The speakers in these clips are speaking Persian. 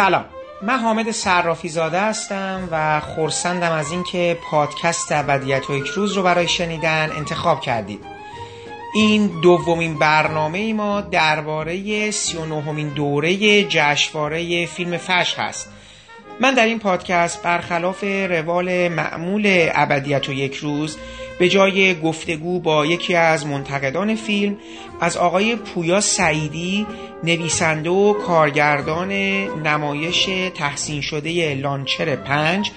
سلام من حامد صرافی زاده هستم و خورسندم از اینکه پادکست ابدیت و یک روز رو برای شنیدن انتخاب کردید. این دومین برنامه ای ما درباره 39 همین دوره جشنواره فیلم فش هست. من در این پادکست برخلاف روال معمول ابدیت و یک روز به جای گفتگو با یکی از منتقدان فیلم از آقای پویا سعیدی نویسنده و کارگردان نمایش تحسین شده لانچر پنج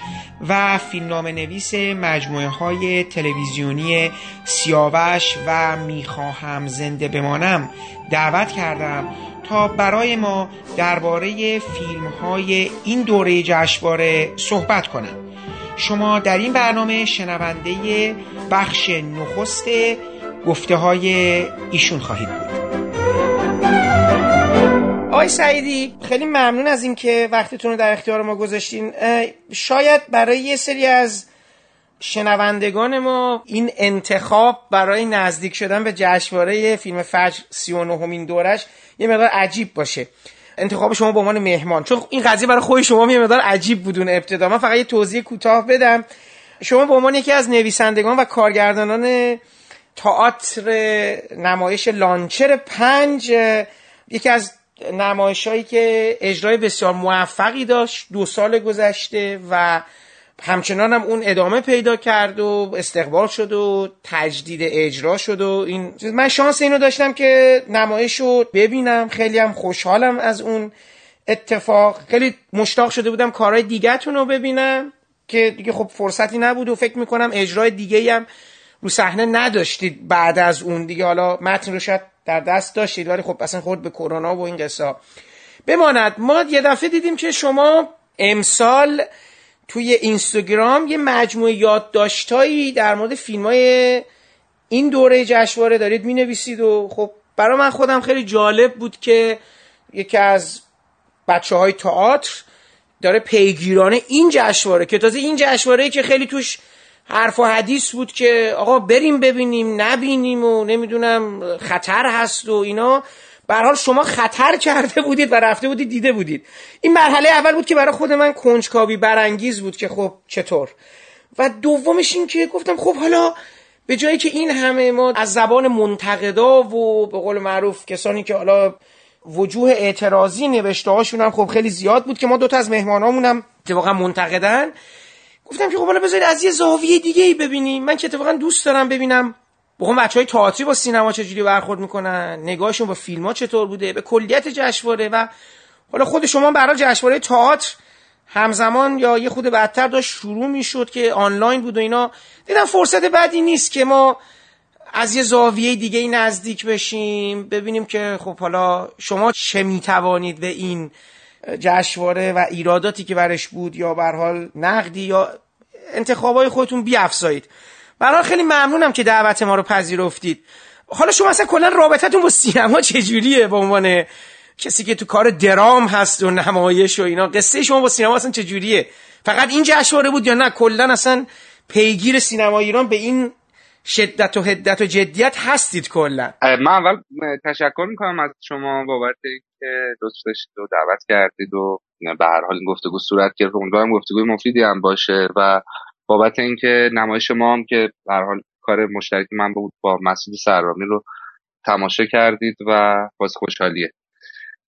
و فیلمنامه نویس مجموعه های تلویزیونی سیاوش و می‌خواهم زنده بمانم دعوت کردم تا برای ما درباره فیلم های این دوره جشنواره صحبت کنم. شما در این برنامه شنونده بخش نخست گفته های ایشون خواهید بود. آقای سعیدی خیلی ممنون از اینکه وقتتون رو در اختیار ما گذاشتین. شاید برای یه سری از شنوندگان ما این انتخاب برای نزدیک شدن به جشنواره فیلم فجر 39 همین دورش یه مقدار عجیب باشه. انتخاب شما به عنوان مهمان. چون این قضیه برای خود شما یه مقدار عجیب بودون ابتدا. من فقط یه توضیح کوتاه بدم. شما به عنوان یکی از نویسندگان و کارگردانان تئاتر نمایش لانچر پنج یکی از نمایش هایی که اجرای بسیار موفقی داشت دو سال گذشته و همچنان هم اون ادامه پیدا کرد و استقبال شد و تجدید اجرا شد و این من شانس اینو داشتم که نمایش رو ببینم. خیلی هم خوشحالم از اون اتفاق. خیلی مشتاق شده بودم کارهای دیگهتون رو ببینم که دیگه خب فرصتی نبود و فکر می‌کنم اجرای دیگه هم رو صحنه نداشتید بعد از اون. دیگه حالا متن رو شاید در دست داشتید ولی خب اصلا خورد به کرونا و این قصه بماند. ما یه دفعه دیدیم که شما امسال توی اینستاگرام یه مجموعه یادداشتایی در مورد فیلم های این دوره جشنواره دارید می نویسید و خب برای من خودم خیلی جالب بود که یکی از بچه های تئاتر داره پیگیرانه این جشنواره که تازه این جشنواره که خیلی توش حرف و حدیث بود که آقا بریم ببینیم نبینیم و نمی‌دونم خطر هست و اینا. به حال شما خطر کرده بودید و رفته بودید دیده بودید. این مرحله اول بود که برای خود من کنجکاوی برانگیز بود که خب چطور. و دومش این که گفتم خب حالا به جایی که این همه ما از زبان منتقدا و به قول معروف کسانی که حالا وجوه اعتراضی نوشته هاشون هم خب خیلی زیاد بود که ما دوتا از مهمانامون هم اتفاقا منتقدن. گفتم که خب حالا بذارید از یه زاویه دیگه ای ببینیم. من که اتفاقا دوست دارم ببینم بخون بچه های تئاتری با سینما چجوری برخورد می‌کنن؟ نگاهشون با فیلم ها چطور بوده؟ به کلیت جشنواره و حالا خود شما برای جشنواره تئاتر همزمان یا یه خود بدتر داشت شروع می‌شد که آنلاین بود و اینا. دیدم فرصت بعدی نیست که ما از یه زاویه دیگه نزدیک بشیم ببینیم که خب حالا شما چه می‌توانید به این جشنواره و ایراداتی که برش بود یا به حال نقدی یا انتخابای خودتون بیافزایید. برای خیلی ممنونم که دعوت ما رو پذیرفتید. حالا شما اصلا کلا رابطتون با سینما چجوریه به عنوان کسی که تو کار درام هست و نمایش و اینا؟ قصه شما با سینما اصلا چجوریه؟ فقط این جشنواره بود یا نه؟ کلا اصلا پیگیر سینما ایران به این شدت و حدت و جدیت هستید کلا؟ من اول تشکر می‌کنم از شما بابت اینکه دوست داشتید و دعوت کردید و به هر حال این گفتگو صورت گرفت. امیدوارم گفتگوی مفیدی هم باشه و بابت اینکه نمایش ما هم که به حال کار مشترک من بود با مسعود سرامی رو تماشا کردید و باز خوشحالیه.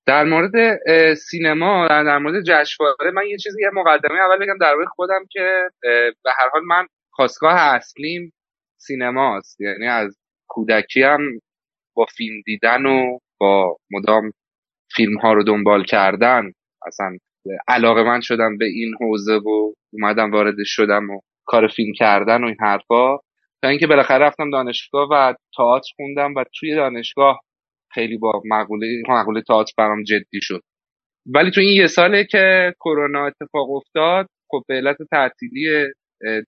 در مورد سینما در مورد جشنواره من یه چیزی یه مقدمه اول بگم در مورد خودم که به هر حال من خواستگاه اصلیم سینماست. یعنی از کودکی هم با فیلم دیدن و با مدام فیلم ها رو دنبال کردن اصلا علاقه من شدم به این حوزه و اومدم وارد شدم و کار فیلم کردن و این حرفا. تا اینکه بالاخره رفتم دانشگاه و تئاتر خوندم و توی دانشگاه خیلی با مقوله مقوله تئاتر برام جدی شد. ولی تو این یه ساله که کرونا اتفاق افتاد خب به علت تعطیلی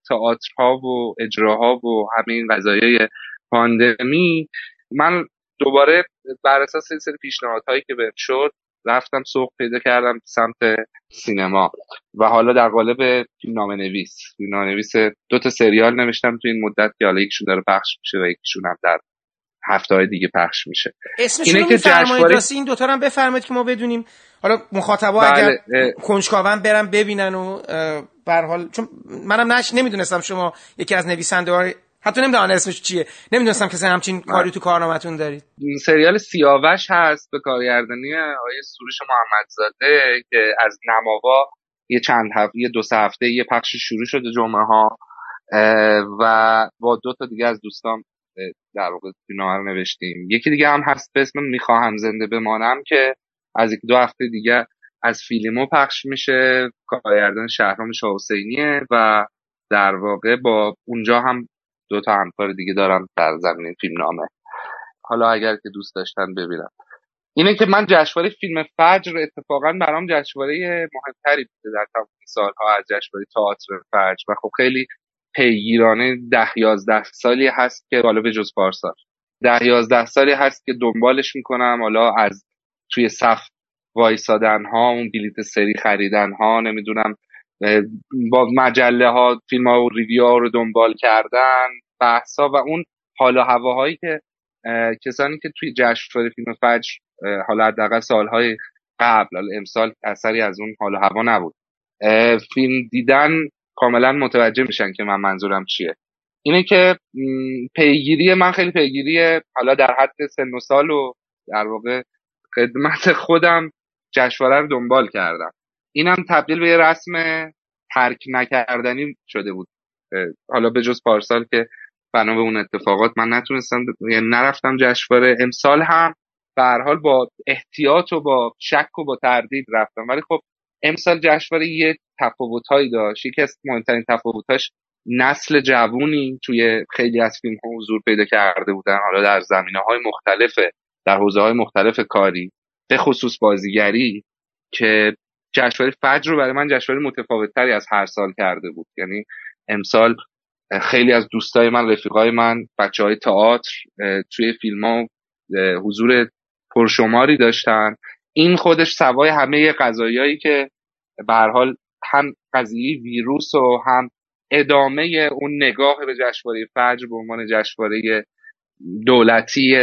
تئاترها و اجراها و همه این قضایای پاندمی من دوباره بر اساس سری پیشنهادهایی که بهم شد رفتم سوق پیدا کردم سمت سینما. و حالا در قالب فیلمنامه نویس فیلمنامه نویس دو تا سریال نوشتم تو این مدت که حالا یکشون داره پخش میشه و یکیشون هم در هفته های دیگه پخش میشه. اینه که جشنواره این دوتا هم بفرمایید که ما بدونیم. حالا مخاطبا بله. اگر کنجکاون برم ببینن و به حال چون منم نش نمی‌دونستم شما یکی از نویسنده حتی نمی‌دونم اسمش چیه. نمی‌دونستم که همچین کاری تو کارنامه‌تون دارید. سریال سیاوش هست به کارگردانی آقای سروش محمدزاده که از نماوا یه چند هفته یه دو سه هفته یه پخش شروع شده جمعه ها و با دو تا دیگه از دوستان در واقع فیلم نوشتیم. یکی دیگه هم هست به اسم می‌خواهم زنده بمانم که از یک دو هفته دیگه از فیلمو پخش میشه. کارگردان شهرام شاه و در واقع با اونجا هم دو تا همکار دیگه دارم در زمینه فیلم نامه. حالا اگر که دوست داشتن ببینم اینه که من جشنواره فیلم فجر اتفاقا برام جشنواره مهمتری بوده در تمام سالها از جشنواره تئاتر فجر. و خب خیلی پیگیرانه ده یازده سالی هست که حالا به جز پارسال. ده یازده سالی هست که دنبالش می‌کنم. حالا از توی صف وایسادن ها اون بلیت سری خریدن ها نمی‌دونم با مجله ها فیلم ها و ریویو ها رو دنبال کردن. بحثا و اون حال و هواهایی که کسانی که توی جشنواره فیلم فجر حالا حداقل سالهای قبل امسال اثری از اون حال و هوا نبود. فیلم دیدن کاملا متوجه میشن که من منظورم چیه. اینه که پیگیری من خیلی پیگیری حالا در حد سن و سال و در واقع خدمت خودم جشنواره رو دنبال کردم. اینم تبدیل به یه رسم ترک نکردنی شده بود. حالا به جز پارسال که بنا به اون اتفاقات. من نتونستم یعنی نرفتم جشنواره امسال هم. به حال با احتیاط و با شک و با تردید رفتم. ولی خب امسال جشنواره یه تفاوتهایی داشت. یکی از مهمترین تفاوتاش نسل جوونی توی خیلی از فیلم ها حضور پیدا کرده بودن. حالا در زمینه های مختلف در حوزه های مختلف کاری. به خصوص بازیگری که جشنواره فجر رو برای من جشنواره متفاوتتری از هر سال کرده بود. یعنی امسال خیلی از دوستای من رفیقای من بچه های تئاتر توی فیلم ها حضور پرشماری داشتن. این خودش سوای همه قضایایی که به حال هم قضیه ویروس و هم ادامه اون نگاه به جشنواره فجر به عنوان جشنواره دولتی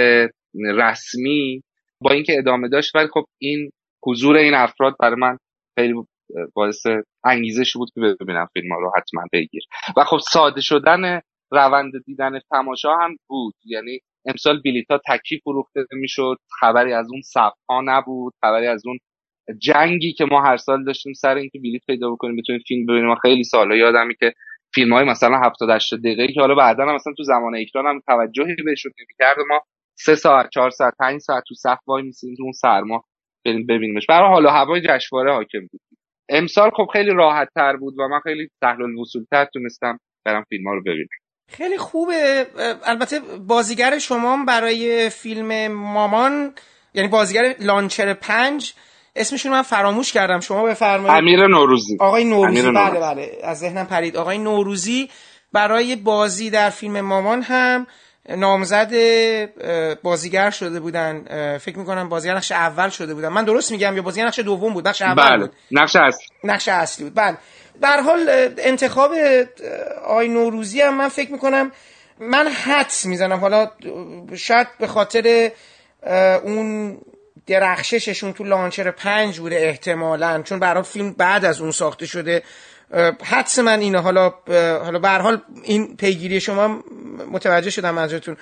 رسمی با اینکه ادامه داشت. ولی خب این حضور این افراد برای من خیلی باعث انگیزش بود که ببینم فیلم ها رو حتما بگیر. و خب ساده شدن روند دیدن تماشا هم بود. یعنی امسال بلیط ها تکی فروخته می‌شد خبری از اون صف نبود خبری از اون جنگی که ما هر سال داشتیم سر اینکه بلیط پیدا بکنیم بتونیم فیلم ببینیم. خیلی سالا یادمی که فیلم های مثلا 70 80 دقیقه که حالا بعدا هم مثلا تو زمان اکران هم توجهی بهشون نمی‌کرد ما سه ساعت چهار ساعت پنج ساعت تو صف وای میسیم اون سرما بریم ببینیمش. برای حالا هوای جشنواره حاکم بود. امسال خب خیلی راحت تر بود و من خیلی سهل الوصول تر تونستم برم فیلم ها رو ببینم. خیلی خوبه. البته بازیگر شما برای فیلم مامان یعنی بازیگر لانچر پنج اسمشون من فراموش کردم. شما بفرمایید. امیر نوروزی. آقای نوروزی. بله بله. از ذهنم پرید. آقای نوروزی برای بازی در فیلم مامان هم نامزد بازیگر شده بودن. فکر می‌کنم بازیگر نقش اول شده بودن. من درست میگم یا بازیگر نقش دوم بود؟ نقش اول بله. بود. نقش اصلی. نقش اصلی بود. بله. در حال انتخاب آی نوروزی هم من فکر می‌کنم من حدس می‌زنم. حالا شاید به خاطر اون درخشششون تو لانچر پنج بوده احتمالا. چون برای فیلم بعد از اون ساخته شده. حدس من اینه حالا حالا به حال این پیگیری شما متوجه شدم منظورتون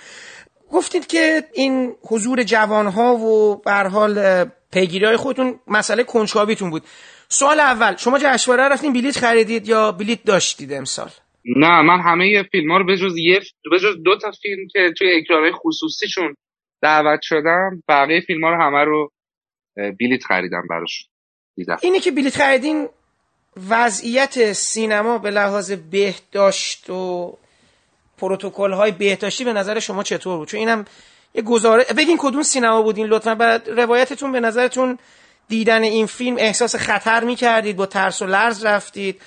گفتید که این حضور جوانها و به حال پیگیری های خودتون مسئله کنجکاویتون بود. سوال اول شما جشنواره رفتین بلیت خریدید یا بلیت داشتید امسال؟ نه من همه فیلم ها رو بجز یه بجز دو تا فیلم که توی اکرانهای خصوصیشون دعوت شدم بقیه فیلم ها رو همه رو بلیت خریدم براش دیدم. اینی که بلیت خریدین وضعیت سینما به لحاظ بهداشت و پروتکل های بهداشتی به نظر شما چطور بود؟ چون اینم یه گزاره بگین کدوم سینما بودین لطفا. بعد روایتتون به نظرتون دیدن این فیلم احساس خطر می‌کردید با ترس و لرز رفتید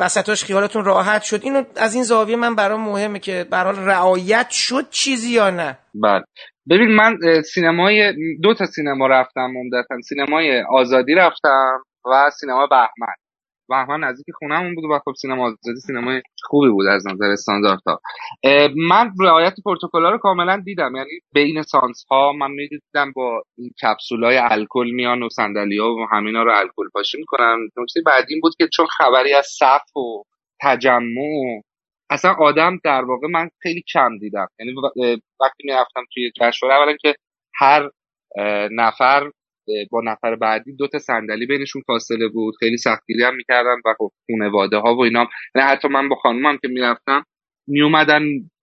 وسطاش خیالتون راحت شد. اینو از این زاویه من برام مهمه که برای رعایت شد چیزی یا نه؟ بله. ببین من سینمای دو تا سینما رفتم عمدتا. سینمای آزادی رفتم. و سینما بهمن. بهمن نزدیک خونهمون بود و خب سینما آزادی سینمای خوبی بود از نظر استانداردها. من رعایت پروتکل‌ها رو کاملا دیدم. یعنی بین سانس ها من می‌دیدم با این کپسولای الکل میان و ها و همینا رو الکل پاشی می‌کنن. نکته بعد این بود که چون خبری از صف و تجمع اصلا آدم در واقع من خیلی کم دیدم. یعنی وقتی می‌رفتم توی جشنواره اولا که هر نفر با نفر بعدی دو تا صندلی بینشون فاصله بود. خیلی سختگیری هم می‌کردن و خب خانواده ها و اینا نه حتی من با خانومم که می‌رفتم میومدن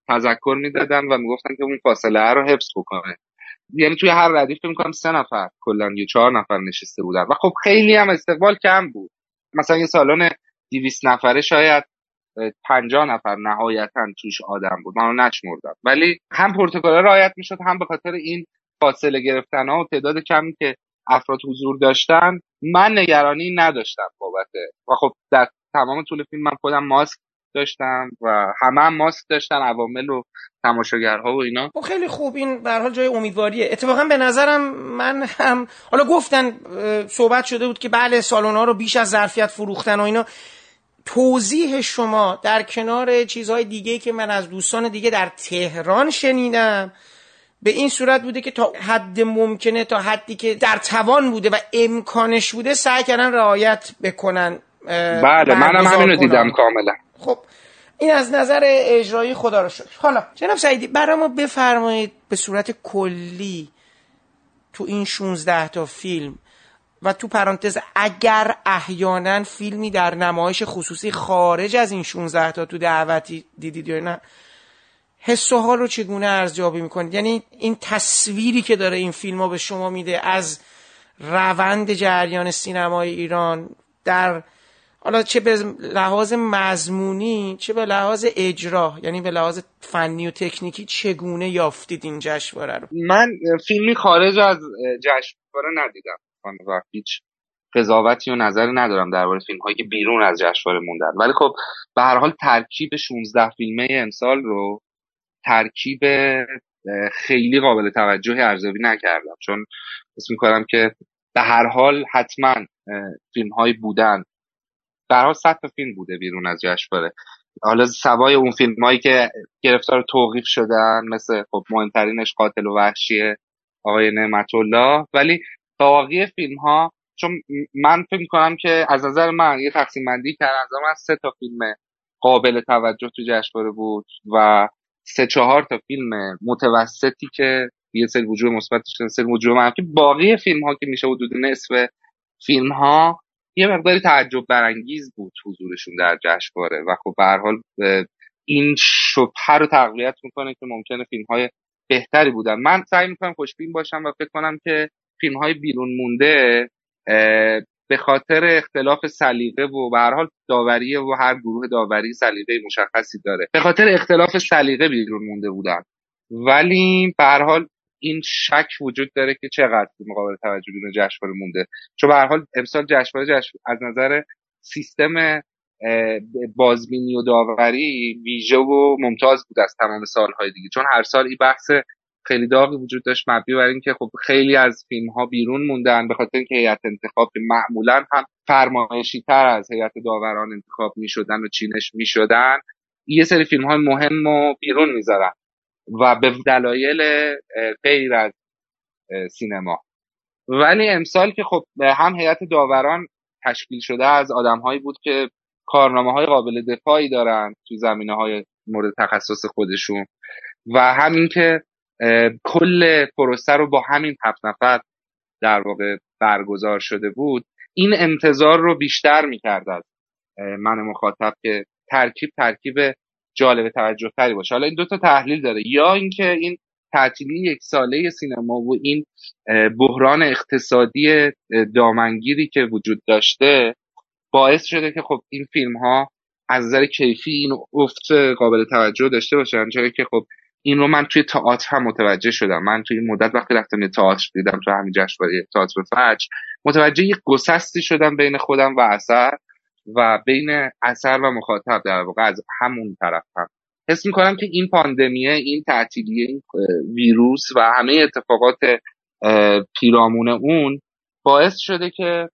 تذکر می‌دادن و می‌گفتن که اون فاصله رو حفظ بکنه. یعنی توی هر ردیف می‌کنم سه نفر کلا یه چهار نفر نشسته بودن. و خب خیلی هم استقبال کم بود. مثلا یه سالن 200 نفره شاید 50 نفر نهایتا توش آدم بود. من نشمردم ولی هم پروتکل رعایت می‌شد هم به خاطر این فاصله گرفتن ها و تعداد کمی که افراد حضور داشتن من نگرانی نداشتم بابته و خب در تمام طول فیلم من خودم ماسک داشتم و همه هم ماسک داشتن عوامل و تماشاگرها و اینا. خب خیلی خوب این به حال جای امیدواریه. اتفاقا به نظرم من هم حالا گفتن صحبت شده بود که بله سالن ها رو بیش از ظرفیت فروختن و اینا. توضیح شما در کنار چیزهای دیگه که من از دوستان دیگه در تهران شنیدم به این صورت بوده که تا حد ممکنه تا حدی که در توان بوده و امکانش بوده سعی کردن رعایت بکنن بله منم همینو دیدم کاملا. خب این از نظر اجرایی خدا رو شد حالا جناب سعیدی برای ما بفرمایید به صورت کلی تو این 16 تا فیلم و تو پرانتز اگر احیانا فیلمی در نمایش خصوصی خارج از این 16 تا تو دعوتی دیدید یا نه حس و حال رو چگونه ارزیابی می‌کنید یعنی این تصویری که داره این فیلم ها به شما میده از روند جریان سینمای ایران در حالا چه به لحاظ مضمونی چه به لحاظ اجرا یعنی به لحاظ فنی و تکنیکی چگونه یافتید این جشنواره رو؟ من فیلمی خارج از جشنواره ندیدم. هیچ قضاوتی و نظری ندارم درباره فیلم هایی که بیرون از جشنواره موندن. ولی خب به هر حال ترکیب 16 فیلمه امسال رو ترکیب خیلی قابل توجه ارزیابی نکردم. چون اسم می‌کنم که به هر حال حتما فیلم هایی بودن. حال صد فیلم بوده بیرون از جشنواره. حالا سوای اون فیلم هایی که گرفتار توقیف شدن مثل خب مهمترینش قاتل و وحشی آقای نعمت الله ولی باقی فیلم ها چون من فکر کنم که از نظر من یه تقسیم بندی کردم من سه تا فیلم قابل توجه تو جشنواره بود و سه چهار تا فیلم متوسطی که یه سری وجود مثبت داشتن سری وجود منفی. باقی فیلم ها که میشه حدود نصف فیلم ها یه مقداری تعجب برانگیز بود حضورشون در جشنواره و خب به حال این شبهه رو تقویت می‌کنه که ممکنه فیلم های بهتری بودن. من سعی می‌کنم خوشبین باشم و فکر کنم که فیلم های بیرون مونده به خاطر اختلاف سلیقه و به هر حال داوری و هر گروه داوری سلیقه مشخصی داره. به خاطر اختلاف سلیقه بیرون مونده بودن. ولی به هر حال این شک وجود داره که چقدر مقابل توجه بیرون جشنواره مونده. چون به هر حال امسال جشنواره جشن از نظر سیستم بازبینی و داوری ویژه و ممتاز بود از تمام سالهای دیگه. چون هر سال این بحث خیلی داغی وجود داشت مبنی بر اینکه خب خیلی از فیلم ها بیرون موندن به خاطر اینکه هیئت انتخاب معمولا هم فرمایشی تر از هیئت داوران انتخاب می شدن و چینش می شدن یه سری فیلم های مهم و بیرون می‌ذارن و به دلایل غیر از سینما. ولی امسال که خب هم هیئت داوران تشکیل شده از آدمهایی بود که کارنامه های قابل دفاعی دارن تو زمینه های مورد تخصص خودشون و همین که کل پروسه رو با همین هفت نفر در واقع برگزار شده بود. این انتظار رو بیشتر می‌کرد از من مخاطب که ترکیب ترکیب جالب توجه تری باشه. حالا این دوتا تحلیل داره. یا اینکه این تعطیلی یک ساله سینما و این بحران اقتصادی دامنگیری که وجود داشته باعث شده که خب این فیلم ها از نظر کیفی این افت قابل توجه داشته باشن. جایی که خب این رو من توی تئاتر هم متوجه شدم. من توی مدت وقتی رفتم تئاتر دیدم تو همین جشنواره تئاتر فجر متوجه یک گسستی شدم بین خودم و اثر و بین اثر و مخاطب در واقع از همون طرف هم حس می‌کنم که این پاندمیه این تعطیلی این ویروس و همه اتفاقات پیرامون اون باعث شده که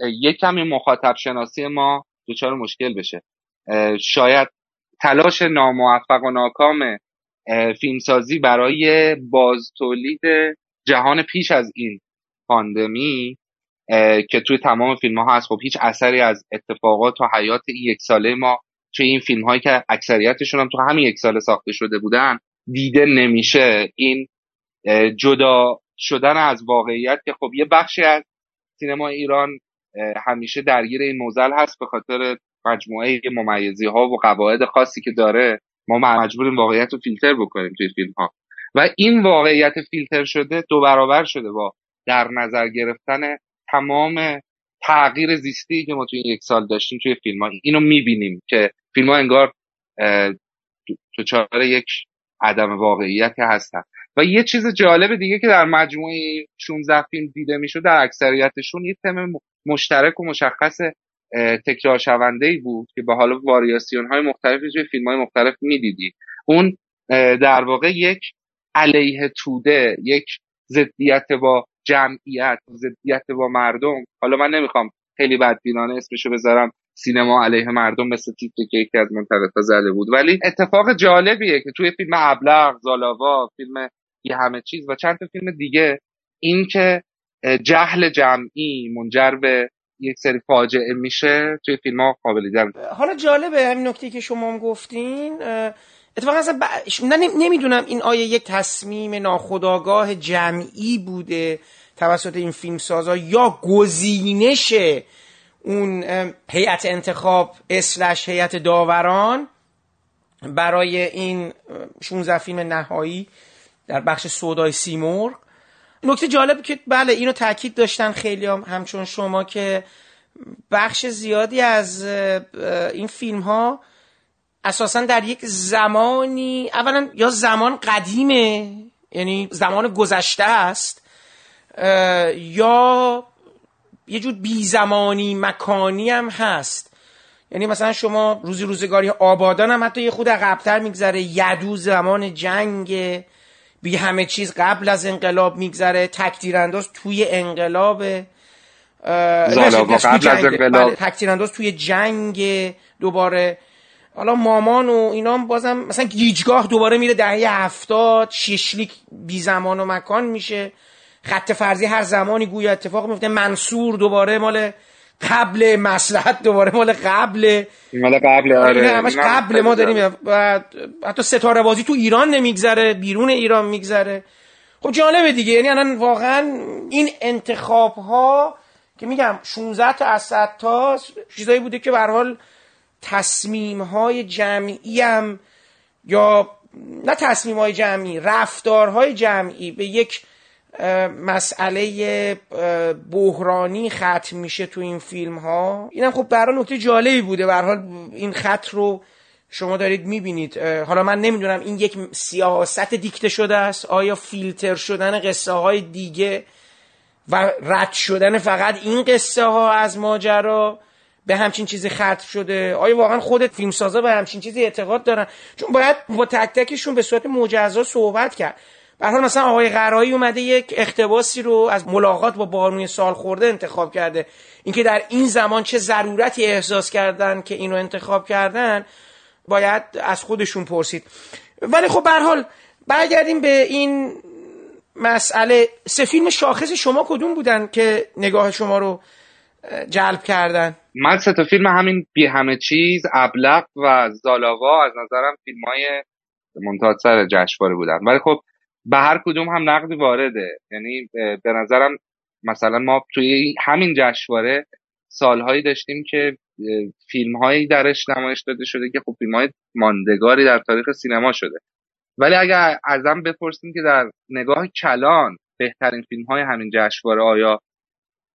یک کمی مخاطب شناسی ما دچار مشکل بشه. شاید تلاش ناموفق و ناکام فیلمسازی برای بازتولید جهان پیش از این پاندمی که توی تمام فیلم ها هست. خب هیچ اثری از اتفاقات و حیات این یک ساله ما توی این فیلم هایی که اکثریتشون هم تو همین یک ساله ساخته شده بودن دیده نمیشه. این جدا شدن از واقعیت که خب یه بخشی از سینما ایران همیشه درگیر این موزل هست به خاطر مجموعه ممیزی ها و قواعد خاصی که داره. ما مجبوریم واقعیت رو فیلتر بکنیم توی فیلم ها و این واقعیت فیلتر شده دو برابر شده با در نظر گرفتن تمام تغییر زیستی که ما توی یک سال داشتیم توی فیلم ها اینو می‌بینیم که فیلم ها انگار چهار یک عدم واقعیت هستن. و یه چیز جالب دیگه که در مجموعه 16 فیلم دیده می‌شد در اکثریتشون یه تم مشترک و مشخص تکرار شونده ای بود که به حال واریاسیون های مختلفی توی فیلم های مختلف می‌دیدی اون در واقع یک علیه توده یک ضدیت با جمعیت ضدیت با مردم. حالا من نمی‌خوام خیلی بدبینانه اسمشو بذارم سینما علیه مردم مثل تیتر که یکی از منطقه زده بود. ولی اتفاق جالبیه که توی فیلم ابلغ زالاوا فیلم یه همه چیز و چند تا فیلم دیگه این که جهل جمعی منجر به یک سری فاجعه میشه توی فیلم ها قابل دیدن. حالا جالبه همین نکته که شما هم گفتین اتفاقا اصلا ب... نمی‌دونم این آیا یک تصمیم ناخودآگاه جمعی بوده توسط این فیلم سازا یا گزینش اون هیئت انتخاب اسلش هیئت داوران برای این 16 فیلم نهایی در بخش سودای سیمور نکته جالب که بله اینو تاکید داشتن خیلی هم همچون شما که بخش زیادی از این فیلم ها اساسا در یک زمانی اولا یا زمان قدیمه یعنی زمان گذشته است یا یه جور بی زمانی مکانی هم هست. یعنی مثلا شما روزی روزگاری آبادان هم حتی یه خود عقبتر میگذره یدو زمان جنگ بی همه چیز قبل از انقلاب میگذره تکتیرانداز توی انقلاب قبل از انقلاب. بله، توی جنگ دوباره. حالا مامان و اینا بازم مثلا گیجگاه دوباره میره دهه هفتاد شیشلیک بی زمان و مکان میشه. خط فرضی هر زمانی گویا اتفاق میفته منصور دوباره مال قبل مسلحت دوباره مال قبل. مال قبل آره. همش قبل ما داریم. حتی ستاره بازی تو ایران نمیگذره بیرون ایران میگذره. خب جالبه دیگه. یعنی الان واقعا این انتخاب ها که میگم 16 تا از 100 تا چیزایی بوده که به حال تصمیم های جمعی هم یا نه تصمیم های جمعی رفتارهای جمعی به یک مسئله بحرانی ختم میشه تو این فیلم ها اینم خب برای نکته جالبی بوده. به حال این خط رو شما دارید می‌بینید. حالا من نمی‌دونم این یک سیاست دیکته شده است. آیا فیلتر شدن قصه های دیگه و رد شدن فقط این قصه ها از ماجرا به همچین چیزی ختم شده؟ آیا واقعا خودت فیلمسازا به همچین چیزی اعتقاد دارن؟ چون باید با تک تکشون به صورت مجزا صحبت کرد. مثلا مثلا آقای قرایی اومده یک اختباسی رو از ملاقات با بارونی سال خورده انتخاب کرده. اینکه در این زمان چه ضرورتی احساس کردن که اینو انتخاب کردن باید از خودشون پرسید. ولی خب به حال برگردیم به این مسئله. سه فیلم شاخص شما کدوم بودن که نگاه شما رو جلب کردن؟ من سه تا فیلم همین بی همه چیز ابلق و زالاوا از نظرم فیلم های منتاج سر جشنواره بودن. ولی خب به هر کدوم هم نقدی وارده. یعنی به نظرم مثلا ما توی همین جشنواره سالهایی داشتیم که فیلم هایی درش نمایش داده شده که خب فیلم های ماندگاری در تاریخ سینما شده. ولی اگر ازم بپرسیم که در نگاه کلان بهترین فیلم های همین جشنواره آیا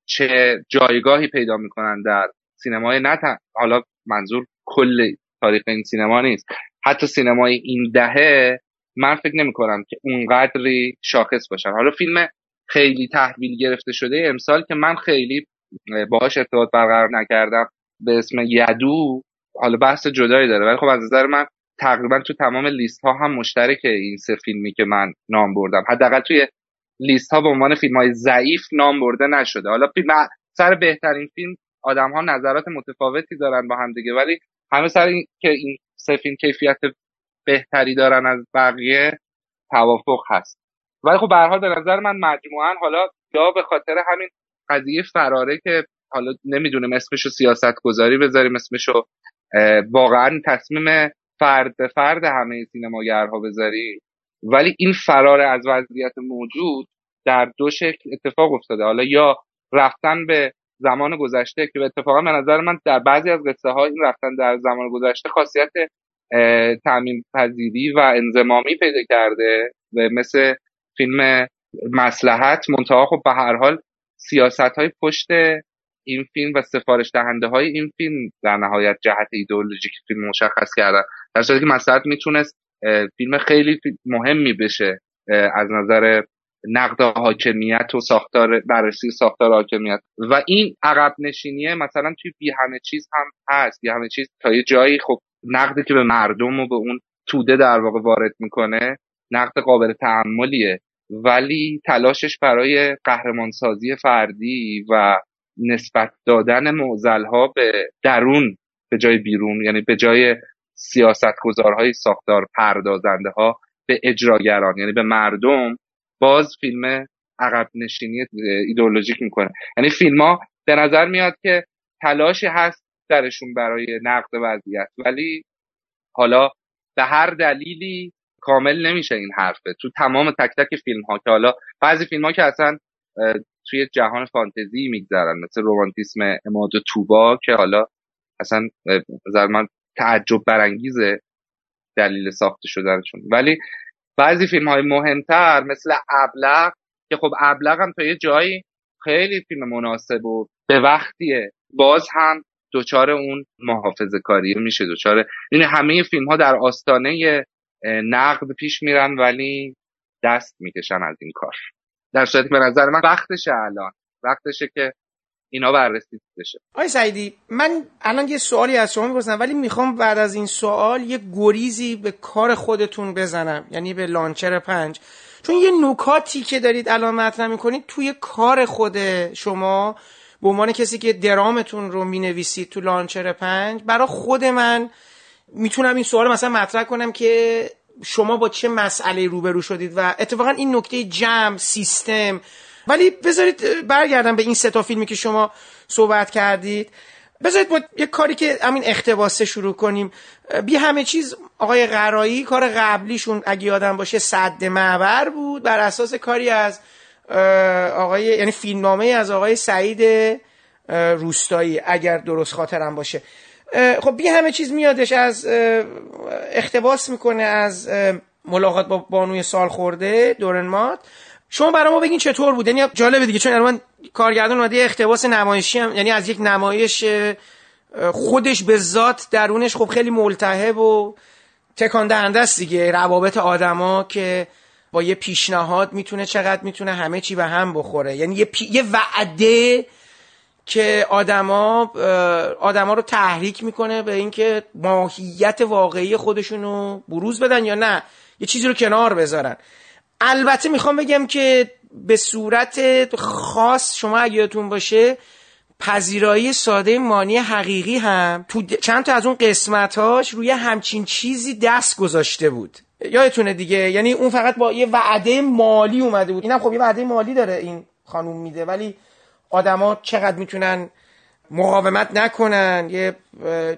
چه جایگاهی پیدا می‌کنن در سینمای نه حالا منظور کل تاریخ این سینما نیست. حتی سینمای این دهه من فکر نمی کنم که اونقدری شاخص باشن. حالا فیلم خیلی تحویل گرفته شده امسال که من خیلی باهاش ارتباط برقرار نکردم. به اسم یدو حالا بحث جدایی داره ولی خب از نظر من تقریبا تو تمام لیست ها هم مشترک این سه فیلمی که من نام بردم. حداقل توی لیست ها به عنوان فیلم های ضعیف نام برده نشده. حالا فیلم سر بهترین فیلم آدم ها نظرات متفاوتی دارن با هم دیگه ولی همه سر این که این سه فیلم کیفیت بهتری دارن از بقیه توافق هست. ولی خب به حال به نظر من مجموعا حالا یا به خاطر همین قضیه فراره که حالا نمی‌دونیم اسمشو سیاست گذاری بذاریم اسمشو واقعا تصمیم فرد به فرد همه سینماگرها بذاریم. ولی این فرار از وضعیت موجود در دو شکل اتفاق افتاده. حالا یا رفتن به زمان گذشته که اتفاقا به نظر من در بعضی از قصه ها این رفتن در زمان گذشته خاصیت تعمین پذیری و انزمامی پیدا کرده و مثل فیلم مسلحت منتها خب به هر حال سیاست های پشت این فیلم و سفارش دهنده های این فیلم در نهایت جهت ایدئولوژیک فیلم مشخص کردن. در صورتی که مسلحت می‌تونست فیلم خیلی مهمی بشه از نظر نقد حاکمیت و ساختار بررسی ساختار حاکمیت. و این عقب نشینیه مثلا توی بی همه چیز هم هست. بی همه چیز تا یه جایی خب نقدی که به مردم و به اون توده در واقع وارد می‌کنه نقد قابل تحملیه ولی تلاشش برای قهرمانسازی فردی و نسبت دادن معزل ها به درون به جای بیرون یعنی به جای سیاست گذارهای ساختار پردازنده ها به اجراگران یعنی به مردم باز فیلم عقب نشینی ایدئولوژیک می‌کنه. یعنی فیلم ها به نظر میاد که تلاشی هست درشون برای نقد وضعیت. ولی حالا به هر دلیلی کامل نمیشه این حرفه. تو تمام تک تک فیلم ها که حالا بعضی فیلم ها که اصلا توی جهان فانتزی میگذرن مثل رومانتیسم اماد و توبا که حالا اصلا نظر من تعجب برانگیزه دلیل ساخته شدنشون. ولی بعضی فیلم های مهمتر مثل ابلغ که خب ابلغ هم تا یه جایی خیلی فیلم مناسب و به وقتیه. باز هم دوچار اون محافظه کاری میشه دوچار این یعنی همه فیلم ها در آستانه نقد پیش میرن ولی دست می‌کشن از این کار. در صورتی به نظر من وقتشه الان وقتشه که اینا بررسی بشه. آی سعیدی من الان یه سوالی از شما می‌پرسم ولی می‌خوام بعد از این سوال یه گریزی به کار خودتون بزنم یعنی به لانچر پنج. چون یه نکاتی که دارید الان مطرح می‌کنید توی کار خود شما به عنوان کسی که درامتون رو می‌نویسید تو لانچر پنج برای خود من می‌تونم این سوال مثلا مطرح کنم که شما با چه مسئله روبرو شدید و اتفاقا این نکته جمع سیستم. ولی بذارید برگردم به این سه تا فیلمی که شما صحبت کردید. بذارید با یه کاری که همین اختباسه شروع کنیم. بی همه چیز آقای قرایی کار قبلیشون اگه یادم باشه صد معبر بود بر اساس کاری از آقای یعنی فیلمنامه از آقای سعید روستایی اگر درست خاطرم باشه. خب بی همه چیز میادش از اختباس می‌کنه از ملاقات با بانوی سال خورده دورنمات شما برای ما بگین چطور بود؟ یعنی جالبه دیگه چون من کارگردان اومده اختباس نمایشی هم یعنی از یک نمایش خودش به ذات درونش خب خیلی ملتهب و تکان دهنده است دیگه روابط آدما که با یه پیشنهاد می‌تونه چقدر می‌تونه همه چی به هم بخوره. یعنی یه, یه وعده که آدما آدما رو تحریک می‌کنه به اینکه ماهیت واقعی خودشون رو بروز بدن یا نه. یه چیزی رو کنار بذارن. البته می‌خوام بگم که به صورت خاص شما اگه باشه پذیرایی ساده مانی حقیقی هم تو چند تا از اون قسمتاش روی همچین چیزی دست گذاشته بود. یادتونه دیگه؟ یعنی اون فقط با یه وعده مالی اومده بود. اینم خب یه وعده مالی داره این خانوم میده ولی آدما چقدر می‌تونن مقاومت نکنن؟ یه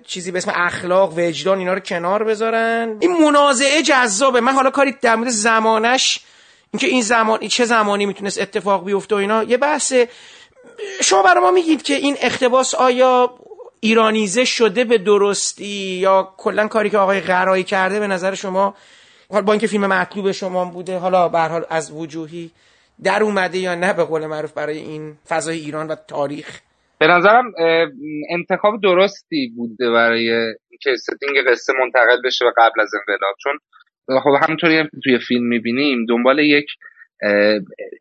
چیزی به اسم اخلاق وجدان اینا رو کنار بذارن؟ این منازعه جذابه. من حالا کاری در مورد زمانش اینکه این زمان چه زمانی می‌تونست اتفاق بیفته و اینا یه بحث شما برای ما میگید که این اختباس آیا ایرانیزه شده به درستی یا کلا کاری که آقای قرایی کرده به نظر شما با اینکه فیلم مطلوب شما بوده حالا به حال از وجوهی در اومده یا نه به قول معروف برای این فضای ایران و تاریخ؟ به نظرم انتخاب درستی بوده برای اینکه ستینگ قصه منتقل بشه به قبل از انقلاب. چون خب همونطوری هم توی فیلم می‌بینیم دنبال یک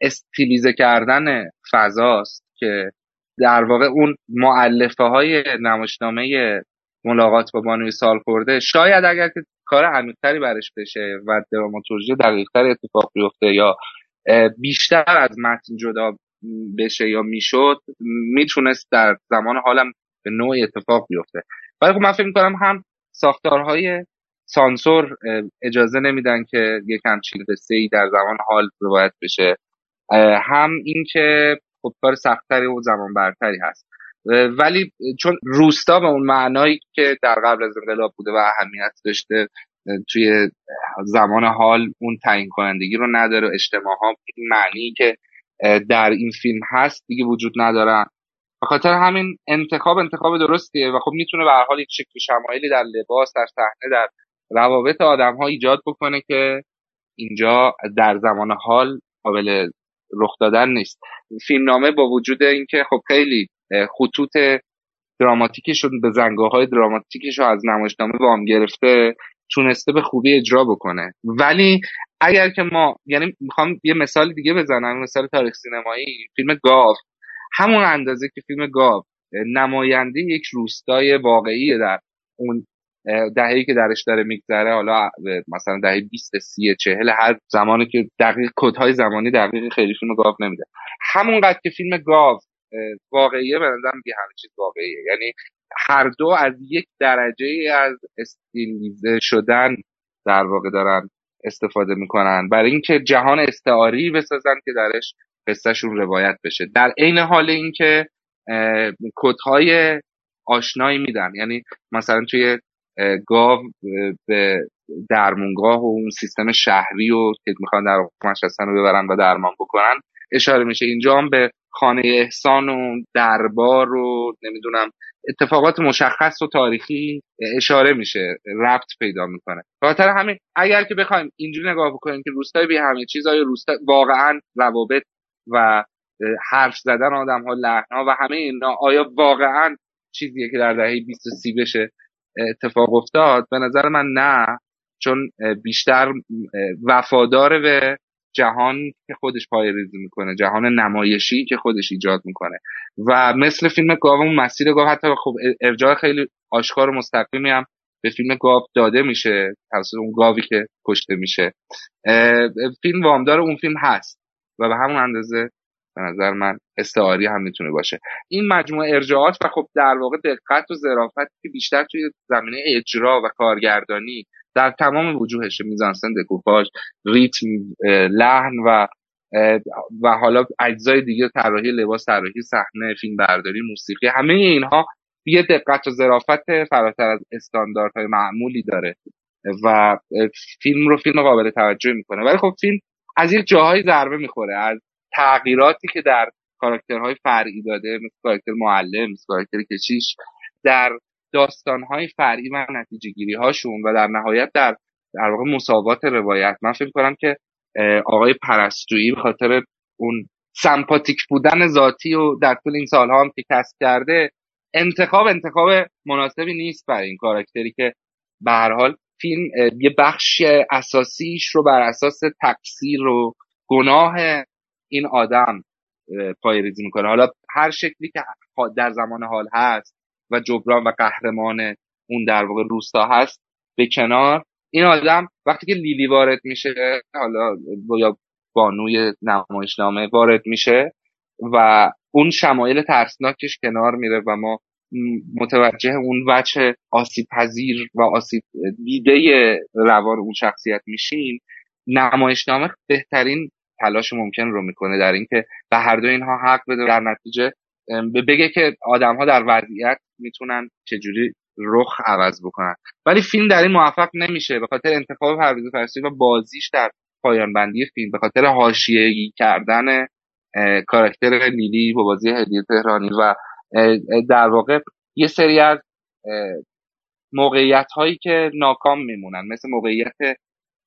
استیلیزه کردن فضاست که در واقع اون معلفه های نمایشنامه ملاقات با بانوی سال خورده شاید اگر که کار عمیقتری برش بشه و دراماتورژی دقیقتر اتفاق بیفته یا بیشتر از متن جدا بشه یا می‌شد می‌تونست در زمان حالم به نوع اتفاق بیفته. ولی خب من فکر می‌کنم هم ساختارهای سانسور اجازه نمیدن که یک همچین قصه ای در زمان حال روایت بشه. هم اینکه خب کار سختتری و زمان برتری هست. ولی چون روستا به اون معنایی که در قبل از انقلاب بوده و اهمیت داشته توی زمان حال اون تعیین کنندگی رو نداره اجتماع ها معنی که در این فیلم هست دیگه وجود ندارن به خاطر همین انتخاب انتخاب درستیه و خب می‌تونه به هر حال یک شکل شمایلی در لباس در صحنه در روابط آدم ها ایجاد بکنه که اینجا در زمان حال قابل رخ دادن نیست. فیلمنامه با وجود اینکه خب خیلی خطوط دراماتیکشون به زنگاه های دراماتیکش رو از نمایشنامه وام گرفته تونسته به خوبی اجرا بکنه. ولی اگر که ما یعنی می‌خوام یه مثال دیگه بزنم مثال تاریخ سینمایی فیلم گاو. همون اندازه که فیلم گاو نماینده یک روستای واقعی در اون دههی که درش داره میگذره حالا مثلا دهه 20 30 40 هر زمانی که دقیق کدهای زمانی دقیق خیلی فیلم گاو نمیده. همونقدر که فیلم گاو واقعیه به نظرم همه چیز واقعیه. یعنی هر دو از یک درجه از استیلیزه شدن در واقع دارن استفاده می‌کنن. برای اینکه جهان استعاری بسازن که درش قصهشون روایت بشه. در عین حال اینکه کدهای آشنایی میدن. یعنی مثلا توی گاو به درمونگاه و اون سیستم شهری و که می‌خوان در مشخصن رو ببرن و درمان بکنن اشاره میشه اینجا هم به خانه احسان و دربار و نمی‌دونم اتفاقات مشخص و تاریخی اشاره میشه ربط پیدا می‌کنه. خاطر همین اگر که بخوایم اینجوری نگاه بکنیم که روستای بی همه چیز های روستا واقعا روابط و حرف زدن آدم ها لحن ها و همه اینا آیا واقعا چیزیه که در دهه 20 سی بشه اتفاق افتاد؟ به نظر من نه چون بیشتر وفادار به جهان که خودش پای ریزی می‌کنه جهان نمایشی که خودش ایجاد می‌کنه. و مثل فیلم گاو مسیر گاو حتی خب ارجاع خیلی آشکار و مستقیمی هم به فیلم گاو داده میشه توسط اون گاوی که کشته میشه. فیلم وامدار اون فیلم هست و به همون اندازه به نظر من استعاری هم می‌تونه باشه. این مجموعه ارجاعات و خب در واقع دقت و ظرافت که بیشتر توی زمینه اجرا و کارگردانی در تمام وجوهش میزانسن دکوپاژ ریتم لحن و و حالا اجزای دیگه طراحی لباس طراحی صحنه فیلم برداری موسیقی همه اینها یه دقت و ظرافت فراتر از استانداردهای معمولی داره و فیلم رو فیلم قابل توجه می‌کنه. ولی خب فیلم از یک جاهای ضربه می‌خوره از تغییراتی که در کاراکترهای فرعی داده مثل کاراکتر معلم مثل کاراکتر کشیش در داستانهای فرعی و نتیجه گیری هاشون و در نهایت در در واقع مساوات روایت. من فکر کنم که آقای پرستویی به خاطر اون سمپاتیک بودن ذاتی و در طول این سالها هم که کسب کرده انتخاب انتخاب مناسبی نیست برای این کاراکتری که به هر حال فیلم یه بخش اساسیش رو بر اساس تقصیر و گناه این آدم پای ریزی می‌کنه. حالا هر شکلی که در زمان حال هست و جبران و قهرمان اون در واقع روستا هست به کنار. این آدم وقتی که لیلی وارد میشه حالا یا بانوی نمایشنامه وارد میشه و اون شمایل ترسناکش کنار میره و ما متوجه اون وجه آسیب پذیر و آسیب دیده روان اون شخصیت میشیم. نمایشنامه بهترین تلاش ممکن رو می‌کنه در اینکه به هر دو اینها حق بده در نتیجه بگه که آدم ها در وضعیت می‌تونن چجوری رخ عوض بکنن. ولی فیلم در این موفق نمیشه. به خاطر انتخاب پرویز فرسی و بازیش در پایان بندی فیلم. به خاطر حاشیه‌ای کردن کاراکتر لیلی با بازی هدیه تهرانی و در واقع یه سری از موقعیت هایی که ناکام میمونن. مثل موقعیت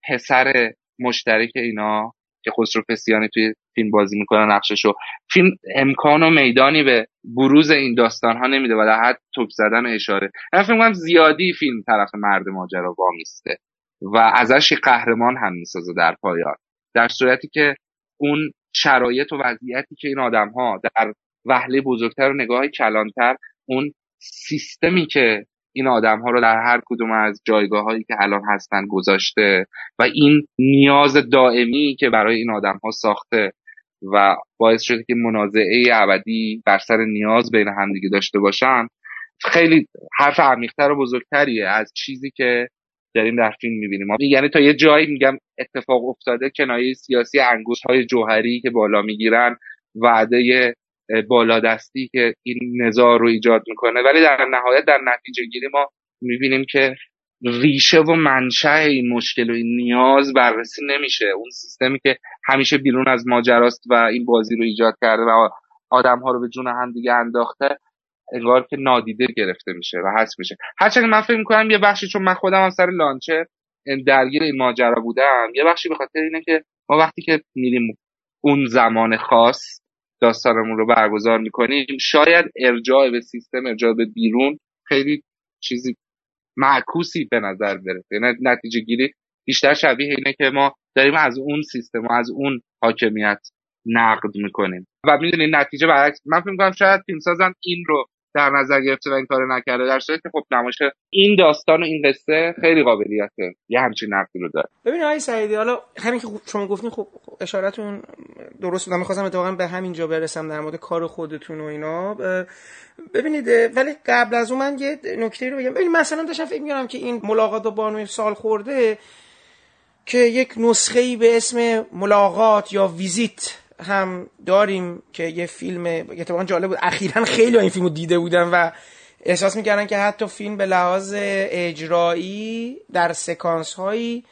پسر مشترک اینا که خسرو پسیانی توی فیلم بازی می‌کنه نقششو. فیلم امکان و میدانی به بروز این داستان ها نمیده و در حد توپ زدن اشاره. من فکر کنم زیادی فیلم طرف مرد ماجرا وامیسته و ازش قهرمان هم می‌سازه در پایان. در صورتی که اون شرایط و وضعیتی که این آدم ها در وهله بزرگتر و نگاه کلانتر اون سیستمی که این آدم ها رو در هر کدوم از جایگاه هایی که الان هستن گذاشته و این نیاز دائمی که برای این آدم ها ساخته و باعث شده که منازعه ابدی بر سر نیاز بین همدیگه داشته باشن. خیلی حرف عمیقتر و بزرگتریه از چیزی که داریم در فیلم می‌بینیم. یعنی تا یه جایی میگم اتفاق افتاده کنایه سیاسی انگوش های جوهری که بالا می‌گیرن وعده بالادستی که این نزاع رو ایجاد می‌کنه. ولی در نهایت در نتیجه گیری ما می‌بینیم که ریشه و منشأ این مشکل و این نیاز بررسی نمیشه. اون سیستمی که همیشه بیرون از ماجراست و این بازی رو ایجاد کرده و آدم ها رو به جون هم دیگه انداخته انگار که نادیده گرفته میشه و هست میشه. هرچند من فکر می‌کنم یه بخشی چون من خودم هم سر لانچه درگیر این ماجرا بودم یه بخشی به خاطر اینه که ما وقتی که میریم اون زمان خاص داستانمون رو برگزار می‌کنیم شاید ارجاع به سیستم ارجاع به بیرون خیلی چیزی معکوسی به نظر برسه. یعنی نتیجه گیری بیشتر شبیه اینه که ما داریم از اون سیستم و از اون حاکمیت نقد می‌کنیم. و می‌دونید نتیجه برعکس من فکر می‌کنم شاید فیلمسازم این رو در نظر گرفته و این کار نکرده. در صورتی که خب نمایش این داستان و این قصه خیلی قابلیت یه همچین نقدی رو داره. ببین آقای سعیدی حالا همین که شما گفتین خب اشارتون درست بود. می‌خواستم اتفاقا به همینجا برسم در مورد کار خودتون و اینا. ببینید ولی قبل از اون من یه نکته رو بگم. ببین مثلا داشتم فکر می‌کردم که این ملاقات با بانوی سال خورده که یک نسخه ای به اسم ملاقات یا ویزیت هم داریم که یه فیلم اتفاقا جالب بود. اخیرا خیلی این فیلمو دیده بودم و احساس می‌کردن که حتی فیلم به لحاظ اجرایی در سکانس هایی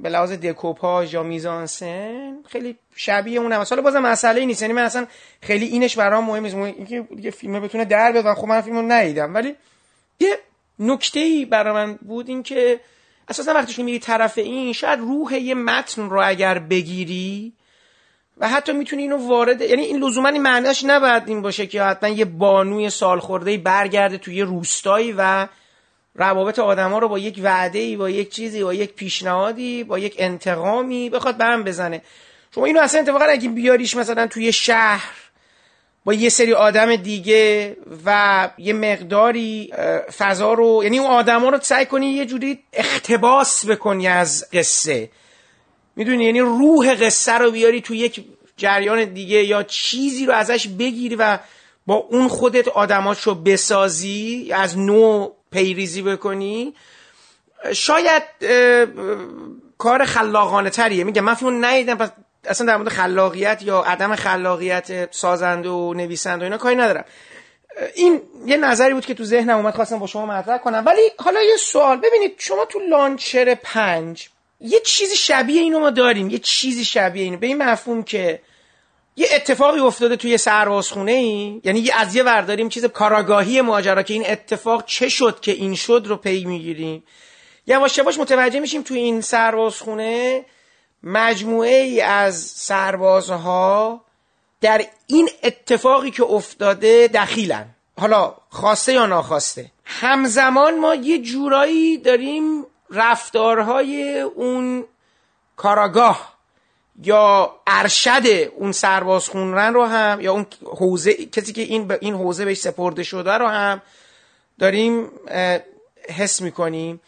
به لحاظ دکوپاژ یا میزانسن خیلی شبیه اون هم حالا بازم مسئله نیست. یعنی من اصلا خیلی اینش برام مهم نیست. اینکه یه فیلم بتونه در بیاد خب من فیلمو ندیدم. ولی یه نکته ای برای من بود این که اساسا وقتی شما میری طرف این شاید روح یه متن رو اگر بگیری و حتی می‌تونی اینو وارد یعنی این لزوما این معنیش نباید این باشه که حتما یه بانوی سالخورده برگرده توی روستایی و روابط آدما رو با یک وعده ای با یک چیزی با یک پیشنهادی با یک انتقامی بخواد برم بزنه. شما اینو اصلا اتفاقا اگه بیاریش مثلا توی شهر با یه سری آدم دیگه و یه مقداری فضا رو یعنی اون آدما رو سعی کنی یه جوری اختباس بکنی از قصه. می‌دونی؟ یعنی روح قصه رو بیاری تو یک جریان دیگه یا چیزی رو ازش بگیری و با اون خودت آدماش رو بسازی از نو پیریزی بکنی. شاید کار خلاقانه تریه. میگم من فیلمو ندیدم پس اصلا در مورد خلاقیت یا عدم خلاقیت سازنده و نویسنده و اینا کاری ندارم. این یه نظری بود که تو ذهنم اومد خواستم با شما مطرح کنم. ولی حالا یه سوال. ببینید شما تو لانچر پنج یه چیزی شبیه اینو ما داریم یه چیزی شبیه اینو. به این مفهوم که یه اتفاقی افتاده توی سربازخونه ای یعنی از یه ورداریم چیز کاراگاهی ماجرا که این اتفاق چه شد که این شد رو پی می‌گیریم. یواش یواش متوجه میشیم توی این سربازخونه مجموعه ای از سربازها در این اتفاقی که افتاده دخیلن. حالا خواسته یا ناخواسته. همزمان ما یه جورایی داریم رفتارهای اون کاراگاه یا ارشد اون سرباز خونرن رو هم یا اون حوزه کسی که این این حوزه بهش سپرده شده رو هم داریم حس می‌کنیم.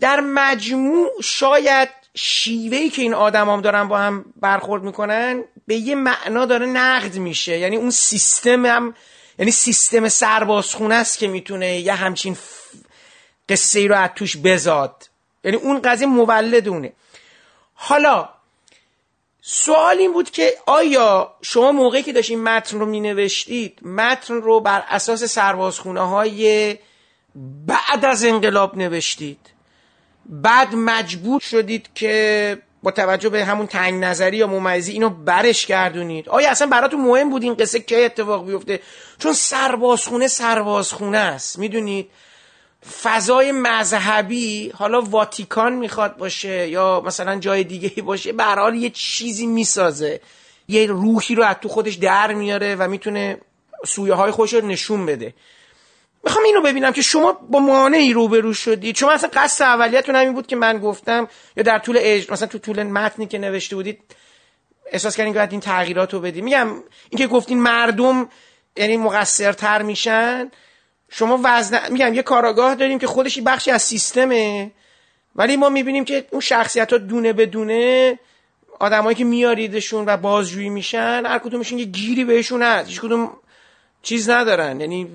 در مجموع شاید شیوهی که این آدم هم دارن با هم برخورد می‌کنن به یه معنا داره نقد میشه. یعنی اون سیستم هم یعنی سیستم سربازخونه است که می‌تونه یه همچین قصه ای رو از توش بزاد. یعنی اون قضیه مولد اونه. حالا سوال این بود که آیا شما موقعی که داشتین متن رو می نوشتید متن رو بر اساس سربازخونه های بعد از انقلاب نوشتید؟ بعد مجبور شدید که با توجه به همون تنگ نظری یا ممیزی اینو برش گردونید؟ آیا اصلا براتون مهم بود این قصه که اتفاق بیفته؟ چون سربازخونه سربازخونه است می‌دونید؟ فضای مذهبی حالا واتیکان می‌خواد باشه یا مثلا جای دیگه باشه به حال یه چیزی می‌سازه. یه روحی رو از تو خودش در میاره و می‌تونه سویه های خوش رو نشون بده. می‌خوام اینو ببینم که شما با مانعی روبرو شدید شما اصلا قصد اولیتون همین بود که من گفتم یا در طول اج... مثلا تو طول متنی که نوشته بودید احساس کردین که این تغییرات رو بدید میگم اینکه گفتین مردم یعنی مقصرتر میشن. شما وزن میگم یه کاراگاه داریم که خودش بخشی از سیستمه. ولی ما می‌بینیم که اون شخصیت ها دونه به دونه آدمایی که میاریدشون و بازجویی میشن هر کدومشون یه گیری بهشون هست. هیچ کدوم چیز ندارن. یعنی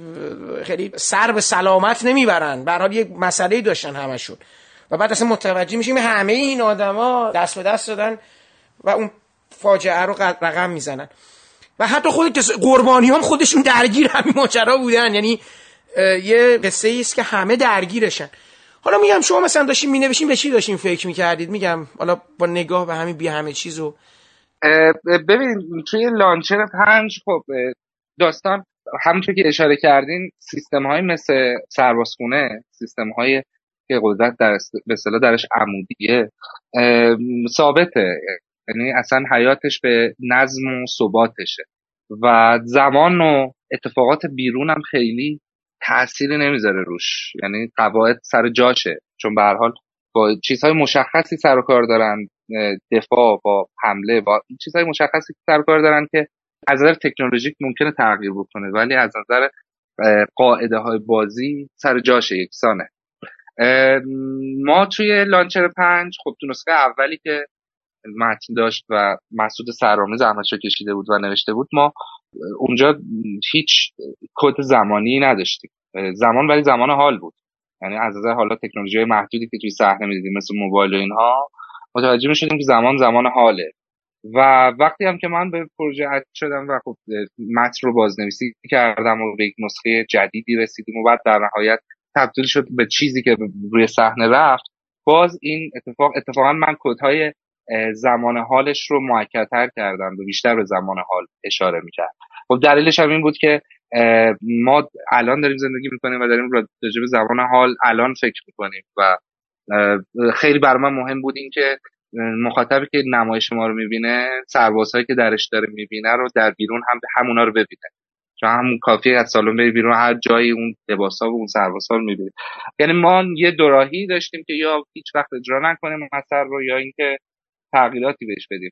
خیلی سر به سلامت نمی‌برن. به حال یه مسئله داشتن همشون. و بعد اصلا متوجه میشیم همه این آدما دست به دست دادن و اون فاجعه رو رقم می‌زنن. و حتی خود قربانی هم خودشون درگیر همین ماجرا بودن. یعنی یه قصه است که همه درگیرشن. حالا میگم شما مثلا داشتین مینوشین به چی داشتین فکر می‌کردید؟ میگم حالا با نگاه به همین بی همه چیزو ببینید توی لانچر پنج خب داستان همونطور که اشاره کردین سیستم های مثل سربازخونه سیستم های که قدرت در به درش عمودیه ثابته. یعنی اصلا حیاتش به نظم و ثباتشه. و زمان و اتفاقات بیرون هم خیلی تأثیری نمی‌ذاره روش. یعنی قواعد سر جاشه. چون به هر حال با چیزهای مشخصی سر و کار دارن دفاع با حمله با چیزهای مشخصی سر و کار دارن که از نظر تکنولوژیک ممکنه تغییر بکنه. ولی از نظر قاعده های بازی سر جاشه یکسانه. ما توی لانچر پنج خب تو نسخه اولی که متن داشت و مسعود سرامه زحمتشو کشیده بود و نوشته بود. ما اونجا هیچ کد زمانی نداشتیم. زمان ولی زمان حال بود. یعنی از نظر حالا تکنولوژی محدودی که توی صحنه می‌دیدیم مثل موبایل و اینها متوجه می‌شدیم که زمان زمان حاله. و وقتی هم که من به پروژه عد شدم و خب متن رو بازنویسی کردم و به یک نسخه جدیدی رسیدیم و بعد در نهایت تبدیل شد به چیزی که روی صحنه رفت باز این اتفاق اتفاقا من کدهای زمان حالش رو معکدتر کردم و بیشتر به زمان حال اشاره می‌کرد. خب دلیلش هم این بود که ما الان داریم زندگی می‌کنیم و داریم راجع به زمان حال الان فکر می‌کنیم و خیلی بر من مهم بود این که مخاطبی که نمایش ما رو می‌بینه سربازهایی که درش داره می‌بینه رو در بیرون هم همونا رو ببینه. چون همون کافی از سالن بری بیرون هر جایی اون لباسا و اون سربازها رو می‌بینه یعنی ما یه دوراهی داشتیم که یا هیچ وقت اجرا نکنیم مثلا رو یا اینکه تغییراتی بهش بدیم.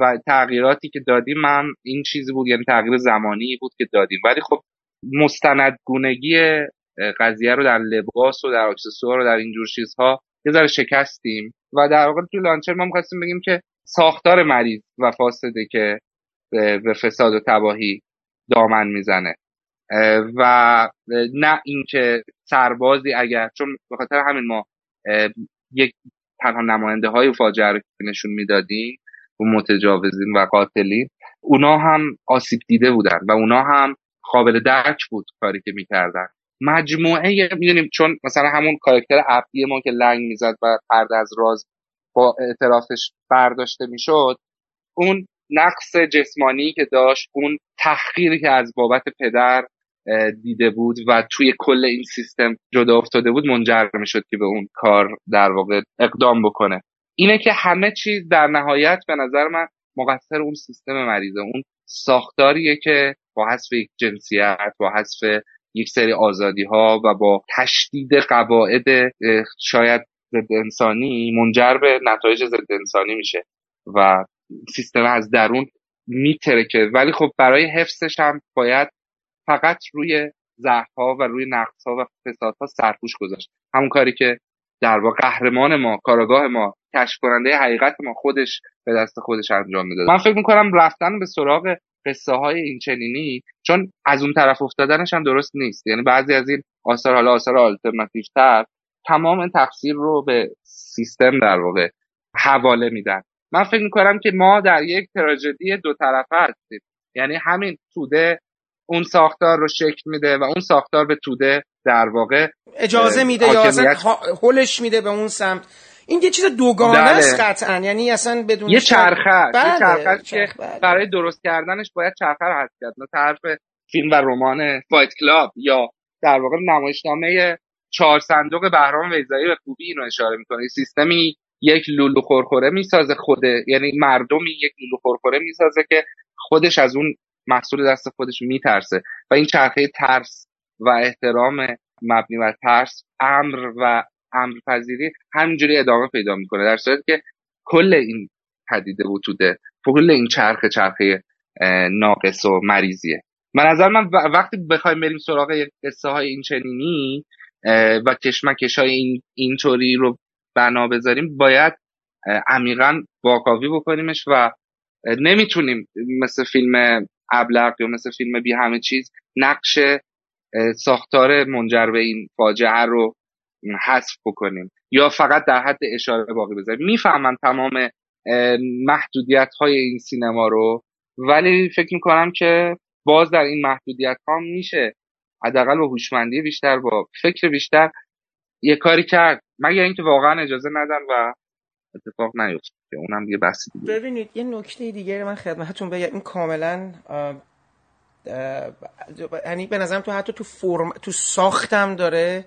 و تغییراتی که دادیم من این چیزی بود یعنی تغییر زمانی بود که دادیم. ولی خب مستندگونگی قضیه رو در لباس و در اکسسوار و در اینجور چیزها یه ذره شکستیم. و در واقع توی لانچر ما می‌خواستیم بگیم که ساختار مریض و فاسده که به فساد و تباهی دامن می‌زنه. و نه اینکه سربازی اگر چون به خاطر همین ما یک تنها نماینده های فاجعه رو نشون می‌دادیم و متجاوزین و قاتلین اونا هم آسیب دیده بودن و اونا هم قابل درک بود کاری که می‌کردن. مجموعه می‌دونیم چون مثلا همون کارکتر عبدی ما که لنگ می‌زد و پرده از راز با اعترافش برداشته می‌شد اون نقص جسمانی که داشت اون تحقیری که از بابت پدر دیده بود و توی کل این سیستم جدا افتاده بود منجر می‌شد که به اون کار در واقع اقدام بکنه. اینه که همه چیز در نهایت به نظر من مقصر اون سیستم مریضه. اون ساختاریه که با حذف یک جنسیت با حذف یک سری آزادی ها و با تشدید قواعد شاید ضد انسانی منجر به نتایج ضد انسانی میشه و سیستم از درون میترکه. ولی خب برای حفظش هم باید فقط روی ضعف ها و روی نقص ها و فساد ها سرپوش گذاشت. همون کاری که در واقع قهرمان ما کاراگاه ما کشف کننده حقیقت ما خودش به دست خودش انجام می‌داد. من فکر می‌کنم رفتن به سراغ قصه های این چنینی چون از اون طرف افتادنش هم درست نیست. یعنی بعضی از این آثار حالا آثار آلترناتیو تر تمام این تقصیر رو به سیستم در واقع حواله میدن. من فکر می‌کنم که ما در یک تراژدی دو طرفه هستیم. یعنی همین توده اون ساختار رو شکل میده و اون ساختار به توده در واقع اجازه میده یا اصلا هلش میده به اون سمت این یه چیز دوگانه بله. است قطعا یعنی اصلا بدون یه چرخه بله. یه چرخه که بله. برای درست کردنش باید چرخه رو حذف کرد طرف فیلم و رمان فایت کلاب یا در واقع نمایشنامه چهار صندوق بهرام ویزایی به خوبی اینو اشاره می‌کنه سیستمی یک لولو خورخوره می‌سازه خوده یعنی مردمی یک لولو خورخوره می‌سازه که خودش از اون محصول دست خودش میترسه. و این چرخه ترس و احترام مبنی بر ترس امر و امر پذیری همینجوری ادامه پیدا می‌کنه. در صورتی که کل این پدیده وجوده. کل این چرخه چرخه ناقص و مریضیه. من نظر من وقتی بخوایم بریم سراغ قصه های این چنینی و کشمکش های این اینطوری رو بنا بذاریم باید عمیقا واکاوی بکنیمش و نمی‌تونیم مثل فیلم ابلغ یا مثل فیلم بی همه چیز نقش ساختار منجر به این فاجعه رو حذف بکنیم. یا فقط در حد اشاره باقی بذاریم. می‌فهمم تمام محدودیت های این سینما رو ولی فکر می‌کنم که باز در این محدودیت ها میشه حداقل با هوشمندی بیشتر با فکر بیشتر یه کاری کرد. مگر اینکه واقعا اجازه ندن و اتفاق نیفته اونم دیگه بحثی ببینید یه نکته دیگه من خدمتتون بگم. این کاملا یعنی به نظرم تو حتی تو فرم تو ساختم داره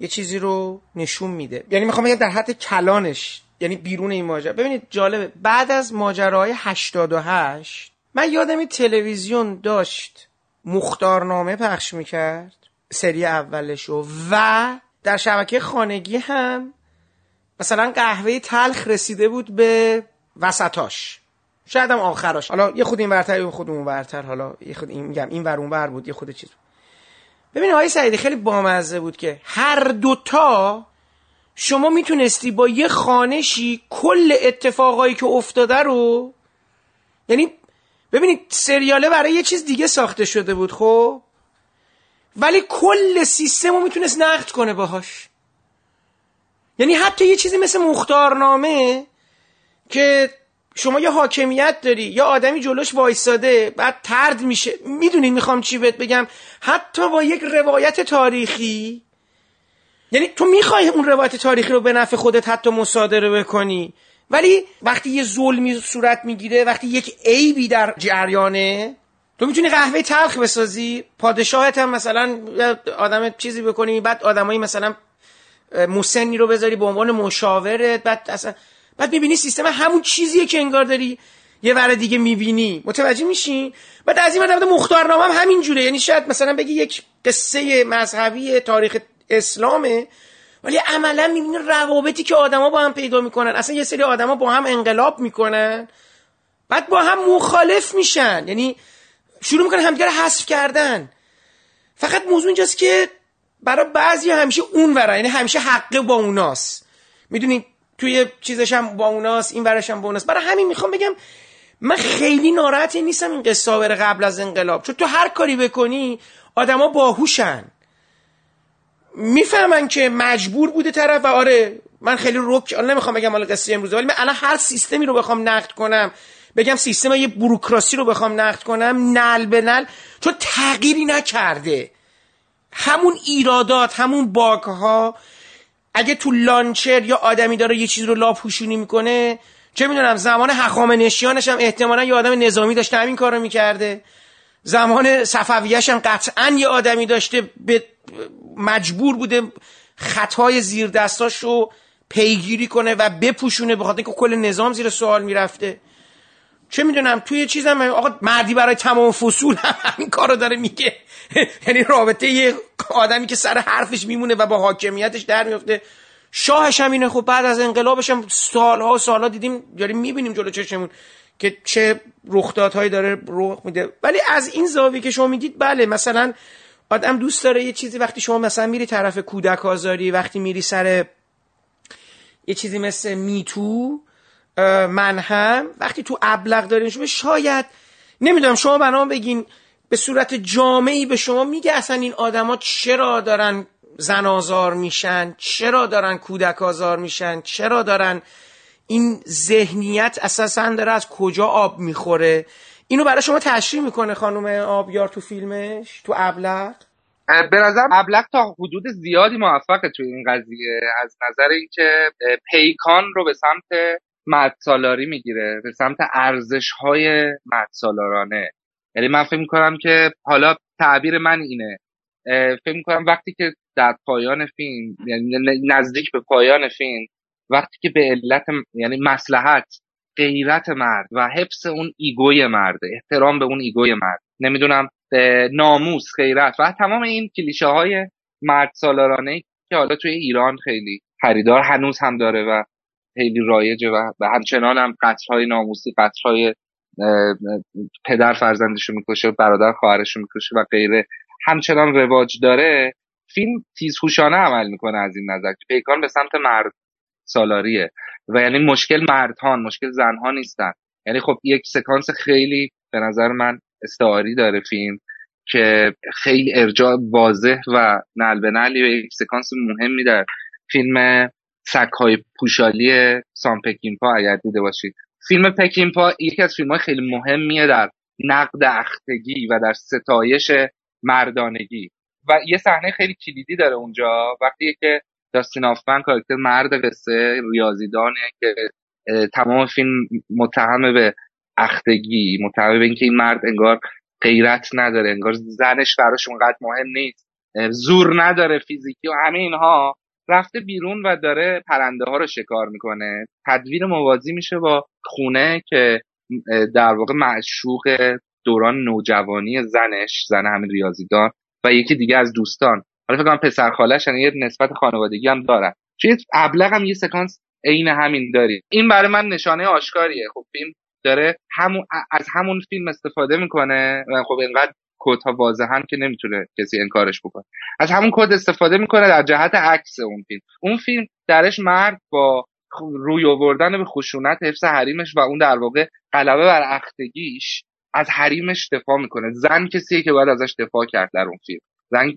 یه چیزی رو نشون میده. یعنی می‌خوام بگم در حد کلانش یعنی بیرون این ماجرا. ببینید جالبه. بعد از ماجراهای 88 من یادم تلویزیون داشت مختارنامه پخش می‌کرد سری اولشو و در شبکه خانگی هم مثلا قهوه تلخ رسیده بود به وسطاش. شاید هم آخراش. حالا یه خود این ورتر یه خود اون ورتر. حالا یه خود این میگم این ور اون ور بود یه خود چیز ببین آقای سعیدی خیلی بامزه بود که هر دوتا شما می‌تونستی با یه خانشی کل اتفاقایی که افتاده رو یعنی ببینید سریاله برای یه چیز دیگه ساخته شده بود خب؟ ولی کل سیستم رو می‌تونست نقد کنه باهاش. یعنی حتی یه چیزی مثل مختارنامه که شما یه حاکمیت داری یا آدمی جلوش وایستاده بعد ترد میشه. می‌دونین می‌خوام چی بهت بگم؟ حتی با یک روایت تاریخی یعنی تو می‌خوای اون روایت تاریخی رو به نفع خودت حتی مصادره بکنی ولی وقتی یه ظلمی صورت می‌گیره وقتی یک عیبی در جریانه تو می‌تونی قهوه تلخ بسازی. پادشاهت هم مثلا آدم چیزی بکنی بعد آدمایی مثلا مسنی رو بذاری به عنوان مشاورت بعد اصلا بعد می‌بینی سیستم همون چیزیه که انگار داری یه ور دیگه می‌بینی. متوجه میشین بعد از این مورد مختارنامه هم همین جوره. یعنی شاید مثلا بگی یک قصه مذهبی تاریخ اسلامه ولی عملا می‌بینی روابطی که آدما با هم پیدا می‌کنن. اصلا یه سری آدما با هم انقلاب می‌کنن بعد با هم مخالف میشن. یعنی شروع می‌کنن همدیگه رو حذف کردن. فقط موضوع اینجاست که برای بعضی همیشه اون وره یعنی همیشه حقه با اوناست. می‌دونی توی چیزش هم با اوناست این ورش هم با اوناست. برای همین می‌خوام بگم من خیلی ناراحتی نیستم این قصه بره قبل از انقلاب. چون تو هر کاری بکنی آدما باهوشن. می‌فهمن که مجبور بوده طرف و آره من خیلی رک نمی‌خوام بگم حالا قصه امروزه ولی من الان هر سیستمی رو بخوام نقد کنم بگم سیستم یه بروکراسی رو بخوام نقد کنم نل به نل چون تغییری نکرده. همون ایرادات همون باگ ها اگه تو لانچر یا آدمی داره یه چیز رو لاپوشونی می‌کنه چه می‌دونم زمان نشیانش هم احتمالا یه آدم نظامی داشته همین کارو می‌کرده. زمان صفویش هم قطعا یه آدمی داشته به مجبور بوده خطای زیر دستاش رو پیگیری کنه و بپوشونه به خاطر که کل نظام زیر سوال می‌رفته. چه می‌دونم توی چیزم آقا مردی برای تمام فصول هم همین کارو داره میگه. یعنی رابطه یه آدمی که سر حرفش میمونه و با حاکمیتش در میفته شاهش هم اینه خب بعد از انقلابش هم سالها و سالها دیدیم داریم می‌بینیم جلو چشمون که چه رخدادهایی داره رخ میده. ولی از این زاویه که شما می‌دید بله مثلا آدم دوست داره یه چیزی وقتی شما مثلا میری طرف کودک آزاری وقتی میری سر یه چیزی مثل میتو من هم وقتی تو ابلغ دارین شاید نمی‌دونم شما برام بگین به صورت جامعی به شما میگه اصلا این آدما چرا دارن زن آزار میشن؟ چرا دارن کودک آزار میشن؟ چرا دارن این ذهنیت اساسا داره از کجا آب می‌خوره؟ اینو برای شما تشریح می‌کنه خانم آبیار تو فیلمش تو ابلغ؟ به نظر ابلغ تا حدود زیادی موفقه تو این قضیه از نظر اینکه پیکان رو به سمت مرد سالاری می‌گیره به سمت ارزش های مرد سالارانه یعنی من فکر می‌کنم که حالا تعبیر من اینه. فکر می‌کنم وقتی که در پایان فیلم یعنی نزدیک به پایان فیلم وقتی که به علت یعنی مصلحت غیرت مرد و حفظ اون ego ی مرد احترام به اون ego ی مرد نمی‌دونم ناموس غیرت و تمام این کلیشه های مرد سالارانه که حالا توی ایران خیلی خریدار هنوز هم داره و خیلی رایجه و همچنان هم قتل‌های ناموسی قتل‌های پدر فرزندش رو می‌کشه برادر خواهرش رو می‌کشه و غیره. همچنان رواج داره. فیلم تیزهوشانه عمل می‌کنه از این نظر که پیکان به سمت مرد سالاریه. و یعنی مشکل مردهان مشکل زنها نیستن. یعنی خب یک سکانس خیلی به نظر من استعاری داره فیلم که خیلی ارجاع واضح و نل به نلی به یک سکانس مهمی در فیلم سکهای پوشالی سام پکینپا اگر دیده باشید. فیلم پکینپا یکی از فیلم های خیلی مهمیه در نقد اختگی و در ستایش مردانگی. و یه صحنه خیلی کلیدی داره اونجا. وقتی که داستین آفمن کاراکتر مرد قصه ریاضیدانه که تمام فیلم متهم به اختگی متهم به اینکه این مرد انگار غیرت نداره انگار زنش براش اونقدر مهم نیست زور نداره فیزیکی و همه اینها. رفته بیرون و داره پرنده ها رو شکار می‌کنه. تدویر موازی میشه با خونه که در واقع معشوق دوران نوجوانی زنش زن همین ریاضیدان و یکی دیگه از دوستان. حالا فکر کنم پسر خالش یعنی یه نسبت خانوادگی هم دارن. چون ابلغ هم یه سکانس عین همین داری این برای من نشانه آشکاریه. خب فیلم داره همون از همون فیلم استفاده می‌کنه و خب اینقدر کدها واضحن که نمی‌تونه کسی انکارش بکنه. از همون کد استفاده می‌کنه در جهت عکس اون فیلم. اون فیلم درش مرد با روی آوردن به خشونت حفظ حریمش و اون در واقع غلبه بر اختگیش از حریمش دفاع می‌کنه. زن کسیه که باید ازش دفاع کرد در اون فیلم. زن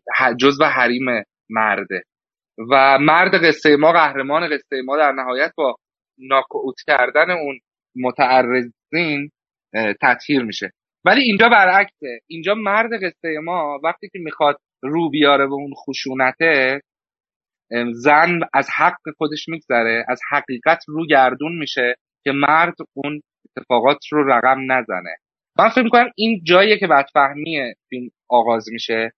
و حریم مرده. و مرد قصه ما قهرمان قصه ما در نهایت با ناکوت کردن اون متعرضین تطهیر میشه. ولی اینجا برعکسه. اینجا مرد قصه ما وقتی که می‌خواد رو بیاره به اون خشونته زن از حق خودش میگذره از حقیقت رو گردون میشه که مرد اون اتفاقات رو رقم نزنه. من فکر می‌کنم این جاییه که بدفهمی فیلم آغاز میشه.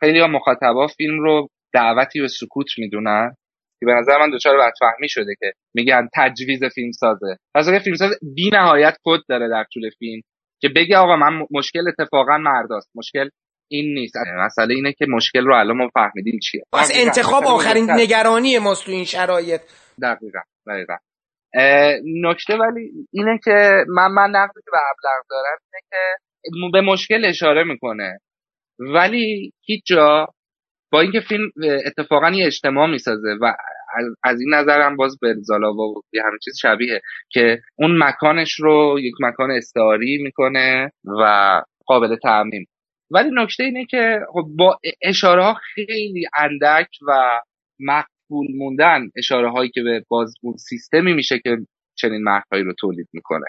خیلی ها مخاطبا فیلم رو دعوتی به سکوت می‌دونن که به نظر من دچار بدفهمی شده که میگن تجویز فیلم سازه پس فیلم ساز بی نهایت کد داره در طول فیلم که بگه آقا من مشکل اتفاقا مرداست. مشکل این نیست. مسئله اینه که مشکل رو الان ما فهمیدیم چیه. پس انتخاب آخرین نگرانی ماست تو این شرایط. دقیقا دقیقا. نکته ولی اینه که من من نقدی که به ابلغ دارم اینه که به مشکل اشاره می‌کنه. ولی هیچ جا با اینکه فیلم اتفاقا یه اجتماع می‌سازه و از این نظرم باز به زالاوا و همین چیز شبیه که اون مکانش رو یک مکان استعاری می‌کنه و قابل تعمیم. ولی نکته اینه که خب با اشاره ها خیلی اندک و مقبول موندن اشاره هایی که به باز اون سیستمی میشه که چنین مردهایی رو تولید می‌کنه.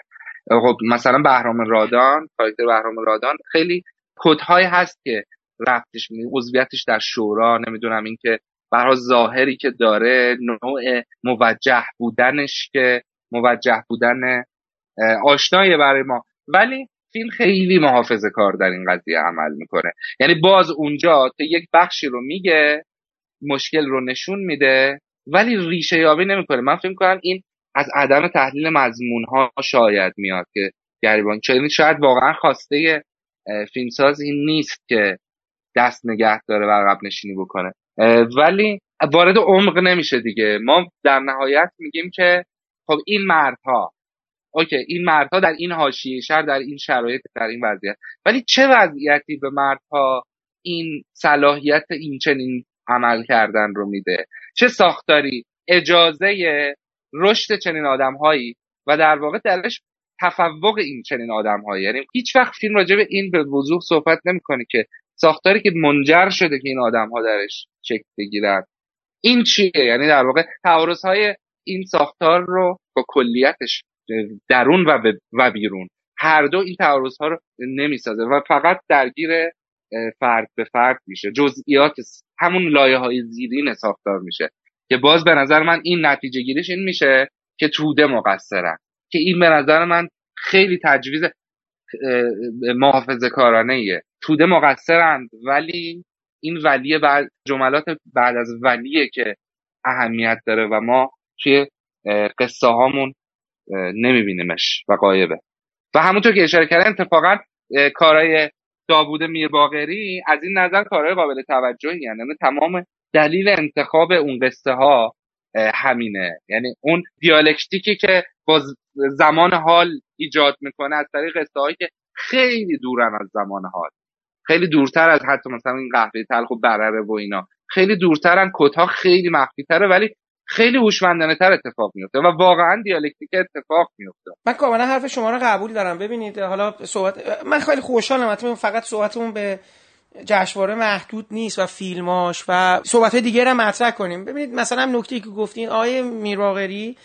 خب مثلا بهرام رادان کاراکتر بهرام رادان خیلی کدهایی هست که رفتش عضویتش در شورا نمی‌دونم اینکه برای ظاهری که داره نوع موجه بودنش که موجه بودن آشنایی برای ما. ولی فیلم خیلی محافظه کار در این قضیه عمل می‌کنه. یعنی باز اونجا که یک بخشی رو میگه مشکل رو نشون میده ولی ریشه یابی نمی‌کنه. من فکر کنم این از عدم تحلیل مضمون ها شاید میاد که گریبان. چون شاید واقعا خواسته فیلمساز این نیست که دست نگه داره و عقب نشینی بکنه. ولی وارد عمق نمیشه دیگه. ما در نهایت میگیم که خب این مردها اوکی این مردها در این حاشیه شهر در این شرایط در این وضعیت. ولی چه وضعیتی به مردها این صلاحیت این چنین عمل کردن رو میده؟ چه ساختاری؟ اجازه رشد چنین آدمهایی و در واقع درش تفوق این چنین آدم هایی یعنی هیچ وقت فیلم راجع به این به وضوح صحبت نمی‌کنه که ساختاری که منجر شده که این آدم ها درش شکل بگیرن. این چیه؟ یعنی در واقع تعارض های این ساختار رو با کلیتش درون و, و بیرون. هر دو این تعارض ها رو نمی‌سازه و فقط درگیر فرد به فرد میشه. جزئیات همون لایه های زیرین ساختار میشه که باز به نظر من این نتیجه گیریش این میشه که توده مقصرن. که این به نظر من خیلی تجویز محافظه کارانه ایه توده مقصرند ولی این ولیه بعد جملات بعد از ولیه که اهمیت داره و ما توی قصه هامون نمیبینیمش و قایبه و همونطور که اشاره کردن اتفاقا کارهای داوود میرباغری از این نظر کارهای قابل توجهی یعنی تمام دلیل انتخاب اون قصه ها همینه. یعنی اون دیالکتیکی که با زمان حال ایجاد می‌کنه از طریق قصه هایی که خیلی دورن از زمان حال. خیلی دورتر از حتی مثلا این قهوه تلخ و برره و اینا. خیلی دورترن کتها خیلی مخفی تره ولی خیلی هوشمندانه تر اتفاق میفته و واقعا دیالکتیک اتفاق میفته من کاملا حرف شما رو قبول دارم. ببینید حالا صحبت من خیلی خوشحالم فقط صحبتمون به جشنواره محدود نیست و فیلماش و صحبت های دیگه رو مطرح کنیم. ببینید مثلا نکته که گفتین آیه میرواغری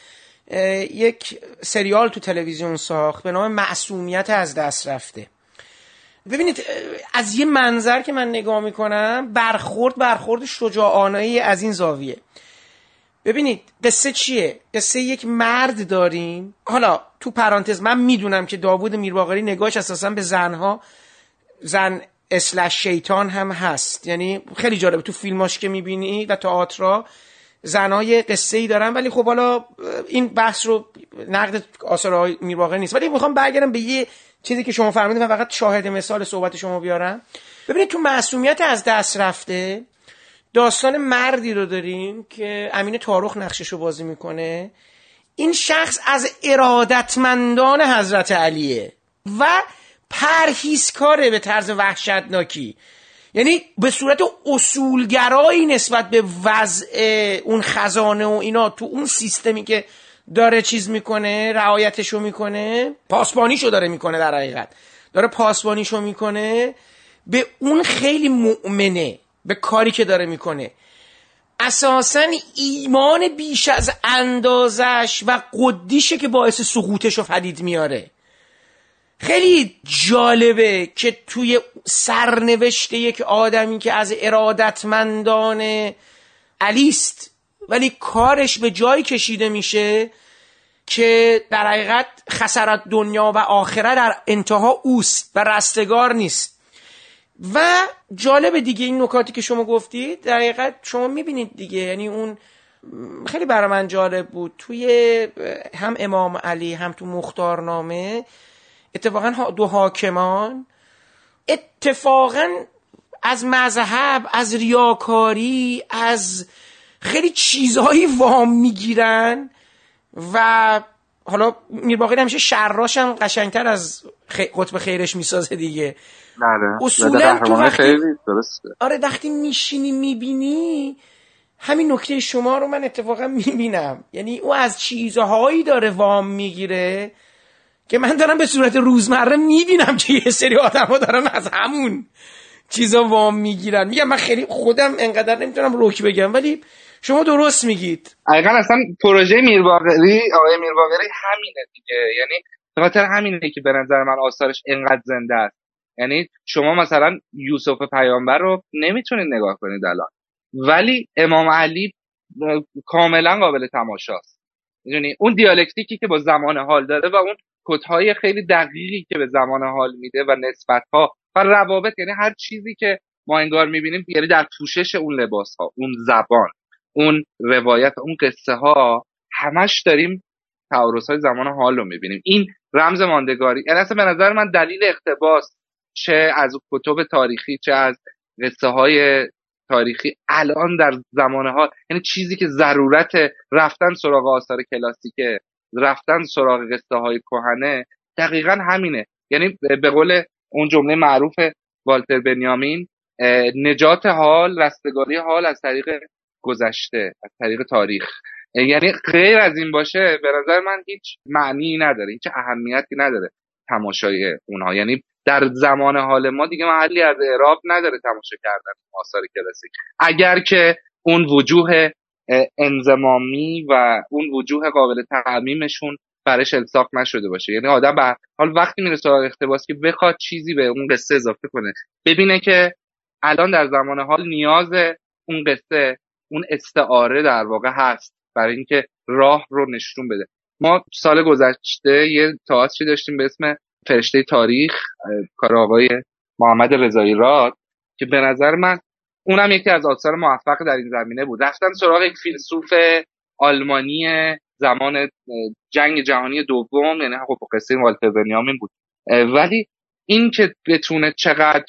یک سریال تو تلویزیون ساخت به نام معصومیت از دست رفته. ببینید از یه منظر که من نگاه می‌کنم برخورد برخورد شجاعانه از این زاویه. ببینید قصه چیه؟ قصه یک مرد داریم. حالا تو پرانتز من می‌دونم که داوود میرباقری نگاهش اساسا به زنها زن اسلش شیطان هم هست. یعنی خیلی جالبه تو فیلماش که می‌بینی و تئاترا زنای قصه ای دارن ولی خب حالا این بحث رو نقد آثار میرباقری نیست. ولی می‌خوام برگردم به یه چیزی که شما فرمودید و فقط شاهد مثال صحبت شما بیارم. ببینید تو معصومیت از دست رفته داستان مردی رو داریم که امین تاروخ نقشش رو بازی می‌کنه. این شخص از ارادتمندان حضرت علیه و پرهیزکاره به طرز وحشتناکی. یعنی به صورت اصولگرایی نسبت به وضع اون خزانه و اینا تو اون سیستمی که داره چیز می‌کنه رعایتشو می‌کنه پاسبانیشو داره می‌کنه در حقیقت. داره پاسبانیشو می‌کنه به اون خیلی مؤمنه به کاری که داره می‌کنه. اساسا ایمان بیش از اندازش و قدیشه که باعث سقوطش رو فدید میاره. خیلی جالبه که توی سرنوشت یک آدمی که از ارادتمندان علیست ولی کارش به جایی کشیده میشه که در حقیقت خسارت دنیا و آخره در انتها اوست و رستگار نیست. و جالب دیگه این نکاتی که شما گفتید در حقیقت شما می‌بینید دیگه. یعنی اون خیلی برای من جالب بود. توی هم امام علی هم تو مختارنامه اتفاقا دو حاکمان اتفاقا از مذهب از ریاکاری از خیلی چیزهایی وام می‌گیرن و حالا میرباقی همیشه شراش هم قشنگتر از قطب خیرش می‌سازه دیگه. بله. اصولا تو وقتی آره وقتی میشینی می‌بینی همین نکته شما رو من اتفاقا می‌بینم. یعنی او از چیزهایی داره وام می‌گیره که من دارم به صورت روزمره می‌بینم که یه سری آدم ها دارن از همون چیزا وام می‌گیرن. میگم من خیلی خودم انقدر نمی‌تونم روک بگم ولی شما درست میگید. دقیقا اصلا پروژه میرباقری آقای میرباقری همینه دیگه. یعنی خاطر همینه که به نظر من آثارش انقدر زنده است. یعنی شما مثلا یوسف پیامبر رو نمی‌تونید نگاه کنید الان. ولی امام علی کاملا قابل تماشاست. می‌دونی؟ اون دیالکتیکی که با زمان حال داره و اون کدهای خیلی دقیقی که به زمان حال میده و نسبت ها و روابط یعنی هر چیزی که ما انگار می‌بینیم یعنی در پوشش اون لباس ها اون زبان اون روایت اون قصه ها همش داریم تعارض های زمان حال رو می‌بینیم. این رمز ماندگاری یعنی اصلا به نظر من دلیل اقتباس چه از کتب تاریخی چه از قصه های تاریخی الان در زمان حال یعنی چیزی که ضرورت رفتن سراغ آثار کلاسیکه. رفتن سراغ قصه های کهنه دقیقا همینه. یعنی به قول اون جمله معروف والتر بنیامین نجات حال رستگاری حال از طریق گذشته از طریق تاریخ. یعنی غیر از این باشه به نظر من هیچ معنی نداره هیچ اهمیتی نداره تماشای اونها. یعنی در زمان حال ما دیگه محلی از اعراب نداره تماشا کردن آثار کلاسیک. اگر که اون وجوه انزمامی و اون وجوه قابل تعمیمشون برش الساق نشده باشه. یعنی آدم به حال وقتی میره سراغ اقتباس که بخواد چیزی به اون قصه اضافه کنه. ببینه که الان در زمان حال نیاز اون قصه اون استعاره در واقع هست برای اینکه راه رو نشون بده. ما سال گذشته یه تئاتری داشتیم به اسم فرشته تاریخ کار آقای محمد رضایی راد که به نظر من اونم یکی از آثار موفق در این زمینه بود. رفتن سراغ یک فیلسوف آلمانی زمان جنگ جهانی دوم یعنی خب قصه والتر بنیامین بود. ولی این که بتونه چقدر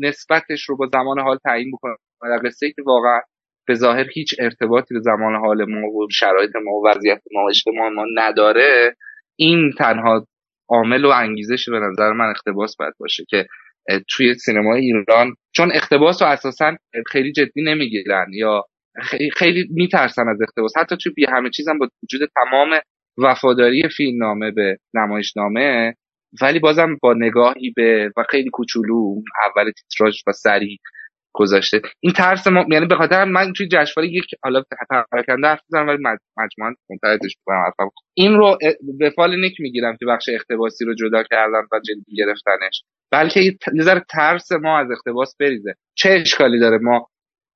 نسبتش رو با زمان حال تعیین بکنه و قصه که واقعا به ظاهر هیچ ارتباطی به زمان حال ما و شرایط ما و وضعیت ما و اجتماع ما نداره این تنها عامل و انگیزش به نظر من اختباس باید باشه که توی سینمای ایران چون اختباس رو اساسا خیلی جدی نمی‌گیرن یا خیلی میترسن از اختباس حتی توی بی همه چیزم با وجود تمام وفاداری فیلمنامه به نمایشنامه ولی بازم با نگاهی به و خیلی کوچولو اول تیتراژ و سریع گذاشته. این ترس ما یعنی به خاطر من توی جشنواره یک حالا پراکنده حرف بزنم ولی مجموعا منتقدش می‌کنم این رو به فال نیک می‌گیرم که بخش اختباسی رو جدا کردن و جدی گرفتنش. بلکه یه ترس ما از اختباس بریزه. چه اشکالی داره ما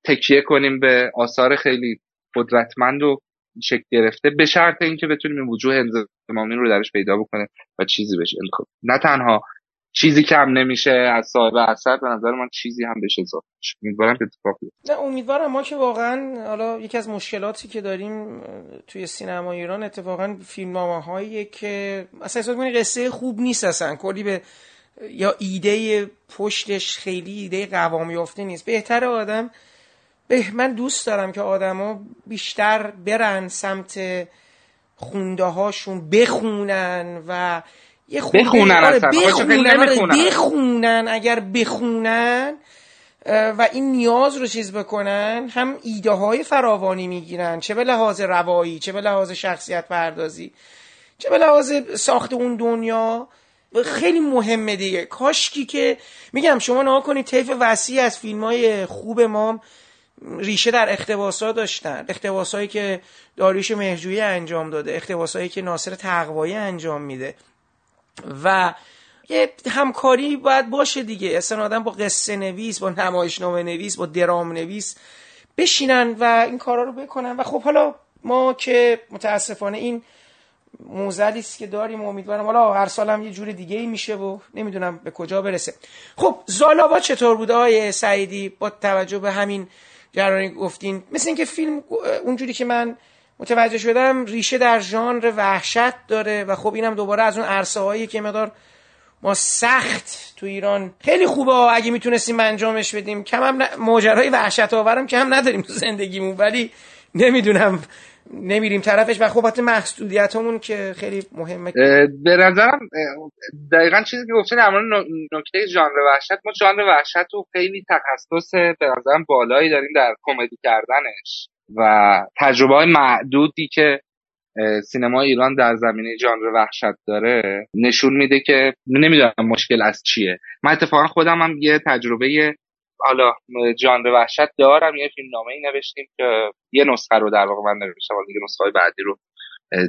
تکیه کنیم به آثار خیلی قدرتمند و شکل گرفته به شرط اینکه بتونیم این وجوه انضمامی رو درش پیدا بکنه و چیزی بشه نه تنها چیزی کم نمیشه از صاحب اثر به نظر من چیزی هم بشه اضافه امیدوارم اتفاق نه امیدوارم ما که واقعا حالا یکی از مشکلاتی که داریم توی سینما ایران اتفاقا فیلمنامه هایی که اصلا حساب قصه خوب نیست اصلا کلی به یا ایده پشتش خیلی ایده قوام یافته نیست. بهتر آدم به من دوست دارم که آدما بیشتر برن سمت خونده هاشون بخونن و یه بخونن آره بخونن, آره بخونن. اگر بخونن و این نیاز رو چیز بکنن هم ایده های فراوانی می‌گیرن. چه به لحاظ روایی چه به لحاظ شخصیت پردازی چه به لحاظ ساخت اون دنیا. خیلی مهمه دیگه. کاشکی که میگم شما نها کنید طیف وسیع از فیلم های خوب ما ریشه در اختباسا داشتن. اختباسایی که داریوش مهجویی انجام داده اختباسایی که ناصر تقوایی انجام میده. و یه همکاری باید باشه دیگه. اصلا با قصه نویس با نمایشنامه نویس با درام نویس بشینن و این کارا رو بکنن. و خب حالا ما که متاسفانه این موزلی است که داریم امیدوارم. حالا هر سال هم یه جور دیگه ای میشه و نمی‌دونم به کجا برسه. خب زالابا چطور بوده آیه سعیدی؟ با توجه به همین جرانی گفتین. مثل اینکه فیلم اونجوری که من متوجه شدم ریشه در ژانر وحشت داره و خب اینم دوباره از اون عرصه هایی که مدار ما سخت تو ایران خیلی خوبه اگه می‌تونستیم انجامش بدیم. کم هم ماجرای وحشت آورم که هم نداریم تو زندگیمون ولی نمی‌دونم. نمیریم طرفش و خب محدودیت همون که خیلی مهمه. به نظرم دقیقا چیزی که گفتین مورد نکته ژانر وحشت ما ژانر وحشت رو خیلی تخصص به نظرم بالایی داریم در کمدی کردنش و تجربه های معدودی که سینما ایران در زمینه ژانر وحشت داره نشون میده که نمی‌دونم مشکل از چیه. من اتفاقا خودم هم یه تجربه حالا ژانر وحشت دارم یه فیلم نامه ای نوشتیم که یه نسخه رو در واقع من نوشتم دیگه نسخه های بعدی رو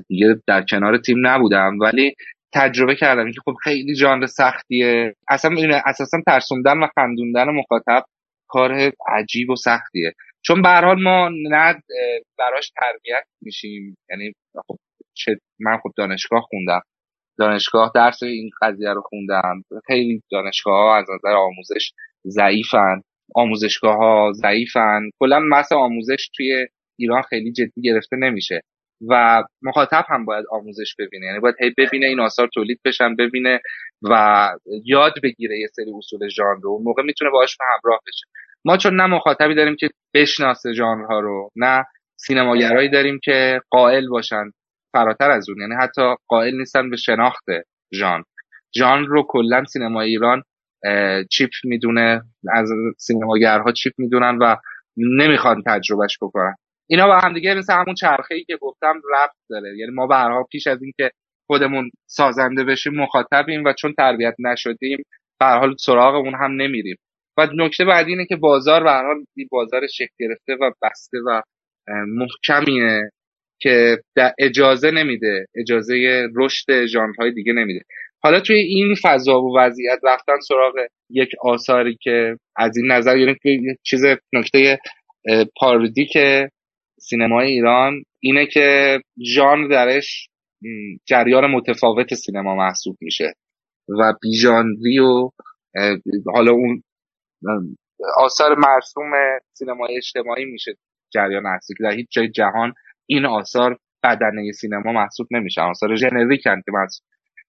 دیگه در کنار تیم نبودم ولی تجربه کردم که خب خیلی ژانر سختیه. اصلا اساسا ترسوندن و خندوندن مخاطب کار عجیب و سختیه. چون به حال ما نه براش تربیت میشیم. یعنی خب چه من خب دانشگاه خوندم. دانشگاه درس این قضیه رو خوندم. خیلی دانشگاه ها از نظر آموزش ضعیفن آموزشگاه ها ضعیفن. کلا مثل آموزش توی ایران خیلی جدی گرفته نمیشه و مخاطب هم باید آموزش ببینه. یعنی باید هی ببینه این آثار تولید بشن ببینه و یاد بگیره یه سری اصول ژانر رو. موقع می‌تونه باهاش همراه بشه. ما چون نه مخاطبی داریم که بشناسه ژانرها رو نه سینماگرایی داریم که قائل باشن فراتر از اون. یعنی حتی قائل نیستن به شناخت ژانر. ژانر رو کلا سینما ایران چیپ می‌دونه از سینماگرها چیپ می‌دونن و نمی‌خوان تجربهش بکنن. اینا با هم دیگه مثل همون چرخه ای که گفتم رفت داره. یعنی ما به پیش از اینکه خودمون سازنده بشیم مخاطبیم و چون تربیت نشدیم به حال سراغمون هم نمیریم. و نکته بعدی اینه که بازار به حال بازار شکل گرفته و بسته و محکمیه که اجازه نمیده اجازه رشد ژانرهای دیگه نمیده. حالا توی این فضا و وضعیت رفتن سراغ یک آثاری که از این نظر یعنی چیز نکته پاردی که سینمای ایران اینه که ژانر درش جریان متفاوت سینما محسوب میشه و بیژانری و حالا اون آثار مرسوم سینمای اجتماعی میشه جریان اصلی که در هیچ جای جهان این آثار بدنه سینما محسوب نمیشه. آثار ژنریکن که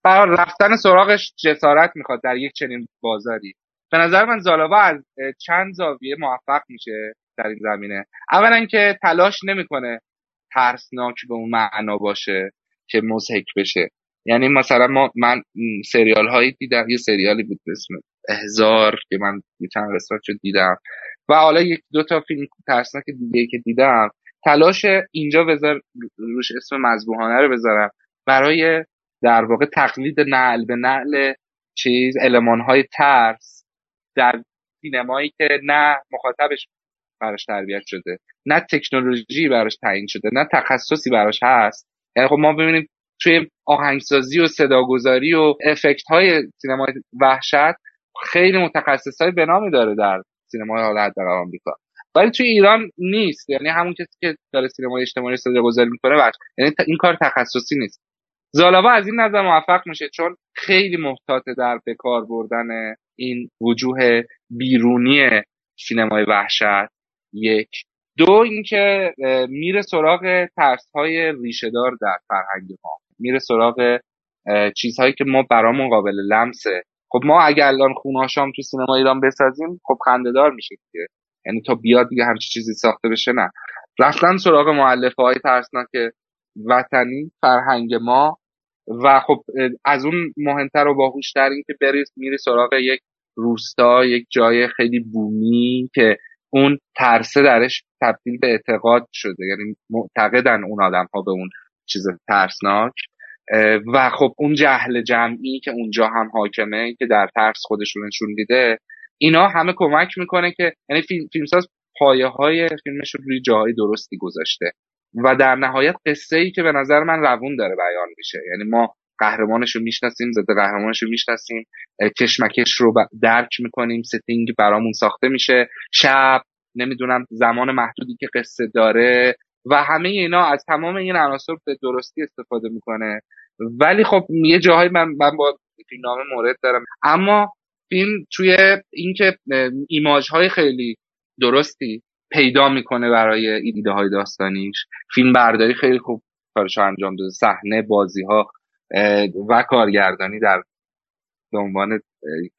رفتن سراغش جسارت می‌خواد در یک چنین بازاری. به نظر من زالاوا از چند زاویه موفق میشه در این زمینه. اولا که تلاش نمی‌کنه ترسناک به اون معنا باشه که مزهک بشه. یعنی مثلا ما من سریال هایی دیدم یه سریالی بود اسم احزار که من چند قسمت شد دیدم. و حالا یک دو تا فیلم ترسناک دیگه که دیدم. تلاش اینجا بذار روش اسم مذبوحانه رو بذارم. برای در واقع تقلید نعل به نعل چیز علمان های ترس در سینمایی که نه مخاطبش براش تربیت شده نه تکنولوژی براش تعیین شده نه تخصصی براش هست. یعنی خب ما ببینیم توی آهنگسازی و صداگذاری و افکت های سینمای وحشت خیلی متخصص های به داره در سینمای حالا در آمریکا. ولی توی ایران نیست. یعنی همون کسی که داره سینمای اجتماعی صدا گذاری می‌کنه یعنی این کار تخصصی نیست. زالاوا از این نظر موفق میشه چون خیلی محتاط در به کار بردن این وجوه بیرونی سینمای وحشت. یک. دو اینکه میره سراغ ترس های ریشهدار در فرهنگ ما. میره سراغ چیزهایی که ما برامون قابل لمسه. خب ما اگر الان خوناشام تو سینما ایران بسازیم خب خندهدار میشه دیگه. یعنی تا بیاد دیگه همچین چیزی ساخته بشه نه. رفتن سراغ معلفه های ترسناک وطنی فرهنگ ما. و خب از اون مهمتر و باهوشتر این که برید میری سراغ یک روستا یک جای خیلی بومی که اون ترسه درش تبدیل به اعتقاد شده. یعنی معتقدن اون آدم ها به اون چیز ترسناک. و خب اون جهل جمعی که اونجا هم حاکمه که در ترس خودشون نشون دیده اینا همه کمک می‌کنه که یعنی فیلم فیلمساز پایه های فیلمش رو روی جاهای درستی گذاشته. و در نهایت قصه ای که به نظر من روون داره بیان میشه. یعنی ما قهرمانش رو می‌شناسیم ضد قهرمانش رو می‌شناسیم کشمکش رو درک می‌کنیم ستینگ برامون ساخته میشه شب نمی‌دونم زمان محدودی که قصه داره و همه اینا از تمام این عناصر به درستی استفاده می‌کنه. ولی خب یه جاهای من من با فیلمنامه مورد دارم. اما فیلم توی اینکه ایماج های خیلی درستی پیدا می‌کنه برای ایده های داستانیش. فیلم برداری خیلی خوب کارش انجام داده. صحنه بازی ها و کارگردانی در به عنوان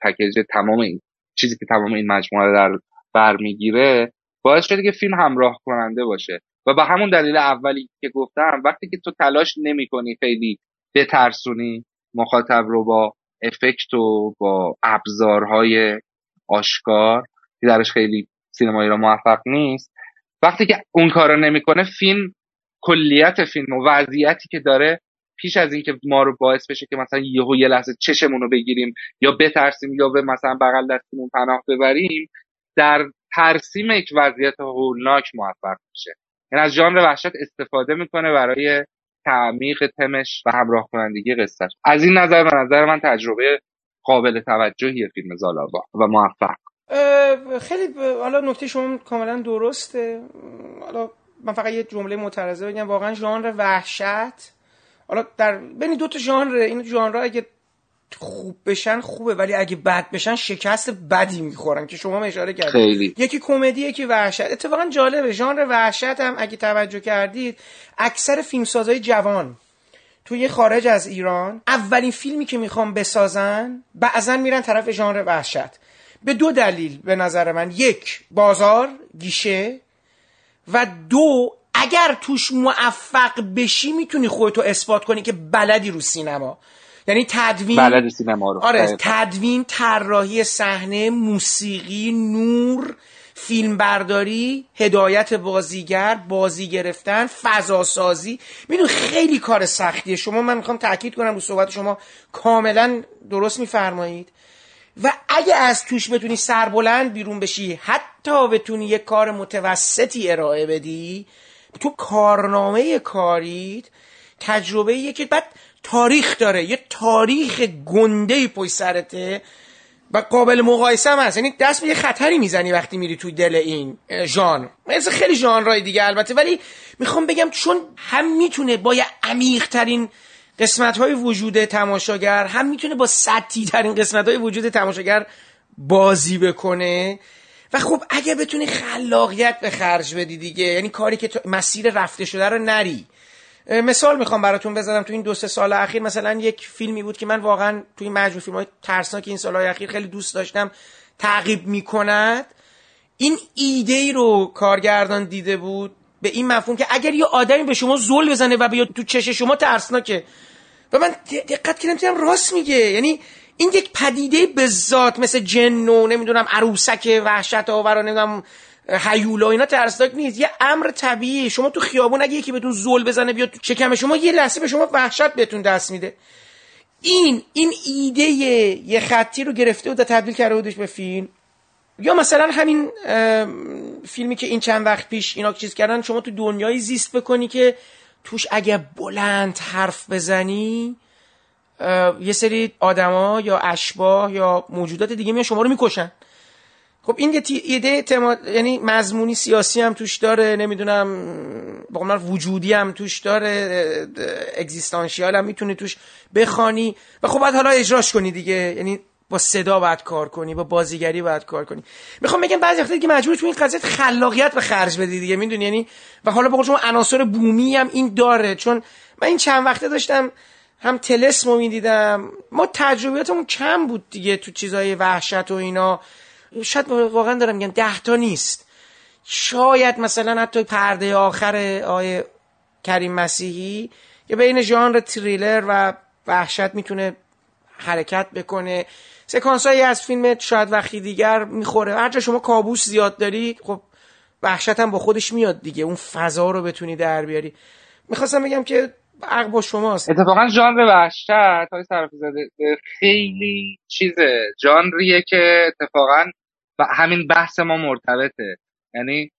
پکیج تمام این چیزی که تمام این مجموعه در برمیگیره باعث شده که فیلم همراه کننده باشه. و به همون دلیل اولی که گفتم وقتی که تو تلاش نمی کنی خیلی بترسونی مخاطب رو با افکت و با ابزارهای آشکار که درش خیلی سینمایی را موفق نیست. وقتی که اون کار رو نمی‌کنه فیلم کلیت فیلم و وضعیتی که داره پیش از اینکه ما رو باعث بشه که مثلا یهو یه لحظه چشمون رو بگیریم یا بترسیم یا به مثلا بغل دستمون پناه ببریم در ترسیم یک وضعیت هولناک موفق میشه. یعنی از ژانر وحشت استفاده می‌کنه برای تعمیق تمش و همراه کنندگی قصهش از این نظر به نظر من تجربه قابل توجهی فیلم زالاوا و موفق. خیلی حالا نکته شما کاملا درسته. حالا من فقط یه جمله مترزه بگم. واقعا ژانر وحشت حالا در بین دو تا ژانر این ژانر اگه خوب بشن خوبه ولی اگه بد بشن شکست بدی می‌خورن که شما اشاره کردید. یکی کمدی یکی وحشت. اتفاقا جالبه ژانر وحشت هم اگه توجه کردید اکثر فیلمسازای جوان توی خارج از ایران اولین فیلمی که می‌خوام بسازن بعضا میرن طرف ژانر وحشت. به دو دلیل به نظر من. یک بازار گیشه. و دو اگر توش موفق بشی می‌تونی خودتو اثبات کنی که بلدی رو سینما. یعنی تدوین بلد سینما رو. آره تدوین طراحی صحنه موسیقی نور فیلم برداری هدایت بازیگر بازی گرفتن فضا سازی میدون خیلی کار سختیه. شما من می‌خوام تاکید کنم رو صحبت شما کاملا درست میفرمایید. و اگه از توش بتونی سربلند بیرون بشی حتی بتونی یه کار متوسطی ارائه بدی تو کارنامه کارید تجربه که بعد تاریخ داره یه تاریخ گنده پشت سرته و قابل مقایسه هم هست. یعنی دست به یه خطری می‌زنی وقتی میری توی دل این ژان مثل خیلی ژانرهای دیگه البته. ولی می‌خوام بگم چون هم می‌تونه با یه عمیق قسمت های وجود تماشاگر هم می‌تونه با سطحی ترین قسمت های وجود تماشاگر بازی بکنه. و خب اگه بتونی خلاقیت به خرج بدی دیگه یعنی کاری که مسیر رفته شده رو نری. مثال می‌خوام براتون بزنم. تو این دو سه سال اخیر مثلا یک فیلمی بود که من واقعا تو این مجموع فیلم های ترسناک این سالهای اخیر خیلی دوست داشتم تعقیب می‌کند. این ایده ای رو کارگردان دیده بود به این مفهوم که اگر یه آدمی به شما زل بزنه و بیاد تو چش شما ترسناکه و من دقت کردم دیدم راست میگه. یعنی این یک پدیده به ذات مثل جن و نمی‌دونم عروسک وحشت آور و نمی‌دونم هیولا اینا ترسناک نیست. یه امر طبیعی. شما تو خیابون اگه یکی بهتون زل بزنه بیاد تو شکم شما یه لحظه به شما وحشت بهتون دست میده. این این ایده یه خطی رو گرفته و تبدیل کرده بودش به فیلم. یا مثلا همین فیلمی که این چند وقت پیش اینا چیز کردن شما تو دنیای زیست بکنی که توش اگه بلند حرف بزنی یه سری آدما یا اشباه یا موجودات دیگه میان شما رو می‌کشن. خب این یه ایده تما... یعنی مضمونی سیاسی هم توش داره نمی‌دونم با وجودی هم توش داره اگزیستانشیال هم می‌تونی توش بخوانی. و خب باید حالا اجراش کنی دیگه. یعنی با صدا باید کار کنی با بازیگری باید کار کنی. می‌خوام بگم بعضی وقتا که مجبور تو این قضیه خلاقیت به خرج بدی دیگه می‌دونی؟ یعنی و حالا بقول شما عناصر بومی هم این داره چون من این چند وقته داشتم هم تلسمو می‌دیدم. ما تجربیاتمون کم بود دیگه تو چیزای وحشت و اینا. شاید واقعا دارم میگم ده تا نیست. شاید مثلا حتی پرده آخر آیه کریم مسیحی یا بین ژانر تریلر و وحشت می‌تونه حرکت بکنه. سکانس هایی از فیلم شاید وقتی دیگر می‌خوره. هر جا شما کابوس زیاد داری خب وحشت هم با خودش میاد دیگه. اون فضا رو بتونی در بیاری. می‌خواستم بگم که حق با شماست. اتفاقا ژانر وحشت های طرف زده خیلی چیزه. ژانریه که اتفاقا همین بحث ما مرتبطه. یعنی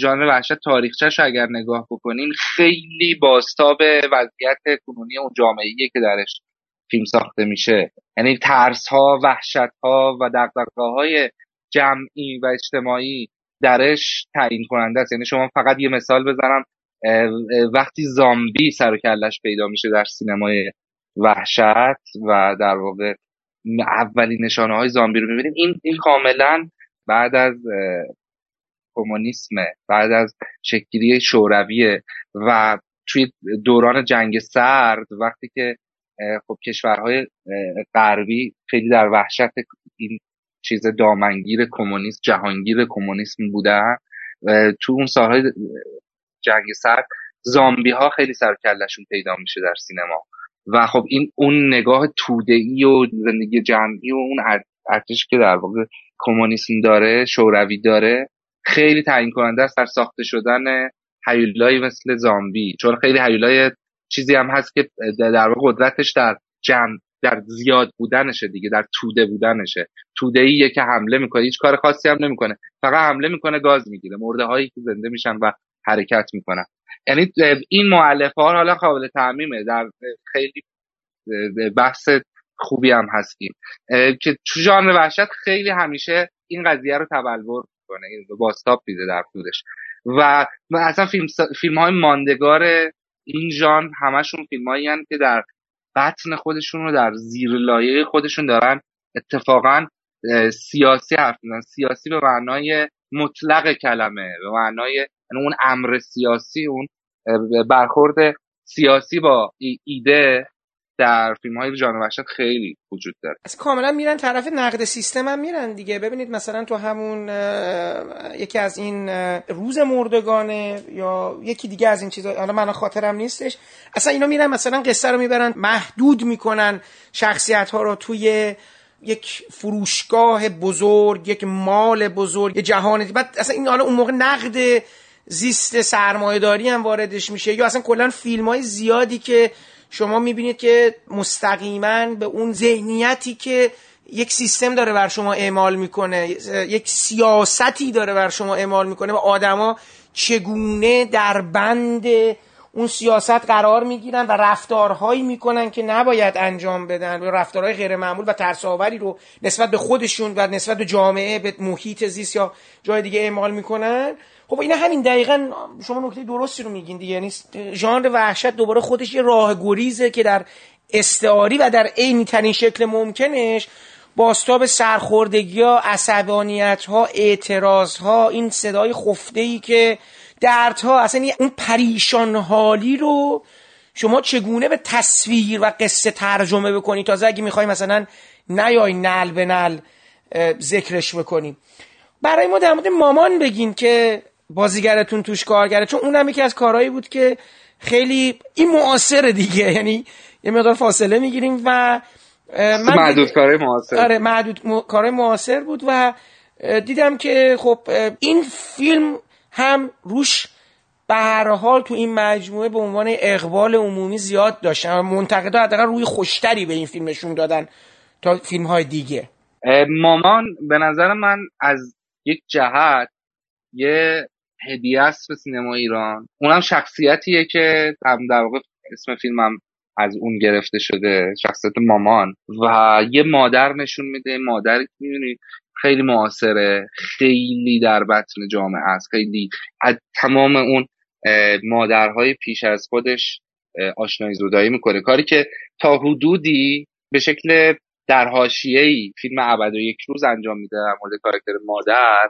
ژانر وحشت تاریخچهش اگر نگاه بکنیم خیلی باستاب وضعیت کنونی اون جامعه که درش فیلم ساخته میشه. یعنی ترس ها وحشت ها و دقدقه های جمعی و اجتماعی درش تعیین کننده است. یعنی شما فقط یه مثال بزنم وقتی زامبی سر و کلش پیدا میشه در سینمای وحشت و در واقع اولین نشانه های زامبی رو می‌بینیم این این کاملا بعد از کمونیسم بعد از شکلی شورویه و توی دوران جنگ سرد وقتی که خب کشورهای غربی خیلی در وحشت این چیز دامنگیر کمونیسم جهانگیر کمونیسم بودن تو اون سالهای جنگ سرد زامبی ها خیلی سر کلشون پیدا میشه در سینما. و خب این اون نگاه توده ای و زندگی جمعی و اون ارتش که در واقع کمونیسم داره شوروی داره خیلی تعیین کننده است در ساخته شدن هیولایی مثل زامبی. چون خیلی هیولای چیزی هم هست که در واقع قدرتش در جمع در زیاد بودنشه دیگه در توده بودنشه. توده ایه که حمله می‌کنه هیچ کار خاصی هم نمی‌کنه. فقط حمله می‌کنه گاز می‌گیره. مرده هایی که زنده میشن و حرکت می‌کنن. یعنی این معلفه ها حالا قابل تعمیمه. در خیلی بحث خوبی هم هستیم. که تو ژانر وحشت خیلی همیشه این قضیه رو تبلور کنه باستاب میده در خودش. و اصلا فیلم, فیلم های ماندگار این ژانر همشون فیلم هایی که در بطن خودشون رو در زیر لایه خودشون دارن. اتفاقا سیاسی حرف سیاسی به معنای مطلق کلمه به معنای یعنی اون امر سیاسی اون برخورد سیاسی با ایده در فیلم های جان وحشت خیلی وجود داره. از کاملا میرن طرف نقد سیستم هم میرن دیگه. ببینید مثلا تو همون یکی از این روز مردگانه یا یکی دیگه از این چیزا حالا من خاطرم نیستش. اصلا اینا میرن مثلا قصه رو می‌برن محدود می‌کنن شخصیت ها رو توی یک فروشگاه بزرگ یک مال بزرگ یک جهان بعد اصلا این حالا اون موقع نقد زیست سرمایهداری هم واردش میشه یا اصلا کلا فیلم های زیادی که شما می‌بینید که مستقیما به اون ذهنیتی که یک سیستم داره بر شما اعمال می‌کنه یک سیاستی داره بر شما اعمال می‌کنه و آدما چگونه در بند اون سیاست قرار می‌گیرن و رفتارهایی می‌کنن که نباید انجام بدن و رفتارهای غیر معمول و ترساوری رو نسبت به خودشون و نسبت به جامعه به محیط زیست یا جای دیگه اعمال می‌کنن؟ خب اینا همین دقیقا شما نکته درستی رو میگین دیگه. یعنی ژانر وحشت دوباره خودش یه راه گریزه که در استعاری و در عینی ترین شکل ممکنش باستاب سرخوردگی ها عصبانیت ها اعتراض ها این صدای خفته ای که دردها اصلا اون پریشان حالی رو شما چگونه به تصویر و قصه ترجمه بکنی؟ تازه اگه می‌خوای مثلا نیای نل به نل ذکرش بکنیم برای ما در مورد مامان بگین که بازیگرتون توش کار کرده چون اونم یکی از کارهایی بود که خیلی این معاصر دیگه. یعنی یه مقدار فاصله می‌گیریم و من معدود کارهای معاصر. آره معدود کارهای معاصر بود و دیدم که خب این فیلم هم روش به هر حال تو این مجموعه به عنوان اقبال عمومی زیاد داشتن منتقدا حداقل روی خوشتری به این فیلم نشون دادن تا فیلم های دیگه مامان به نظر من از یک جهت یه هدیه است به سینما ایران. اونم شخصیتیه که در واقع اسم فیلمم از اون گرفته شده شخصیت مامان. و یه مادر نشون میده مادر می‌دونی خیلی معاصره خیلی در بطن جامعه است. خیلی از تمام اون مادرهای پیش از خودش آشنایی زودایی می‌کنه. کاری که تا حدودی به شکل در ای فیلم ابد و یک روز انجام میده در مورد کاراکتر مادر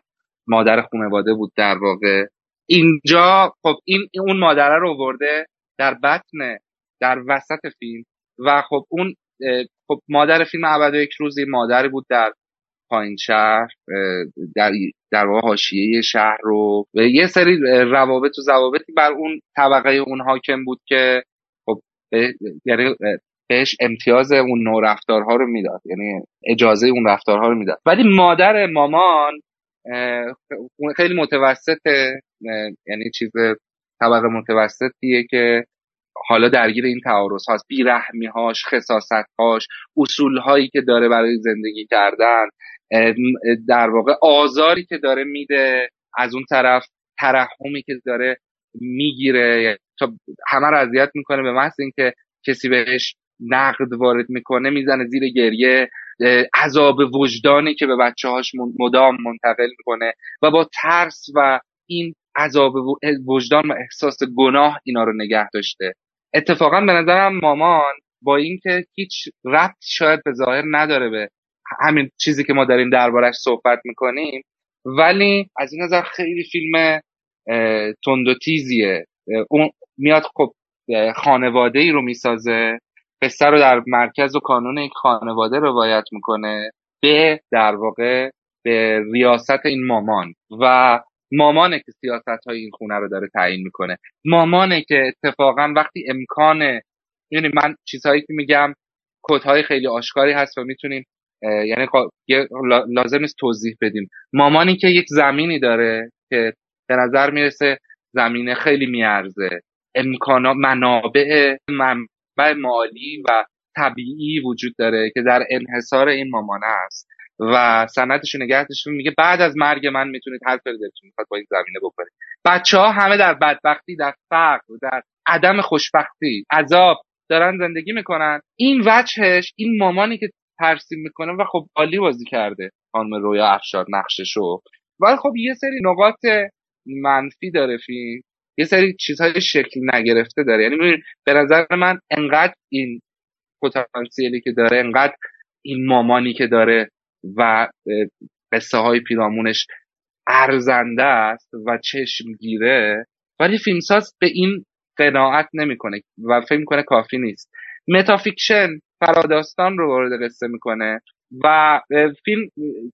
مادر خانواده بود در واقع. اینجا خب این اون مادره رو ورده در بطن در وسط فیلم و خب اون خب مادر فیلم ابد و یک روزی مادری بود در پایین شهر در در واقع حاشیه شهر رو و یه سری روابط و ضوابطی بر اون طبقه اون حاکم بود که خب یعنی بهش امتیاز اون نوع رفتارها رو می‌داد یعنی اجازه اون رفتارها رو می‌داد. ولی مادر مامان خیلی متوسطه یعنی چیز طبقه متوسطیه که حالا درگیر این تعارض هاست. بیرحمی هاش خصاصت هاش اصول هایی که داره برای زندگی کردن در واقع آزاری که داره میده از اون طرف ترحمی که داره می‌گیره. تا همه رو اذیت می‌کنه به محض اینکه کسی بهش نقد وارد می‌کنه می‌زنه زیر گریه. عذاب وجدانی که به بچه هاش مدام منتقل می‌کنه و با ترس و این عذاب وجدان و احساس گناه اینا رو نگه داشته. اتفاقا به نظرم مامان با اینکه هیچ ربط شاید به ظاهر نداره به همین چیزی که ما داریم دربارش صحبت می‌کنیم ولی از این نظر خیلی فیلم تند و اون میاد خب خانواده ای رو می‌سازه. قصه رو در مرکز و کانون یک خانواده روایت می‌کنه به در واقع به ریاست این مامان و مامانه که سیاست های این خونه رو داره تعیین می‌کنه. مامانه که اتفاقا وقتی امکان یعنی من چیزهایی که میگم کودهای خیلی آشکاری هست و می‌تونیم یعنی لازم نیست توضیح بدیم. مامانی که یک زمینی داره که به نظر می‌رسه زمینه خیلی میارزه. امکانات منابع مالی و طبیعی وجود داره که در انحصار این مامانه است. و سندش نگهش میگه بعد از مرگ من می‌تونید هر کاری دلتون می‌خواد با این زمینه بکنید. بچه ها همه در بدبختی در فقر در عدم خوشبختی عذاب دارن زندگی می‌کنن. این وجهش این مامانی که ترسیم می‌کنه و خب عالی بازی کرده خانم رویا افشار نقششو ولی خب یه سری نقاط منفی داره فیلم. یه سری چیزهای شکل نگرفته داره. یعنی به نظر من انقدر این پتانسیلی که داره انقدر این مامانی که داره و قصه های پیرامونش ارزنده است و چشمگیره ولی فیلمساز به این قناعت نمی‌کنه و فکر می‌کنه کافی نیست. metafiction فراداستان رو وارد قصه می‌کنه و فیلم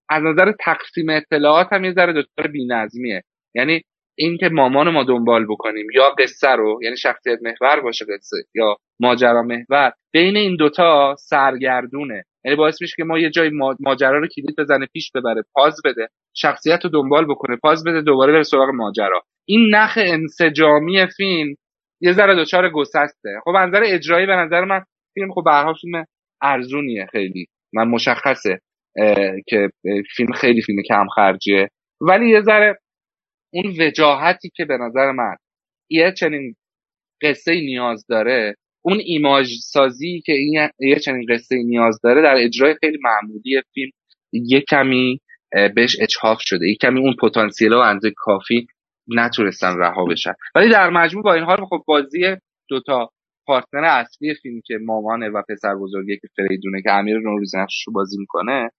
از نظر تقسیم اطلاعات هم یه ذره دچار بینظمیه. یعنی اینکه مامان ما دنبال بکنیم یا قصه رو یعنی شخصیت محور باشه قصه یا ماجرا محور بین این دوتا سرگردونه. یعنی باعث میشه که ما یه جای ماجرا رو کلید بزنه پیش ببره پاز بده شخصیت رو دنبال بکنه پاز بده دوباره بره سراغ ماجرا. این نخ انسجامی فیلم یه ذره دچار گسسته. خب نظر اجرایی به نظر من فیلم خب به فیلم ارزونیه خیلی. من مشخصه که فیلم خیلی فیلم کم خرجیه ولی یه ذره اون وجاهتی که به نظر من یه چنین قصه نیاز داره اون ایماج سازی که این یه چنین قصه نیاز داره در اجرای خیلی معمولی فیلم یه کمی بهش اچهاف شده یه کمی اون پتانسیل و اندازه کافی نتونستن رها بشن. ولی در مجموع با این حال خب بازی دوتا پارتنر اصلی فیلم که مامانه و پسر بزرگی که فریدونه که امیر نوروز رو بازی می‌کنه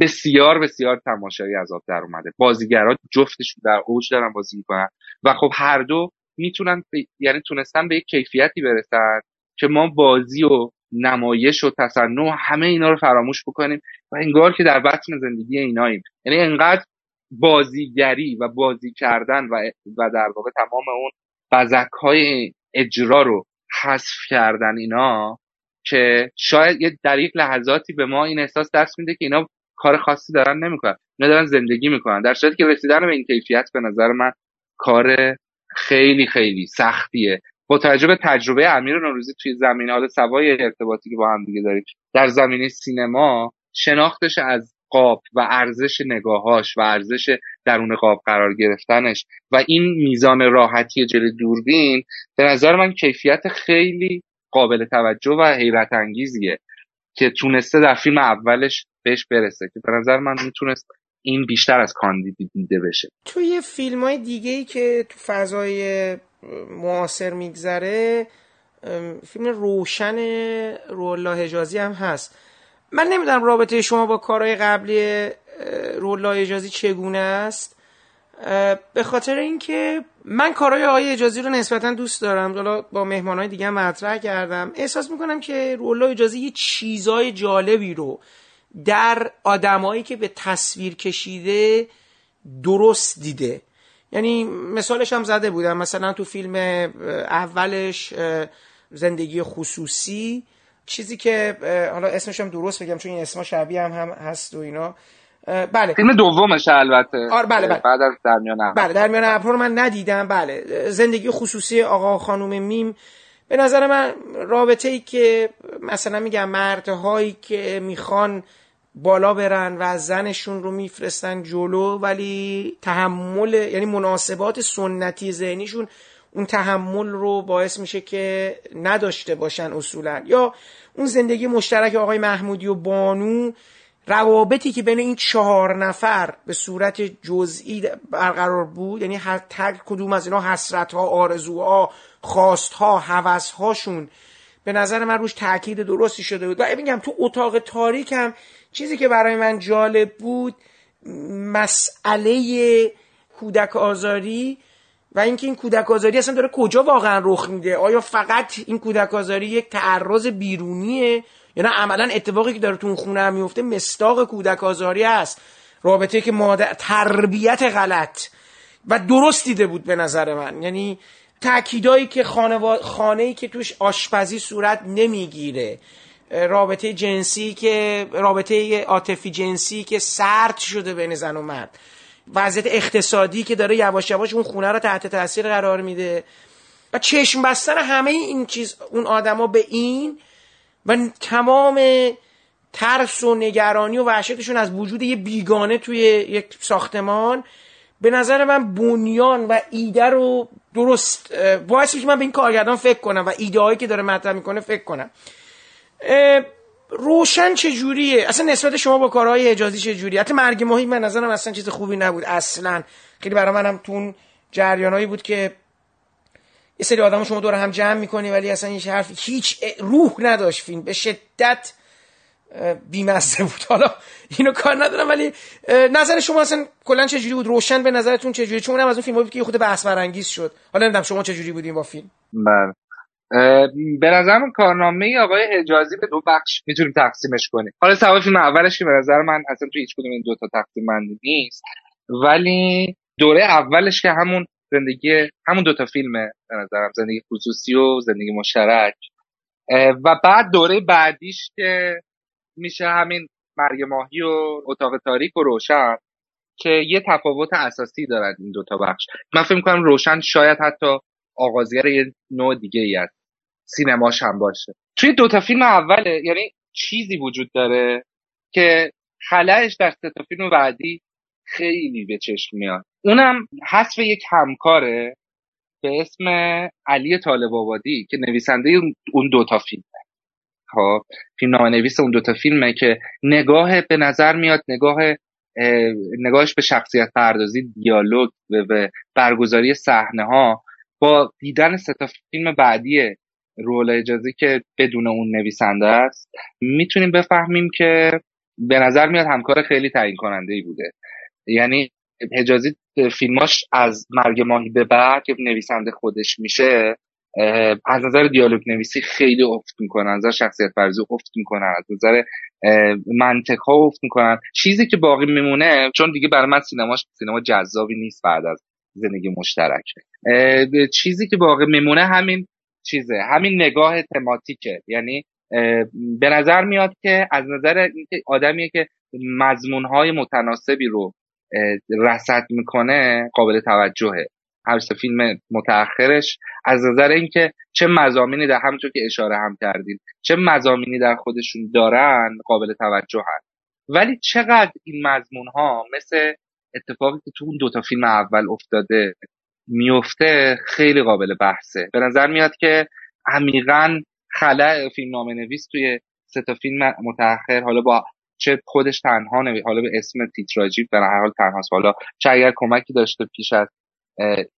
بسیار بسیار تماشایی عذاب در اومده. بازیگرا جفتش در اوج دارن بازی می‌کنن و خب هر دو می‌تونن یعنی تونستن به یک کیفیتی برسن که ما بازی و نمایش و تصنع همه اینا رو فراموش بکنیم و انگار که در بطن زندگی ایناییم. یعنی انقدر بازیگری و بازی کردن و, و در واقع تمام اون بزک های اجرا رو حذف کردن اینا که شاید یه در یک لحظاتی به ما این احساس دست میده که اینا کار خاصی دارن نمی‌کنن. اینا دارن زندگی می‌کنن. در صورتی که رسیدن به این کیفیت به نظر من کار خیلی خیلی سختیه. با توجه به تجربه امیر نوروزی توی زمینه حال سوای ارتباطی که با هم دیگه داریم در زمینه سینما شناختش از قاب و ارزش نگاهاش و ارزش درون قاب قرار گرفتنش و این میزان راحتی جلوی دوربین به نظر من کیفیت خیلی قابل توجه و حیرت انگیزیه که تونسته در فیلم اولش بهش برسه که به نظر من می‌تونست این بیشتر از کاندیدی دیده بشه. توی فیلم های دیگه ای که تو فضای معاصر میگذره فیلم روشن رولا حجازی هم هست. من نمی‌دونم رابطه شما با کارهای قبلی رولا اجازی چگونه است. به خاطر اینکه من کارهای آقای اجازی رو نسبتا دوست دارم. حالا با مهمانهای دیگه مطرح کردم. احساس می‌کنم که رولا اجازی یه چیزای جالبی رو در آدمایی که به تصویر کشیده درست دیده. یعنی مثالش هم زده بودم. مثلا تو فیلم اولش زندگی خصوصی. چیزی که حالا اسمش هم درست بگم چون این اسما شبیه هم, هم هست و اینا. بله. فیلم دومش البته. آره بله بله. بعد از درمیان بله درمیان ابرها رو من ندیدم بله. زندگی خصوصی آقا خانوم میم. به نظر من رابطه ای که مثلا میگم مردهایی که می‌خوان بالا برن و زنشون رو میفرستن جلو ولی تحمل یعنی مناسبات سنتی ذهنیشون اون تحمل رو باعث میشه که نداشته باشن اصولا. یا اون زندگی مشترک آقای محمودی و بانو روابطی که بین این چهار نفر به صورت جزئی برقرار بود یعنی هر کدوم از اینا حسرت ها آرزوها خواست ها حوث هاشون به نظر من روش تاکید درستی شده بود. و میگم تو اتاق تاریک هم چیزی که برای من جالب بود مسئله کودک آزاری و اینکه این کودک آزاری اصلا داره کجا واقعا رخ میده؟ آیا فقط این کودک آزاری یک تعرض بیرونیه؟ یا نه عملا اتفاقی که داره تو اون خونه هم میفته مستاق کودک آزاری است. رابطه که مادر تربیت غلط. و درست دیده بود به نظر من. یعنی تاکیدایی که خانه خانه‌ای که توش آشپزی صورت نمی‌گیره. رابطه جنسی که رابطه عاطفی جنسی که سرد شده بین زن و مرد. وضعیت اقتصادی که داره یواش یواش اون خونه رو تحت تاثیر قرار میده. و چشم بستن همه این چیز اون آدما به این و تمام ترس و نگرانی و وحشتشون از وجود یه بیگانه توی یک ساختمان به نظر من بنیان و ایده رو درست باعث که من به این کارگردان فکر کنم و ایده که داره مطرح می‌کنه فکر کنم. روشن چجوریه؟ اصلا نسبت شما با کارهای اجازی چجوریه؟ حتی مرگ ماهی من نظرم اصلا چیز خوبی نبود اصلا. خیلی برای منم تو اون جریانایی بود که یه سری آدم شما دور هم جمع می‌کنی ولی اصلا هیچ حرف هیچ روح نداشت فیلم. به شدت بیمزه بود. حالا اینو کار ندارم ولی نظر شما اصلا کلا چجوری بود؟ روشن به نظرتون چجوری؟ چون هم از اون فیلم بود که خود بحث برانگیز شد. حالا نمی‌دونم شما چجوری بودین با فیلم؟ بله. به نظرم کارنامه آقای حجازی به دو بخش می‌تونیم تقسیمش کنیم. حالا سوای فیلم اولش که به نظر من اصلا تو هیچ کدوم این دو تا تقسیم بندی نیست. ولی دوره اولش که همون زندگی همون دوتا فیلمه به نظرم زندگی خصوصی و زندگی مشترک. و بعد دوره بعدیش که میشه همین مرگ ماهی و اتاق تاریک و روشن که یه تفاوت اساسی دارد این دوتا بخش. من فکر می‌کنم روشن شاید حتی آغازگر یه نوع دیگه ای از سینماش هم باشه. توی دوتا فیلم اوله یعنی چیزی وجود داره که خلعش در سه تا فیلم بعدی خیلی به چشم میاد. اونم حذف یک همکاره به اسم علی طالب آبادی که نویسنده اون دوتا فیلمه. خب فیلم نویس اون دوتا فیلمه که نگاه به نظر میاد نگاه نگاهش به شخصیت پردازی دیالوگ و برگزاری صحنه ها با دیدن سه تا فیلم بعدی رول اجازی که بدون اون نویسنده است. می‌تونیم بفهمیم که به نظر میاد همکار خیلی تعیین کننده ای بوده. یعنی حجازی فیلماش از مرگ ماهی به بعد که نویسنده خودش میشه از نظر دیالوگ نویسی خیلی افت می‌کنن از نظر شخصیت پردازی افت می‌کنن از نظر منطق ها افت می‌کنن چیزی که باقی میمونه چون دیگه برای من سینماش سینما جذابی نیست بعد از زندگی مشترک. چیزی که باقی میمونه همین چیزه همین نگاه تماتیکه. یعنی به نظر میاد که از نظر اینکه آدمیه که مضمونهای متناسبی رو رصد می‌کنه قابل توجهه. هر فیلم متأخرش. از نظر اینکه چه مزامینی در همونطور که اشاره هم کردیم چه مزامینی در خودشون دارن قابل توجه هست. ولی چقدر این مضمون ها مثل اتفاقی که تو اون دوتا فیلم اول افتاده میفته خیلی قابل بحثه. به نظر میاد که عمیقا خلع فیلم نامه نویس توی سه تا فیلم متأخر حالا با چه خودش تنها نوی حالا به اسم تیتراژی به هر حال تنهاست حالا چه اگر کمکی داشته پیش از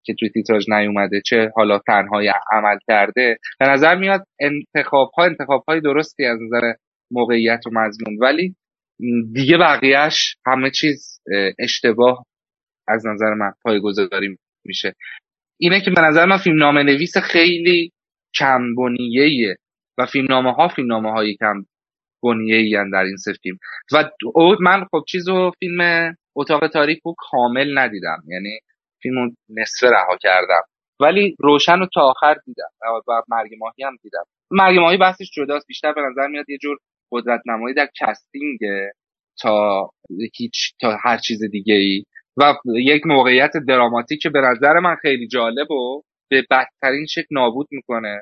که توی تیتراژ نیومده چه حالا تنهایی عمل کرده به نظر میاد انتخاب ها انتخاب های درستی از نظر موقعیت و مضمون ولی دیگه بقیهش همه چیز اشتباه از نظر من پایگذاری میشه. اینه که به نظر من فیلم نامه نویس خیلی کم بنیه و فیلم نامه ها فیلم نامه هایی کم بنیه در این سه فیلم. و من خب چیز رو فیلم اتاق تاریک رو کامل ندیدم. یعنی فیلم نصفه رها کردم. ولی روشن رو تا آخر دیدم. و مرگ ماهی هم دیدم. مرگ ماهی بحثش جداست. بیشتر به نظر میاد یه جور قدرت نمایی در casting تا هیچ تا هر چیز دیگه ای و یک موقعیت دراماتیک که به نظر من خیلی جالب و به بدترین شکل نابود می‌کنه.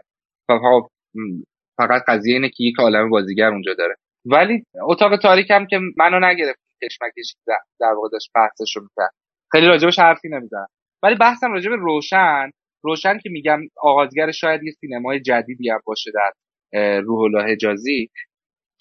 فقط قضیه اینه که یک عالم بازیگر اونجا داره. ولی اتاق تاریک هم که منو نگرفت کشمکش در واقع داشت بحثش رو می‌کرد. خیلی راجبش حرفی نمیزن ولی بحثم راجب روشن. روشن که میگم آغازگر شاید یه سینمای جدیدی هم باشه در روح الله حجازی.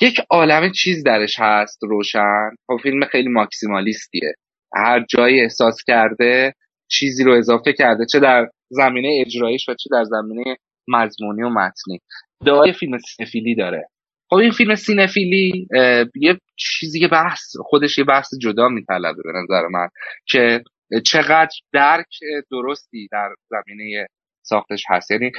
یک عالم چیز درش هست روشن. خب فیلم خیلی ماکسیمالیستیه. هر جایی احساس کرده چیزی رو اضافه کرده چه در زمینه اجرایش و چه در زمینه مضمونی و متنی. دعای فیلم سینفیلی داره. خب این فیلم سینفیلی یه چیزی که بحث خودش یه بحث جدا میطلبه به نظر من که چقدر درک درستی در زمینه ساختش هست. یعنی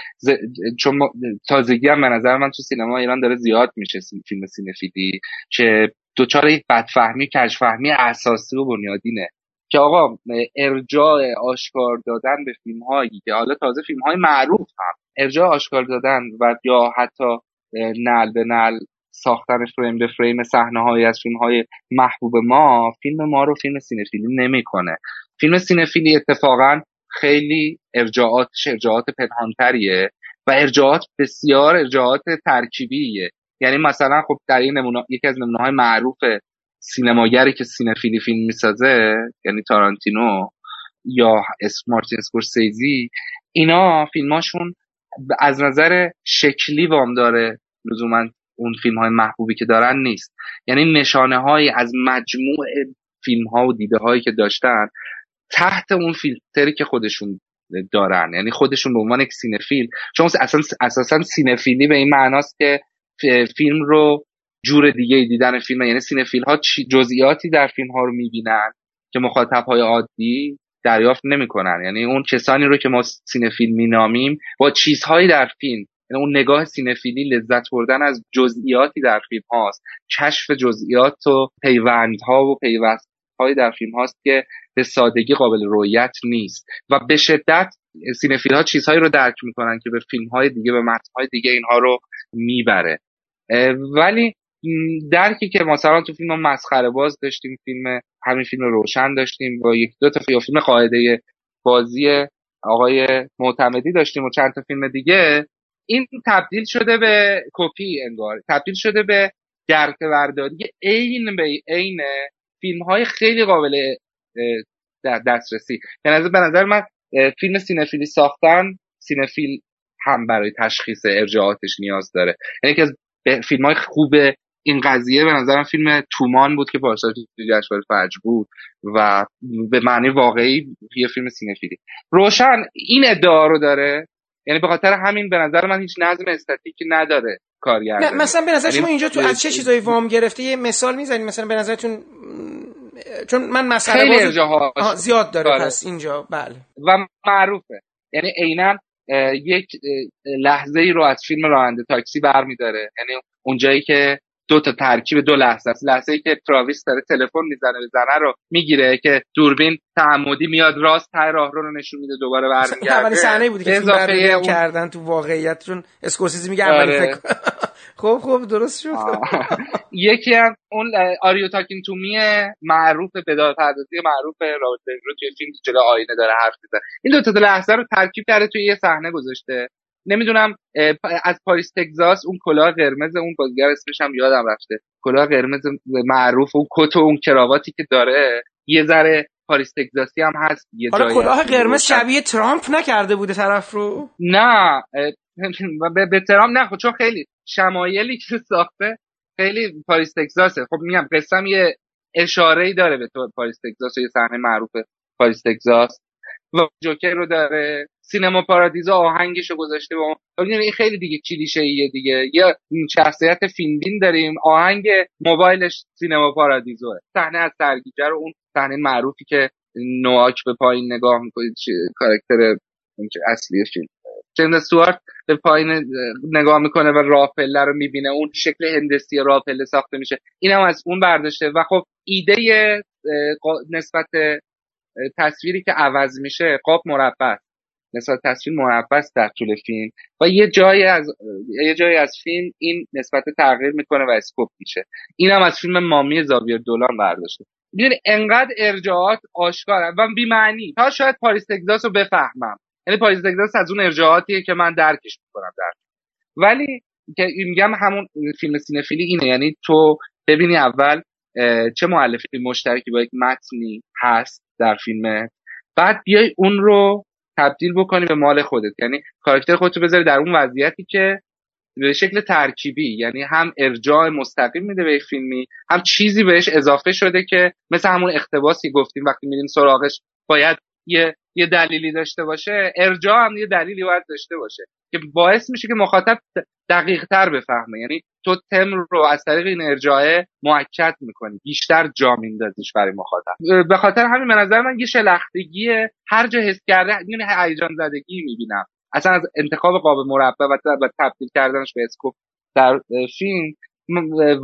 چون تازگی هم به نظر من تو سینما ایران داره زیاد میشه فیلم سینفیلی که دوچار یک بدفهمی کجفهمی اساسی و بنیادینه. که آقا ارجاع آشکار دادن به فیلم هایی که حالا تازه فیلم های معروف هم ارجاع آشکار دادن و یا حتی نل به نل ساختن فریم به فریم صحنه های از فیلم های محبوب ما فیلم ما رو فیلم cinephile ی نمی‌کنه. فیلم cinephile ی اتفاقا خیلی ارجاعاتش ارجاعات پنهانتریه و ارجاعات بسیار ارجاعات ترکیبیه. یعنی مثلا خب در این نمونه یکی از نمونه های معروف سینماگری که cinephile ی فیلم می‌سازه یعنی تارانتینو یا مارتین اسکورسیزی اینا فیلماشون از نظر شکلی وام داره لزوما اون فیلم های محبوبی که دارن نیست. یعنی نشانه های از مجموع فیلم ها و دیده هایی که داشتن تحت اون فیلتری که خودشون دارن. یعنی خودشون به عنوان یک cinephile چون اصلا اساسا cinephile ی به این معناست که فیلم رو جور دیگه دیدن فیلم. یعنی cinephile ها جزئیاتی در فیلم ها رو می‌بینن که مخاطب های عادی دریافت نمی‌کنن. یعنی اون کسانی رو که ما cinephile مینامیم با چیزهایی در فیلم یعنی اون نگاه سینفیلی لذت بردن از جزئیاتی در فیلم هاست. کشف جزئیات و پیوندها و پیوستهایی در فیلم هاست که به سادگی قابل رویت نیست. و به شدت سینفیل ها چیزهایی رو درک می‌کنن که به فیلم های دیگه به متن های دیگه اینها رو می‌بره. ولی درکی که مثلا تو فیلم مسخره باز داشتیم فیلم همین فیلم روشن داشتیم با یک دو تا فیلم قاعده بازی آقای معتمدی داشتیم و چند تا فیلم دیگه این تبدیل شده به کپی انگار تبدیل شده به درک برداری. عین به عین فیلم های خیلی قابل دسترسی. یعنی به نظر من فیلم سینفیلی ساختن سینفیل هم برای تشخیص ارجاعاتش نیاز داره. یعنی که از فیلم های خوب این قضیه به نظرم فیلم تومان بود که پارسال جشنواره فجر بود و به معنی واقعی یه فیلم سینفیلی روشن این ادعا رو داره. یعنی به خاطر همین به نظر من هیچ نظم استاتیکی نداره کارگردان مثلا به نظر شما اینجا تو از چه چیزایی وام گرفته یه مثال می‌زنید مثلا به نظرتون چون من مسئله باز... زیاد داره بله. پس اینجا بله. و معروفه. یعنی عینا یک لحظه ای رو از فیلم راننده تاکسی برمیداره. یعنی اونجایی که دو تا ترکیب دو لحظه است. لحظه ای که تراویس داره تلفن می‌زنه به زنه رو می‌گیره که دوربین تعمدی میاد راست ته راه رو نشون میده دوباره برمیگرده. اولین صحنه بودی که اضافه اون... کردن تو واقعیت چون اسکورسیزی میگه اولی آره. فکر. خب خب درست شد. یکی هم اون are you talking to me معروف بداهه پردازی معروف رابرت رو توی فیلم جلو آینه داره حرف می‌زنه. این دو تا لحظه رو ترکیب کرده توی یه صحنه گذاشته. نمی‌دونم از پاریس تگزاس اون کلاه قرمز اون بازیگر اسمش هم یادم رفته. کلاه قرمز معروف اون کت و اون کراواتی که داره یه ذره پاریس تگزاسی هم هست یه جایی کلاه قرمز شبیه ترامپ نکرده بوده طرف رو؟ نه به, به ترامپ نه چون خیلی شمایلی که ساخته خیلی پاریس تگزاسه. خب میگم قسم یه اشاره ای داره به تو پاریس تگزاس یه صحنه معروف پاریس تگزاس. و جوکر رو داره. سینما پارادیزا آهنگش گذاشته با این خیلی دیگه کلیشه ایه دیگه یا شخصیت فیلمبین داریم. آهنگ موبایلش سینما پارادیزوه. صحنه از سرگیجه رو اون صحنه معروفی که نواک به پایین نگاه می‌کنید کارکتر اصلی فیلم. جند سوارت به پایین نگاه می‌کنه و راپله رو می‌بینه. اون شکل هندسی راپله ساخته میشه. این هم از اون برداشته. و خب ایده نسبت تصویری که عوض میشه قاب مربع نسبت تصویر است در طول فیلم و یه جایی از یه جایی از فیلم این نسبت تغییر می‌کنه و scope میشه. این هم از فیلم مامی زاویر دولان برداشته. می‌دونی انقدر ارجاعات آشکار و بی معنی تا شاید پاریس تگزاس رو بفهمم. یعنی پاریس تگزاس از اون ارجاعاتیه که من درکش می‌کنم در. ولی که میگم همون فیلم cinephile ی اینه. یعنی تو ببینی اول چه معلفی مشترکی با یک متنی هست در فیلم بعد بیای اون رو تبدیل بکنی به مال خودت. یعنی کاراکتر خودتو بذاری در اون وضعیتی که به شکل ترکیبی یعنی هم ارجاع مستقیم میده به فیلمی هم چیزی بهش اضافه شده که مثل همون اقتباسی گفتیم وقتی میریم سراغش باید یه یه دلیلی داشته باشه ارجاع هم یه دلیلی باید داشته باشه که باعث میشه که مخاطب دقیق تر بفهمه. یعنی تو تم رو از طریق این ارجاعه معکد می‌کنی بیشتر جا میندازیش برای مخاطب. به خاطر همین به نظر من یه شلختگی هر جا حس کرده یعنی هیجان زدگی می‌بینم. اصلا از انتخاب قاب مربع و تبدیل کردنش به اسکوپ در فیلم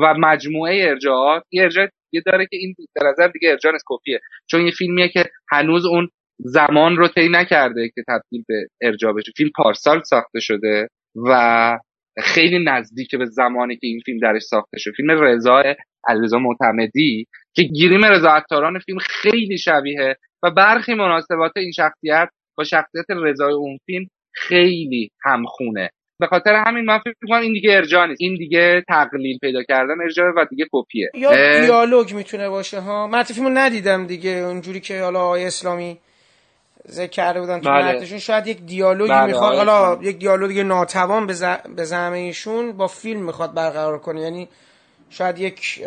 و مجموعه ارجاعات یه ارجاع یه داره که این به نظر دیگه ارجاع اسکوپیه چون یه فیلمیه که هنوز اون زمان رو طی نکرده که تبدیل به ارجاع بشه. فیلم پارسال ساخته شده و خیلی نزدیک به زمانی که این فیلم درش ساخته شد. فیلم رضا علیرضا معتمدی که گیریم رضا عطاران فیلم خیلی شبیه و برخی مناسبات این شخصیت با شخصیت رضای اون فیلم خیلی همخونه. به خاطر همین من فکر می‌کنم این دیگه ارجاع نیست. این دیگه تقلیل پیدا کردن ارجاع و دیگه کپیه. یا دیالوگ می‌تونه باشه ها؟ من فیلمو ندیدم دیگه اونجوری که حالا آقای اسلامی ذکر کرده بودن تو بله. شاید یک دیالوگی بله. می‌خواد حالا یک دیالوگ ناتوان به زعم ایشون با فیلم می‌خواد برقرار کنه یعنی شاید یک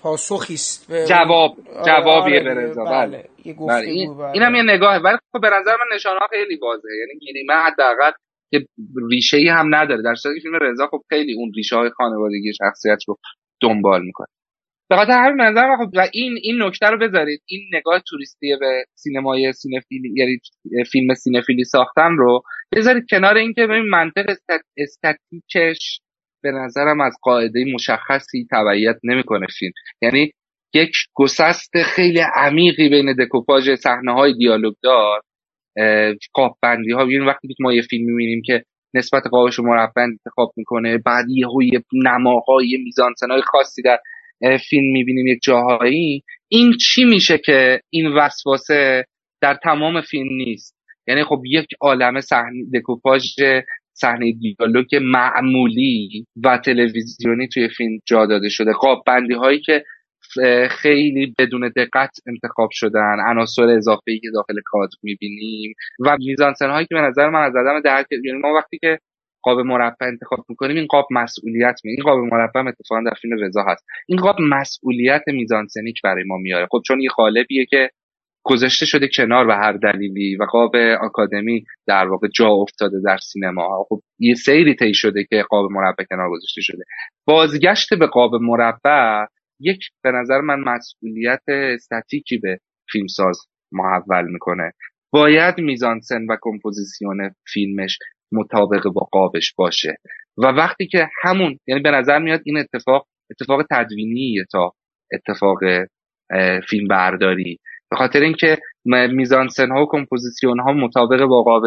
پاسخی است جواب آره، جوابیه آره به رضا بله, بله. بله. این بله. اینم یه نگاهه ولی خب به نظر من نشانه خیلی واضحه یعنی گیریمه حداقل که ریشه ای هم نداره در صورتی فیلم رضا خب خیلی اون ریشه های خانوادگی شخصیت رو دنبال می‌کنه به خاطر همین منظر خب این این نکته رو بذارید. این نگاه توریستی به سینمای سینفیلی یعنی فیلم سینفیلی ساختن رو. بذارید کنار اینکه ببین منطق استاتیکش به نظرم از قاعده مشخصی تبعیت نمی‌کنه فیلم. یعنی یک گسست خیلی عمیقی بین دکوپاژ صحنه های دیالوگ دار. قاب بندی ها یعنی وقتی که ما یه فیلم می‌بینیم که نسبت قابش مربع انتخاب می‌کنه بعد یه نماهای میزانسن خاصی در فیلم می‌بینیم یک جاهایی این چی میشه که این وسواسه در تمام فیلم نیست؟ یعنی خب یک عالم صحنه دکوپاژ صحنه دیالوگ معمولی و تلویزیونی توی فیلم جا داده شده. قاب بندی هایی که خیلی بدون دقت انتخاب شدن عناصر اضافه ای که داخل کادر می‌بینیم و میزانسن هایی که به نظر من از عدم درک یعنی ما وقتی که قاب مربع انتخاب می‌کنیم این قاب مسئولیت می این قاب مربع اتفاقا در فیلم رضا هست. این قاب مسئولیت میزانسنیک برای ما میاره. خب چون یه قالبیه که گذاشته شده کنار به هر دلیلی و قاب آکادمی در واقع جا افتاده در سینما. خب یه سیری طی شده که قاب مربع کنار گذاشته شده. بازگشت به قاب مربع یک به نظر من مسئولیت استاتیکی به فیلمساز محول می‌کنه. باید میزانسن و کمپوزیسیون فیلمش مطابق با قابش باشه. و وقتی که همون یعنی به نظر میاد این اتفاق اتفاق تدوینی تا اتفاق فیلم برداری به خاطر اینکه میزانسن ها و کمپوزیسیون ها مطابق با قاب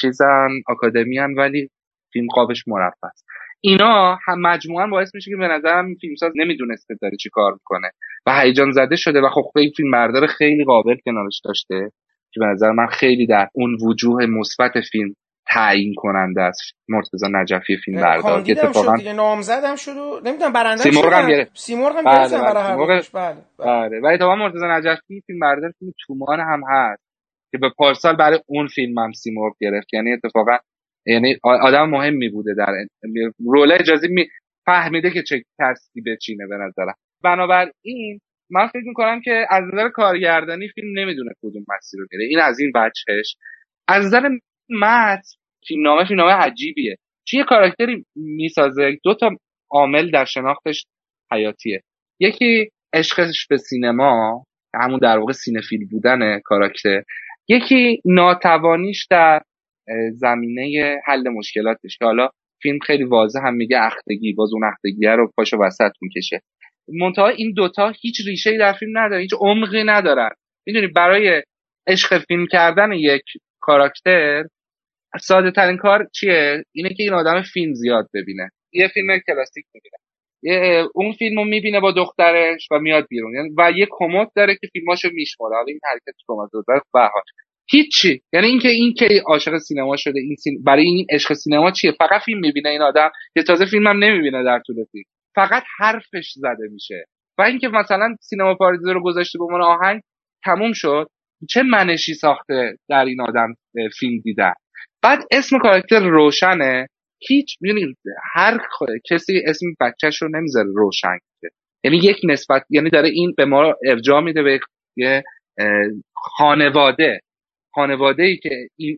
چیزن آکادمی ولی فیلم قابش مرفع است. اینا هم مجموعا باعث میشه که به نظرم فیلمساز نمی‌دونسته داره چی کار می‌کنه. و هیجان زده شده و خب خیلی فیلم بردار خیلی قابل کنارش داشته که به نظر من خیلی در اون وجوه مثبت فیلم تعیین کننده است. مرتضی نجفی فیلم بردار که اتفاقا دیگه نامزدم شد و نمی‌دونم برنده سیمرغ هم گرفت. سیمرغ هم بله برای هر بله بله. بله. ولی اتفاقا مرتضی نجفی فیلم بردار فیلم تومان هم هست که به پارسال برای اون فیلم هم سیمرغ گرفت. یعنی اتفاقا یعنی آدم مهمی بوده در رول اجازی می فهمیده که چه ترسی بچینه به نظرم. بنابراین من فکر می‌کنم که از نظر کارگردانی فیلم نمی‌دونه کدوم مسیر رو بره این از این بچهش. از نظر متن فیلمنامه فیلمنامه عجیبیه. چون یه کاراکتری می‌سازه؟ دو تا عامل در شناختش حیاتیه. یکی عشقش به سینما همون در واقع سینفیل بودن کاراکتر. یکی ناتوانیش در زمینه حل مشکلاتش که حالا فیلم خیلی واضح هم میگه اختگی باز اون اختگیه رو پاشو وسط می‌کشه. منتها این دوتا هیچ ریشه در فیلم نداره هیچ عمقی ندارن. می‌دونی برای عشق فیلم کردن یک کاراکتر ساده ترین کار چیه؟ اینه که این آدم فیلم زیاد ببینه. یه فیلم کلاسیک می‌بینه. اون فیلم رو می‌بینه با دخترش و میاد بیرون. یعنی و یه کمد داره که فیلماشو میشماره. حالا این حرکت کمد داره. به هیچی. یعنی اینکه این که عاشق سینما شده این سین... برای این عشق سینما چیه؟ فقط فیلم می‌بینه این آدم که تازه فیلم هم نمی‌بینه در طول فیلم. فقط حرفش زده میشه. و اینکه مثلا سینما پاریزه رو گذاشته به عنوان آهنگ تموم شد. چه منشی ساخته در این آدم فیلم دیدن؟ بعد اسم کاراکتر روشنه. هیچ یعنی هر کسی اسم بچهش رو نمی‌ذاره روشن یعنی یک نسبت یعنی داره این به ما ارجاع میده به یه خانواده خانواده. ای که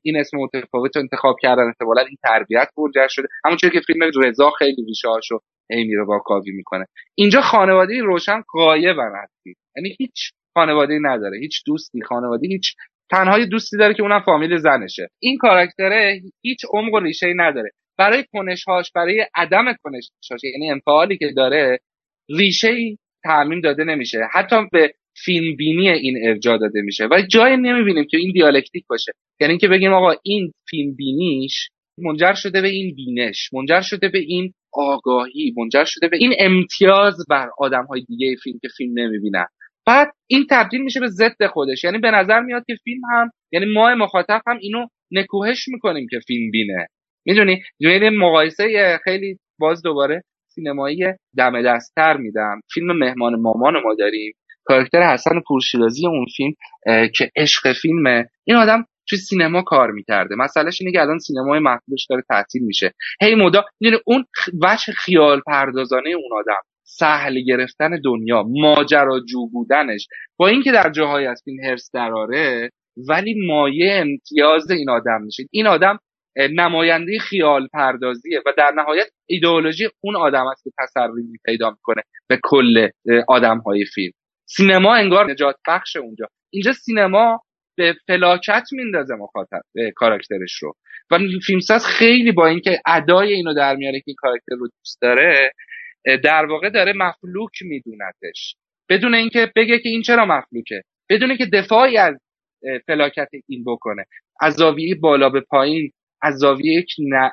این, اسم متفاوت رو انتخاب کردن احتمالا این تربیت منجر شده. همونجوری که فیلم رضا خیلی ریشه هاشو هی میره با کاوی می‌کنه. اینجا خانواده روشن غایبن هستی یعنی هیچ خانواده نداره. هیچ دوستی خانواده هیچ تنها دوستی داره که اونم فامیل زنشه. این کاراکتره هیچ عمق و ریشه نداره. برای کنشهاش برای عدم کنشهاش یعنی انفعالی که داره ریشه تعمیم داده نمیشه. حتی به فیلم بینی این ارجاع داده میشه. و جای نمی‌بینیم که این دیالکتیک باشه. یعنی اینکه بگیم آقا این فیلم بینیش منجر شده به این بینش منجر شده به این آگاهی منجر شده به این امتیاز بر آدم های دیگه فیلم که فیلم نمی‌بینن. بعد این تبدیل میشه به ضد خودش. یعنی به نظر میاد که فیلم هم یعنی ما مخاطب هم اینو نکوهش می‌کنیم که فیلم بینه می‌دونی؟ یعنی مقایسه خیلی باز دوباره سینمایی دم دستتر میدم. فیلم مهمان مامان ما داریم. کاراکتر حسن پورشیرازی اون فیلم که عشق فیلمه. این آدم توی سینما کار می‌کرده. مسئلهش اینه که الان سینمای محبوبش داره تعطیل میشه. هی مدا یعنی اون وجه خیال پردازانه اون آدم. سهل گرفتن دنیا ماجراجو بودنش. با اینکه در جاهای از فیلم هرس دراره ولی مایه امتیاز این آدم میشه. این آدم نماینده خیال پردازیه و در نهایت ایدئولوژی اون آدم است که تسری پیدا می‌کنه به کل آدم های فیلم. سینما انگار نجات بخش اونجا. اینجا سینما به فلاکت میندازه مخاطب کاراکترش رو. و فیلمساز خیلی با اینکه ادای اینو در میاره که این کاراکتر رو دوست داره در واقع داره مفلوک میدونتش. بدون اینکه بگه که این چرا مفلوکه بدون که دفاعی از فلاکت این بکنه. از زاویه بالا به پایین از زاویه یک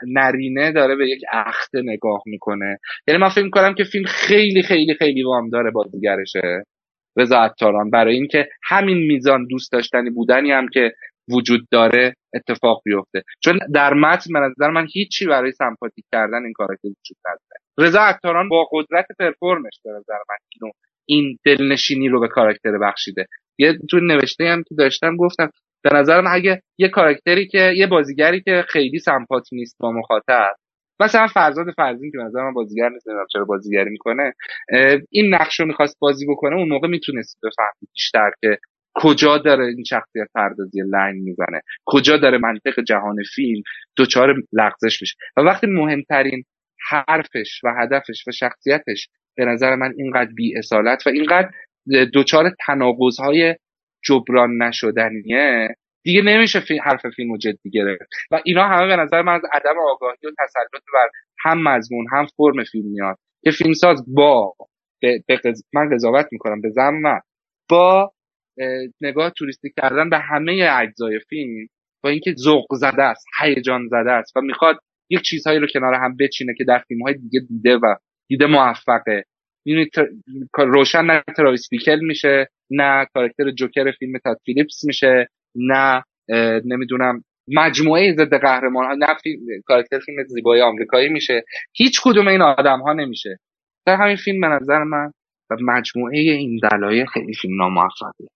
نرینه داره به یک اخته نگاه می‌کنه. یعنی من فکر کنم که فیلم خیلی خیلی خیلی وام داره بازیگرشه رضا عطاران. برای اینکه همین میزان دوست داشتنی بودنی هم که وجود داره اتفاق بیفته. چون در متن به نظر من هیچی برای سمپاتیک کردن این کاراکتر وجود نداره. رضا عطاران با قدرت پرفورمش به نظر من این دلنشینی رو به کاراکتر بخشیده. یه تو نوشته هم که داشتم گفتم به نظر من اگه یه کاراکتری که یه بازیگری که خیلی سمپاتی نیست با مخاطب مثلا فرزاد فرزین که مثلا بازیگر نیست چرا بازیگری می‌کنه این نقش رو می‌خواست بازی بکنه اون موقع می‌تونست بفهمید بیشتر که کجا داره این شخصیت پردازی لنگ می‌زنه؟ کجا داره منطق جهان فیلم دچار لغزش میشه؟ و وقتی مهمترین حرفش و هدفش و شخصیتش به نظر من اینقدر بی اصالت و اینقدر دچار تناقض جبران نشدنیه دیگه نمیشه فی... حرف فیلم رو جدی گرفت. و اینا همه به نظر من از عدم آگاهی و تسلط بر هم مضمون هم فرم فیلم میاد. که فیلمساز با به, من قضاوت می‌کنم به زم با نگاه توریستی کردن به همه اجزای فیلم با اینکه ذوق زده است هیجان زده است و می‌خواد یک چیزهایی رو کنار هم بچینه که در فیلم های دیگه دیده و دیده موفقه. می‌دونید روشن نه تراویس بیکل میشه نه کارکتر جوکر فیلم تاد فیلیپس میشه نه نمی‌دونم مجموعه ضد قهرمان ها نه فیلم، کارکتر فیلم زیبای آمریکایی میشه. هیچ کدوم این آدم ها نمیشه. در همین فیلم به نظر من و مجموعه این دلایل خیلی فیلم ناموفقه.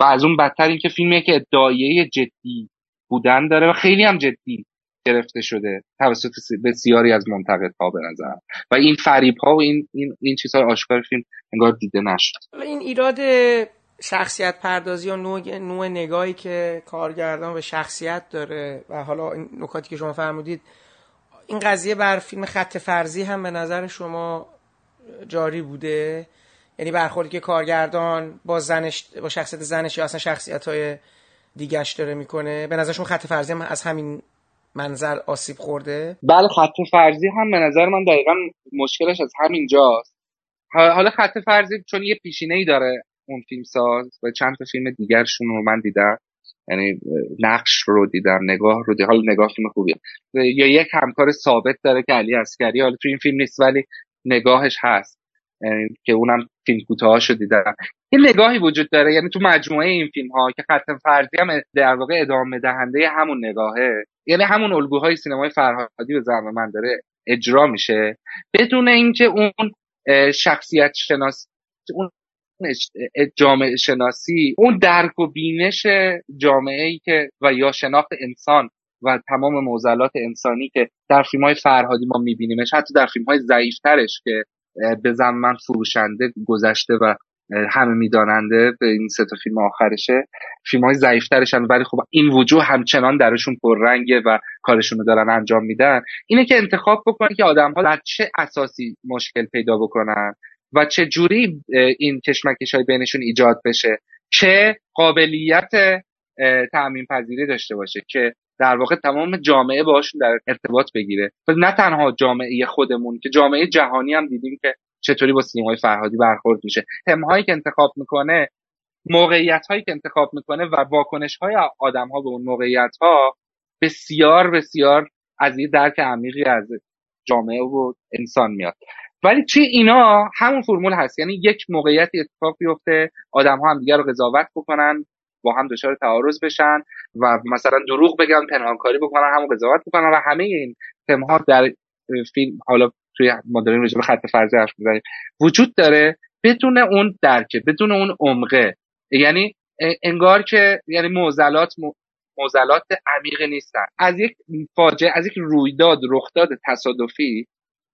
و از اون بدتر اینکه فیلمی که ادعایه جدی بودن داره و خیلی هم جدی گرفته شده توسط بسیاری از منتقدها به نظر. و این فریب ها و این این این چیزهای آشکار فیلم انگار دیده نشد. این ایراد شخصیت پردازی و نوع, نوع نگاهی که کارگردان به شخصیت داره و حالا این نکاتی که شما فرمودید این قضیه بر فیلم خط فرضی هم به نظر شما جاری بوده؟ یعنی برخوردی که کارگردان با زنش با شخصیت زنش یا اصلا شخصیت های دیگش داره می‌کنه به نظرشون خط فرضی هم از همین منظر آسیب خورده؟ بله خط فرضی هم به نظر من دقیقا مشکلش از همین جاست. حالا خط فرضی چون یه پیشینه ای داره اون فیلم ساز و چند تا فیلم دیگرشون رو من دیدم یعنی نقش رو دیدم نگاه رو دیدم حالا نگاه فیلم خوبیه. یا یک همکار ثابت داره که علی اسکری حالا تو این فیلم نیست ولی نگاهش هست. که اونم فیلم کوتاهاشو دیدم یه نگاهی وجود داره یعنی تو مجموعه این فیلم ها که خط فرضی هم در واقع ادامه دهنده همون نگاهه. یعنی همون الگوهای سینمای فرهادی به زعم من داره اجرا میشه. بدون اینکه اون شخصیت شناس اون جامعه شناسی اون درک و بینش جامعه ای که و یا شناخت انسان و تمام موزلات انسانی که در فیلم های فرهادی ما میبینیمش حتی در فیلم های ضعیفترش که به زمان فروشنده گذشته و همه میداننده به این سه تا فیلم آخرشه. فیلم های ضعیفترش ولی خب این وجود همچنان درشون پررنگه و کارشون رو دارن انجام میدن. اینه که انتخاب بکنن که آدم ها در چه اساسی مشکل پیدا بکنن و چه جوری این کشمکش های بینشون ایجاد بشه. چه قابلیت تعمین پذیری داشته باشه که در واقع تمام جامعه باشون در ارتباط بگیره. و نه تنها جامعه خودمون که جامعه جهانی هم دیدیم که چطوری با سینمای فرهادی برخورد میشه. تمهایی که انتخاب می‌کنه موقعیت هایی که انتخاب می‌کنه و واکنش های آدم ها به اون موقعیت ها بسیار بسیار از یه درک عمیقی از جامعه و انسان میاد. ولی توی اینا همون فرمول هست. یعنی یک موقعیتی اتفاق بیفته آدم ها هم دیگر رو قضاوت بکنن. با هم دچار تعارض بشن و مثلا دروغ بگن پنهانکاری بکنن همون قضاوت بکنن و همه این تمها در فیلم حالا توی ما داریم به خط فرضی حرف می‌زنیم وجود داره بدون اون درکه بدون اون عمقه یعنی انگار که یعنی موزلات موزلات عمیق نیستن. از یک فاجعه از یک رویداد رخداد تصادفی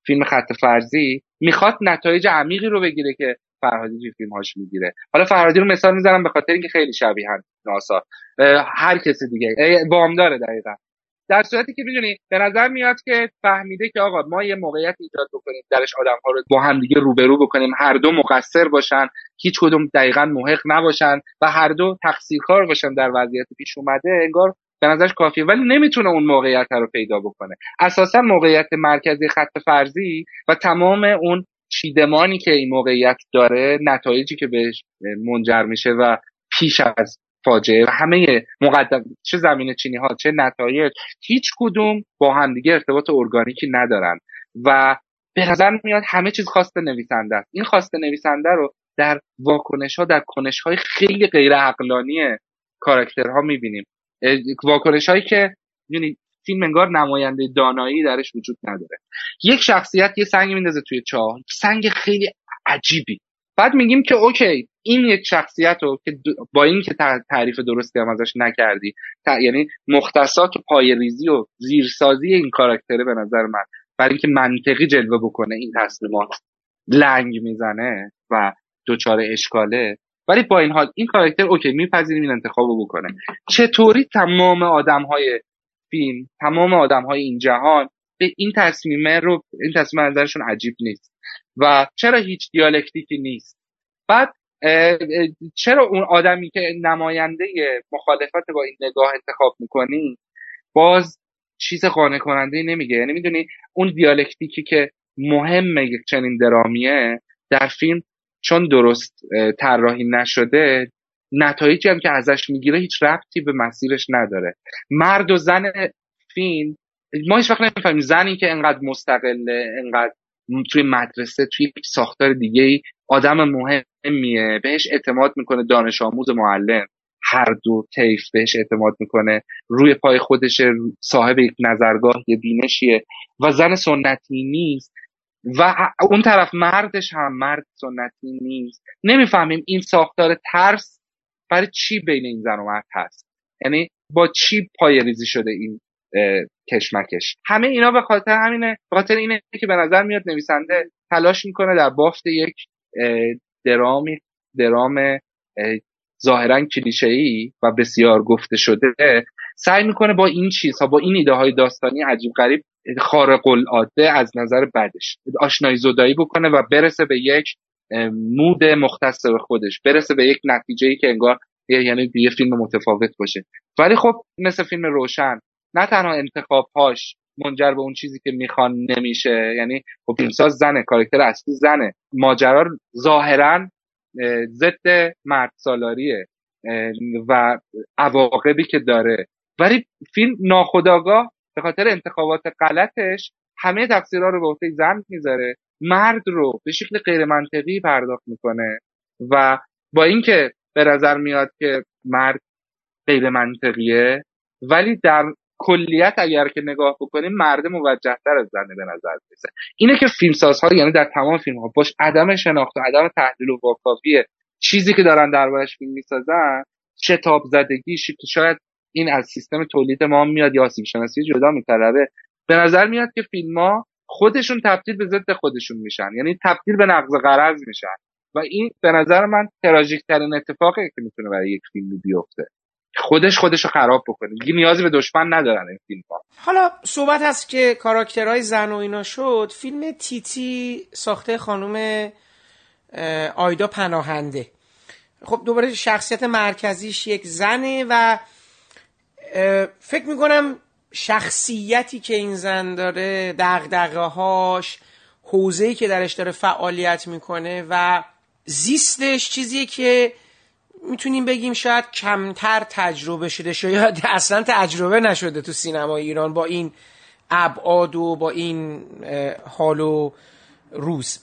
فیلم خط فرضی می‌خواد نتایج عمیقی رو بگیره که فرهادی توی فیلمهاش می‌گیره. حالا فرهادی رو مثال می‌زنم به خاطر اینکه خیلی شبیهن ناسا. هر کسی دیگه. داره دقیقا. در صورتی که می‌دونی به نظر میاد که فهمیده که آقا ما یه موقعیت ایجاد بکنیم درش آدم ها رو با هم دیگه روبرو بکنیم هر دو مقصر باشن هیچ کدوم دقیقا محق نباشن و هر دو تقصیرکار باشن در وضعیت پیش اومده انگار به نظرش کافیه. ولی نمی‌تونه اون موقعیت رو پیدا بکنه. اساسا موقعیت مرکزی خط فرضی و تمام اون چیدمانی که این موقعیت داره نتایجی که بهش منجر میشه و پیش از فاجعه و همه مقدم چه زمین چینی ها چه نتایج هیچ کدوم با همدیگه ارتباط ارگانیکی ندارن و به نظر میاد همه چیز خواسته نویسنده است. این خواسته نویسنده رو در واکنش ها در کنش های خیلی غیر عقلانی کاراکترها می‌بینیم. واکنش هایی که یعنی فیلم انگار نماینده دانایی درش وجود نداره. یک شخصیت یه سنگ میندازه توی چاه. سنگ خیلی عجیبی. بعد میگیم که OK این یک شخصیت رو که با این که تعریف درستی هم ازش نکردی یعنی مختصات و پایه ریزی و زیرسازی این کاراکتره به نظر من برای اینکه منطقی جلوه بکنه این تصمیمات. لنگ می‌زنه و دچار اشکاله. ولی با این حال این کاراکتر OK میپذیریم این انتخاب رو بکنه. چطوری تمام آدم های فیلم تمام آدم های این جهان به این تصمیمه رو این تصمیم نظرشون عجیب نیست. و چرا هیچ دیالکتیکی نیست؟ بعد چرا اون آدمی که نماینده مخالفت با این نگاه انتخاب می‌کنی باز چیز قانع کننده نمیگه؟ یعنی می‌دونی اون دیالکتیکی که مهم یک چنین درامیه در فیلم چون درست طراحی نشده نتایجی هم که ازش می‌گیره هیچ ربطی به مسیرش نداره. مرد و زن فیلم ما هیچ وقت نمی‌فهمیم زنی که انقدر مستقله انقدر توی مدرسه توی ساختار دیگه ای آدم مهمیه. بهش اعتماد می‌کنه دانش آموز معلم. هر دو طیف بهش اعتماد می‌کنه. روی پای خودش صاحب یک نظرگاه یه بینشیه و زن سنتی نیست. و اون طرف مردش هم مرد سنتی نیست. نمی‌فهمیم این ساختار ترس برای چی بین این زن و مرد هست؟ یعنی با چی پای ریزی شده این کشمکش؟ همه اینا به خاطر همینه به خاطر اینه که به نظر میاد نویسنده تلاش می‌کنه در بافت یک درامی درام ظاهرا کلیشه ای و بسیار گفته شده سعی می‌کنه با این چیزها با این ایده های داستانی عجیب غریب خارق العاده از نظر بعدش آشنایی زدایی بکنه و برسه به یک مود مختص به خودش برسه به یک نتیجه ای که انگار یعنی یه فیلم متفاوت باشه. ولی خب مثل فیلم روشن نه تنها انتخابهاش منجر به اون چیزی که می‌خوان نمیشه یعنی خب فیلمساز زنه کارکتر اصلی زنه. ماجرا ظاهرا ضد مرد سالاریه و عواقبی که داره. ولی فیلم ناخداگاه به خاطر انتخابات غلطش همه تقصیرها رو به عهده زن می‌ذاره. مرد رو به شکل غیر منطقی پرداخت می‌کنه و با اینکه به نظر میاد که مرد غیر منطقیه ولی در کلیت اگر که نگاه بکنیم مرد موجه تر از زنه به نظر می‌رسه. اینه که فیلمسازها یعنی در تمام فیلم ها باش عدم شناخت و عدم تحلیل و واکاوی چیزی که دارن دربارش فیلم می‌سازن شتاب زدگیش که شاید این از سیستم تولید ما میاد یا سیب شناسی جدا میطلبه به نظر میاد که فیلم ها خودشون تبدیل به ضد خودشون میشن. یعنی تبدیل به نقض قرض میشن. و این به نظر من تراژیک ترین اتفاقی که می‌تونه برای یک فیلمی بیفته. خودش خودش رو خراب بکنه. دیگه نیازی به دشمن ندارن این فیلم ها حالا صحبت هست که کاراکترهای زن و اینا شد. فیلم تیتی ساخته خانم آیدا پناهنده. خب دوباره شخصیت مرکزیش یک زنه و فکر می‌کنم شخصیتی که این زن داره دقدقه هاش حوزه‌ای که درش داره فعالیت می‌کنه و زیستش چیزیه که می‌تونیم بگیم شاید کمتر تجربه شده شاید اصلا تجربه نشده تو سینما ایران با این ابعاد و با این حال و روز.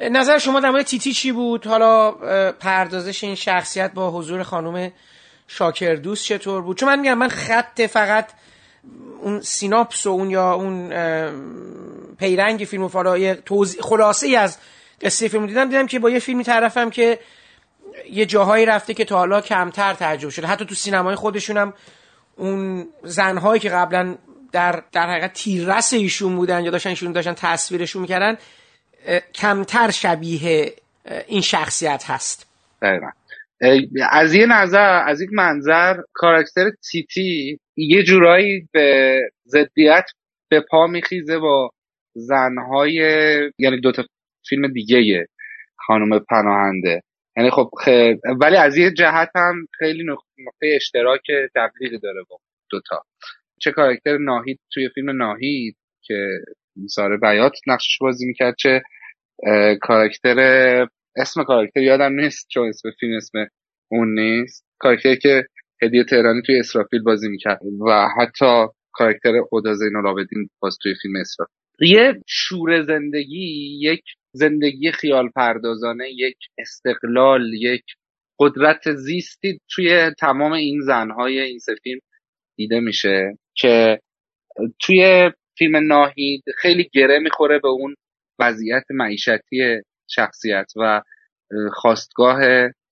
نظر شما در مورد تیتی چی بود؟ حالا پردازش این شخصیت با حضور خانم شاکر دوست چطور بود؟ چون من میگم من خط فقط اون سیناپس و اون یا اون پیرنگ فیلم و فالا خلاصه ای از قصه فیلم دیدم دیدم که با یه فیلمی طرفم که یه جاهایی رفته که تا حالا کمتر ترجمه شده. حتی تو سینمای خودشون هم اون زنهایی که قبلا در در حقیقت تیررس ایشون بودن یا داشتن ایشون داشتن تصویرشون می‌کردن کمتر شبیه این شخصیت هست. از یه نظر از یک منظر کاراکتر تیتی یه جورایی به ضدیت به پا میخیزه با زنهای یعنی دوتا فیلم دیگه خانم پناهنده. یعنی خب ولی از یه جهت هم خیلی نقطه اشتراک دقیقی داره با دوتا. چه کاراکتر ناهید توی فیلم ناهید که ساره بیات نقشش بازی می‌کرد چه کاراکتر اسم کاراکتر یادم نیست چون اسم فیلم اسم اون نیست. کاراکتری که هدیه تهرانی توی اسرافیل بازی می‌کرد و حتی کاراکتر خدا زین العابدین باز توی فیلم اسرافیل. یه شور زندگی یک زندگی خیال پردازانه یک استقلال یک قدرت زیستی توی تمام این زنهای این سه فیلم دیده میشه که توی فیلم ناهید خیلی گره می‌خوره به اون وضعیت معیشتی شخصیت و خواستگاه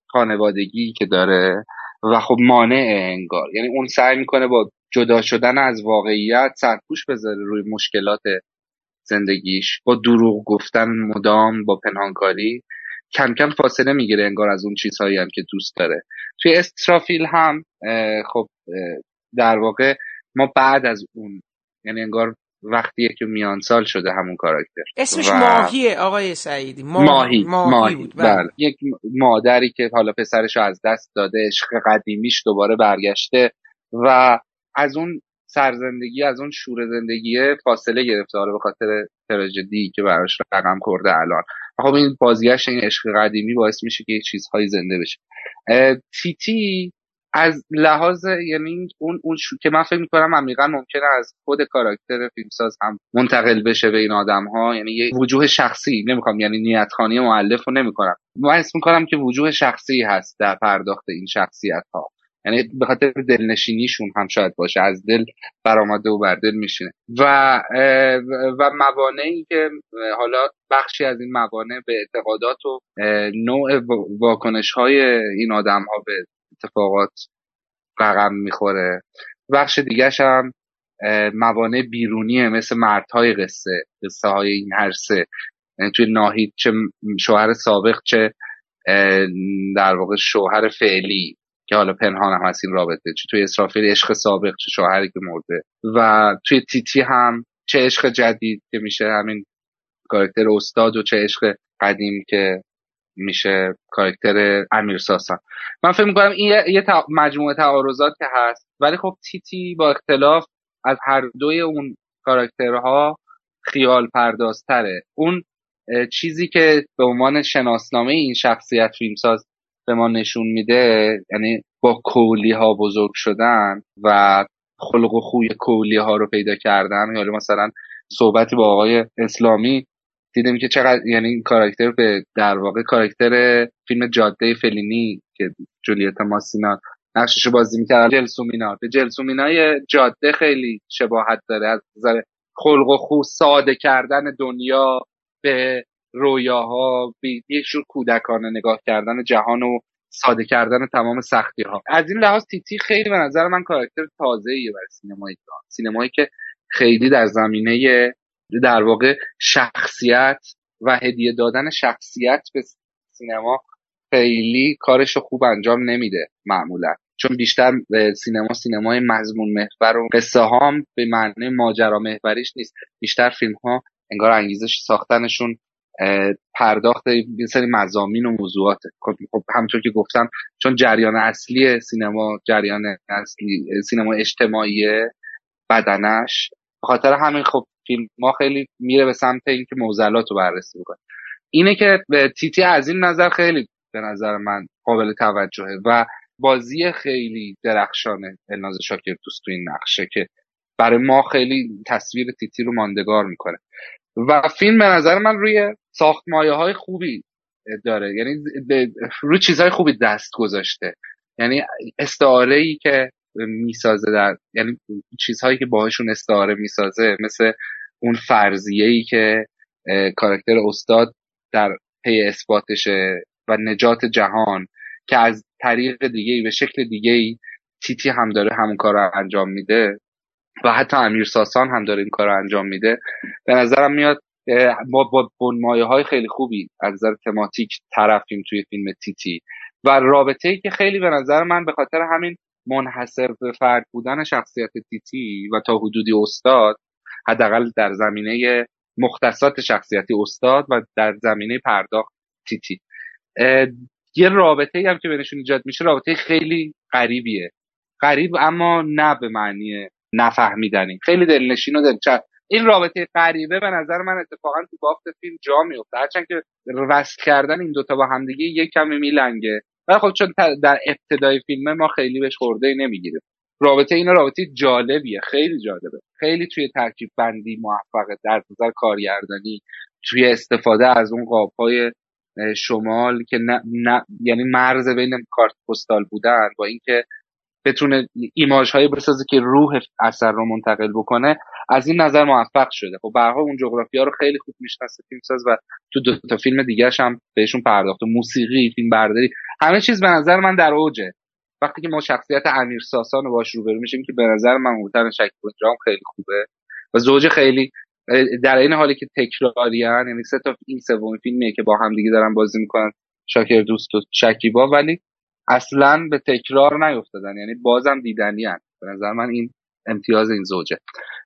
خانوادگی که داره و خب مانع انگار. یعنی اون سعی می‌کنه با جدا شدن از واقعیت سرپوش بذاره روی مشکلات زندگیش. با دروغ گفتن مدام با پنهانکاری کم کم فاصله می‌گیره انگار از اون چیزهایی هم که دوست داره. توی استرافیل هم خب در واقع ما بعد از اون یعنی انگار وقتیه که میان سال شده همون کاراکتر. اسمش و... ماهیه آقای سعیدی. ماهی ماهی, ماهی, بود بله. بله. یک مادری که حالا پسرش از دست داده عشق قدیمیش دوباره برگشته و از اون سرزندگی از اون شور زندگی فاصله گرفته. حالا به خاطر تراژدی که براش رقم خورده الان. خب این بازگشت این عشق قدیمی باعث میشه که چیزهایی زنده بشه. تیتی از لحاظ یعنی اون اون که من فکر می‌کنم عمیقا ممکنه از خود کاراکتر فیلمساز هم منتقل بشه به این آدم ها یعنی یه وجوه شخصی نمی‌خوام یعنی نیتخانی معلف رو نمی‌کنم. من اسم می‌کنم که وجوه شخصی هست در پرداخت این شخصیت ها یعنی به خاطر دلنشینیشون هم شاید باشه از دل برآمده و بر دل میشینه. و و موانعی که حالا بخشی از این موانع به اعتقادات و نوع واکنش های این آدم ها به اتفاقات رقم می‌خوره. بخش دیگرش هم موانع بیرونیه مثل مردهای قصه قصه های این هر سه. یعنی توی ناهید چه شوهر سابق چه در واقع شوهر فعلی که حالا پنهان هم هست این رابطه چه توی اسرافیل عشق سابق چه شوهری که مرده. و توی تیتی هم چه عشق جدید که میشه همین کارکتر استاد و چه عشق قدیم که میشه کارکتر امیر ساسان. من فکر می‌کنم این یه مجموعه تعارضات که هست ولی خب تیتی با اختلاف از هر دوی اون کاراکترها خیال پردازتره. اون چیزی که به عنوان شناسنامه این شخصیت فیلمساز به ما نشون میده یعنی با کولی ها بزرگ شدن و خلق و خوی کولی ها رو پیدا کردن. یا مثلا صحبتی با آقای اسلامی دیدیم که چقدر یعنی این کاراکتر به در واقع کاراکتر فیلم جاده فلینی که جولیت ماسینا نقشش بازی می‌کرد جلسومینا به جلسومینای جاده خیلی شباهت داره. از نظر خلق و خو ساده کردن دنیا به رویاها به یک جور کودکانه نگاه کردن جهان و ساده کردن تمام سختی ها از این لحاظ تیتی خیلی به نظر من کاراکتر تازه ایه برای سینمای سینمایی که خیلی در زمینه در واقع شخصیت و هدیه دادن شخصیت به سینما خیلی کارش خوب انجام نمیده معمولا. چون بیشتر سینما سینمای مضمون محور و قصه هم به معنی ماجرا محوریش نیست. بیشتر فیلم ها انگار انگیزش ساختنشون پرداخت یه سری مزامین و موضوعات خب،, خب همونطور که گفتم چون جریان اصلی سینما جریان اصلی سینما اجتماعی بدنش خاطر همین خب فیلم ما خیلی میره به سمت اینکه موزلات رو بررسی بکنه اینه که تیتی از این نظر خیلی به نظر من قابل توجهه و بازی خیلی درخشانه الناز شاکر دوست تو این نقشه که برای ما خیلی تصویر تیتی رو ماندگار می‌کنه. و فیلم به نظر من روی ساخت های خوبی داره. یعنی روی چیزهای خوبی دست گذاشته. یعنی استعاره ای که می‌سازه در یعنی چیزهایی که باهاشون استعاره می‌سازه مثل اون فرضیه ای که کاراکتر استاد در پی اثباتشه و نجات جهان که از طریق دیگه ای به شکل دیگه ای تیتی هم داره همون کار رو انجام میده و حتی امیر ساسان هم داره این کار رو انجام میده. به نظرم میاد ما با بنمایه های خیلی خوبی از نظر تماتیک طرفیم توی فیلم تیتی. و رابطه ای که خیلی به نظر من به خاطر همین منحصر به فرد بودن شخصیت تیتی و تا حدودی استاد حداقل در زمینه مختصات شخصیتی استاد و در زمینه پرداخت تیتی. یه رابطه هم که بینشون ایجاد میشه رابطه خیلی غریبیه. غریب اما نه به معنی نفهمیدنی. خیلی دلنشین و دلچسب این رابطه غریبه به نظر من اتفاقا تو بافت فیلم جا میفته هرچند که وصل کردن این دوتا با همدیگه یک کمی میلنگه. ولی خب چون در ابتدای فیلم ما خیلی بهش خورده نمی‌گیره رابطه این رابطه جالبیه خیلی جالبه. خیلی توی ترکیب بندی موفقه در نظر کارگردانی توی استفاده از اون قاب های شمال که نه, نه یعنی مرز بین کارت پستال بودن با اینکه بتونه ایماژ هایی بسازه که روح اثر رو منتقل بکنه از این نظر موفق شده. خب برها اون جغرافیا رو خیلی خوب می‌شناسه فیلمساز و تو دو تا فیلم دیگه هم بهشون پرداخته. موسیقی فیلم برداری. همه چیز به نظر من در اوجه. وقتی که ما شخصیت امیر ساسان رو باش روبرو میشیم که به نظر من هوتن شکیب جام خیلی خوبه. و زوج خیلی در این حالی که تکراریان یعنی سه تا این سومین فیلمیه که با هم دیگه دارن بازی می‌کنن شاکر دوست و شکیبا ولی اصلا به تکرار نیفتادن یعنی بازم دیدنی هن. به نظر من این امتیاز این زوجه.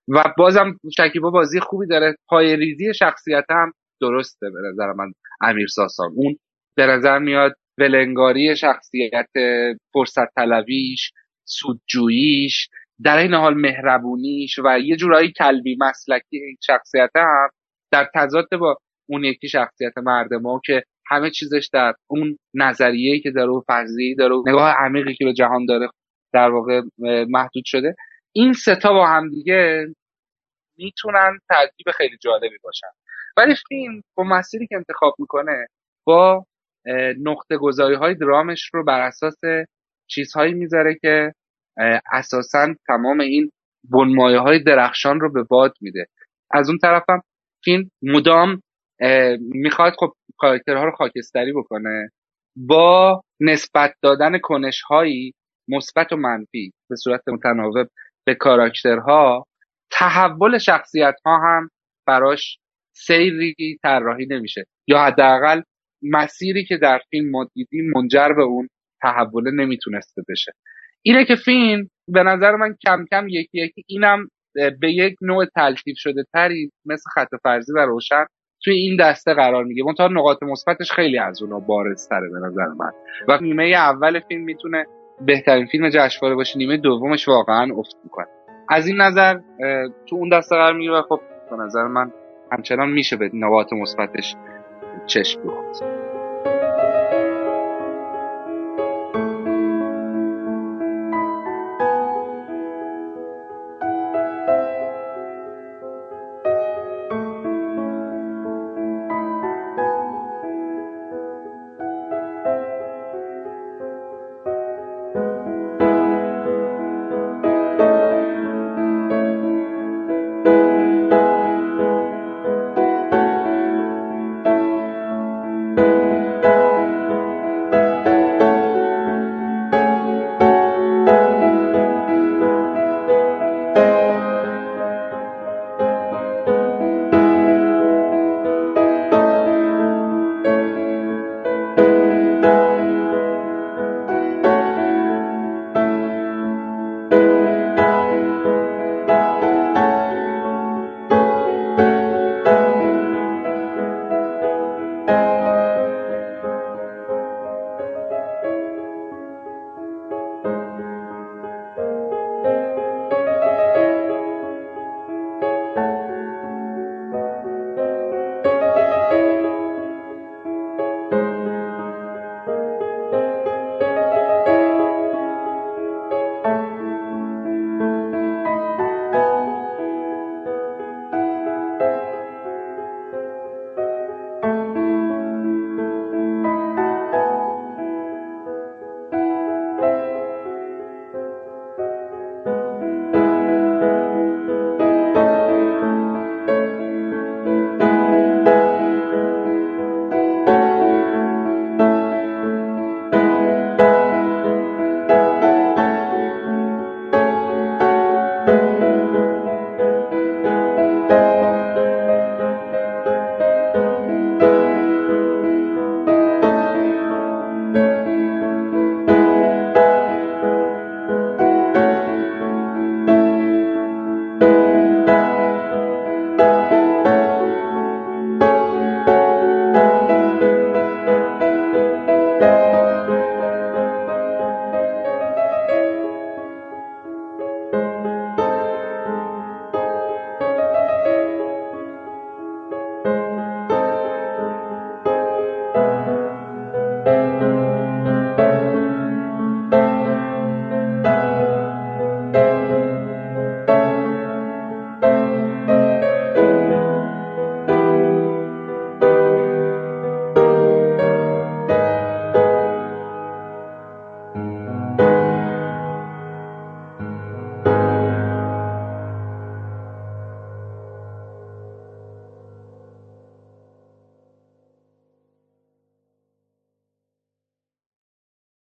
و بازم شکیبا بازی خوبی داره. پای ریزی شخصیت هم درسته به نظر من امیر ساسان اون به نظر میاد ولنگاری شخصیت فرصت طلبیش سودجوییش در این حال مهربونیش و یه جورایی کلبی مسلکی این شخصیت هم در تضاد با اون یکی شخصیت مرد ما که همه چیزش در اون نظریه‌ای که داره و فرضی داره و نگاه عمیقی که به جهان داره در واقع محدود شده. این ستا با همدیگه می‌تونن ترکیب خیلی جالبی باشن. ولی فیلم با مسیری که انتخاب می‌کنه با نقطه گذاری های درامش رو بر اساس چیزهایی می‌ذاره که اساسا تمام این بنمایه های درخشان رو به باد میده. از اون طرفم فیلم مدام می‌خواد خب کاراکترها رو خاکستری بکنه با نسبت دادن کنش هایی مثبت و منفی به صورت متناوب به کاراکترها. تحول شخصیت ها هم براش سیری طراحی نمیشه. یا حداقل مسیری که در فیلم ما دیدیم منجر به اون تحوله نمی‌تونسته بشه. اینه که فیلم به نظر من کم کم یکی یکی اینم به یک نوع تلتیف شده تری مثل خط فرضی و روشن توی این دسته قرار میگه منتها نقاط مثبتش خیلی از اونا بارزتره به نظر من. و نیمه اول فیلم می‌تونه بهترین فیلم جشنواره باشه نیمه دومش واقعا افت می‌کنه. از این نظر تو اون دسته قرار می‌گیره خب به نظر من همچنان میشه به نقاط مثبتش چشم دوخت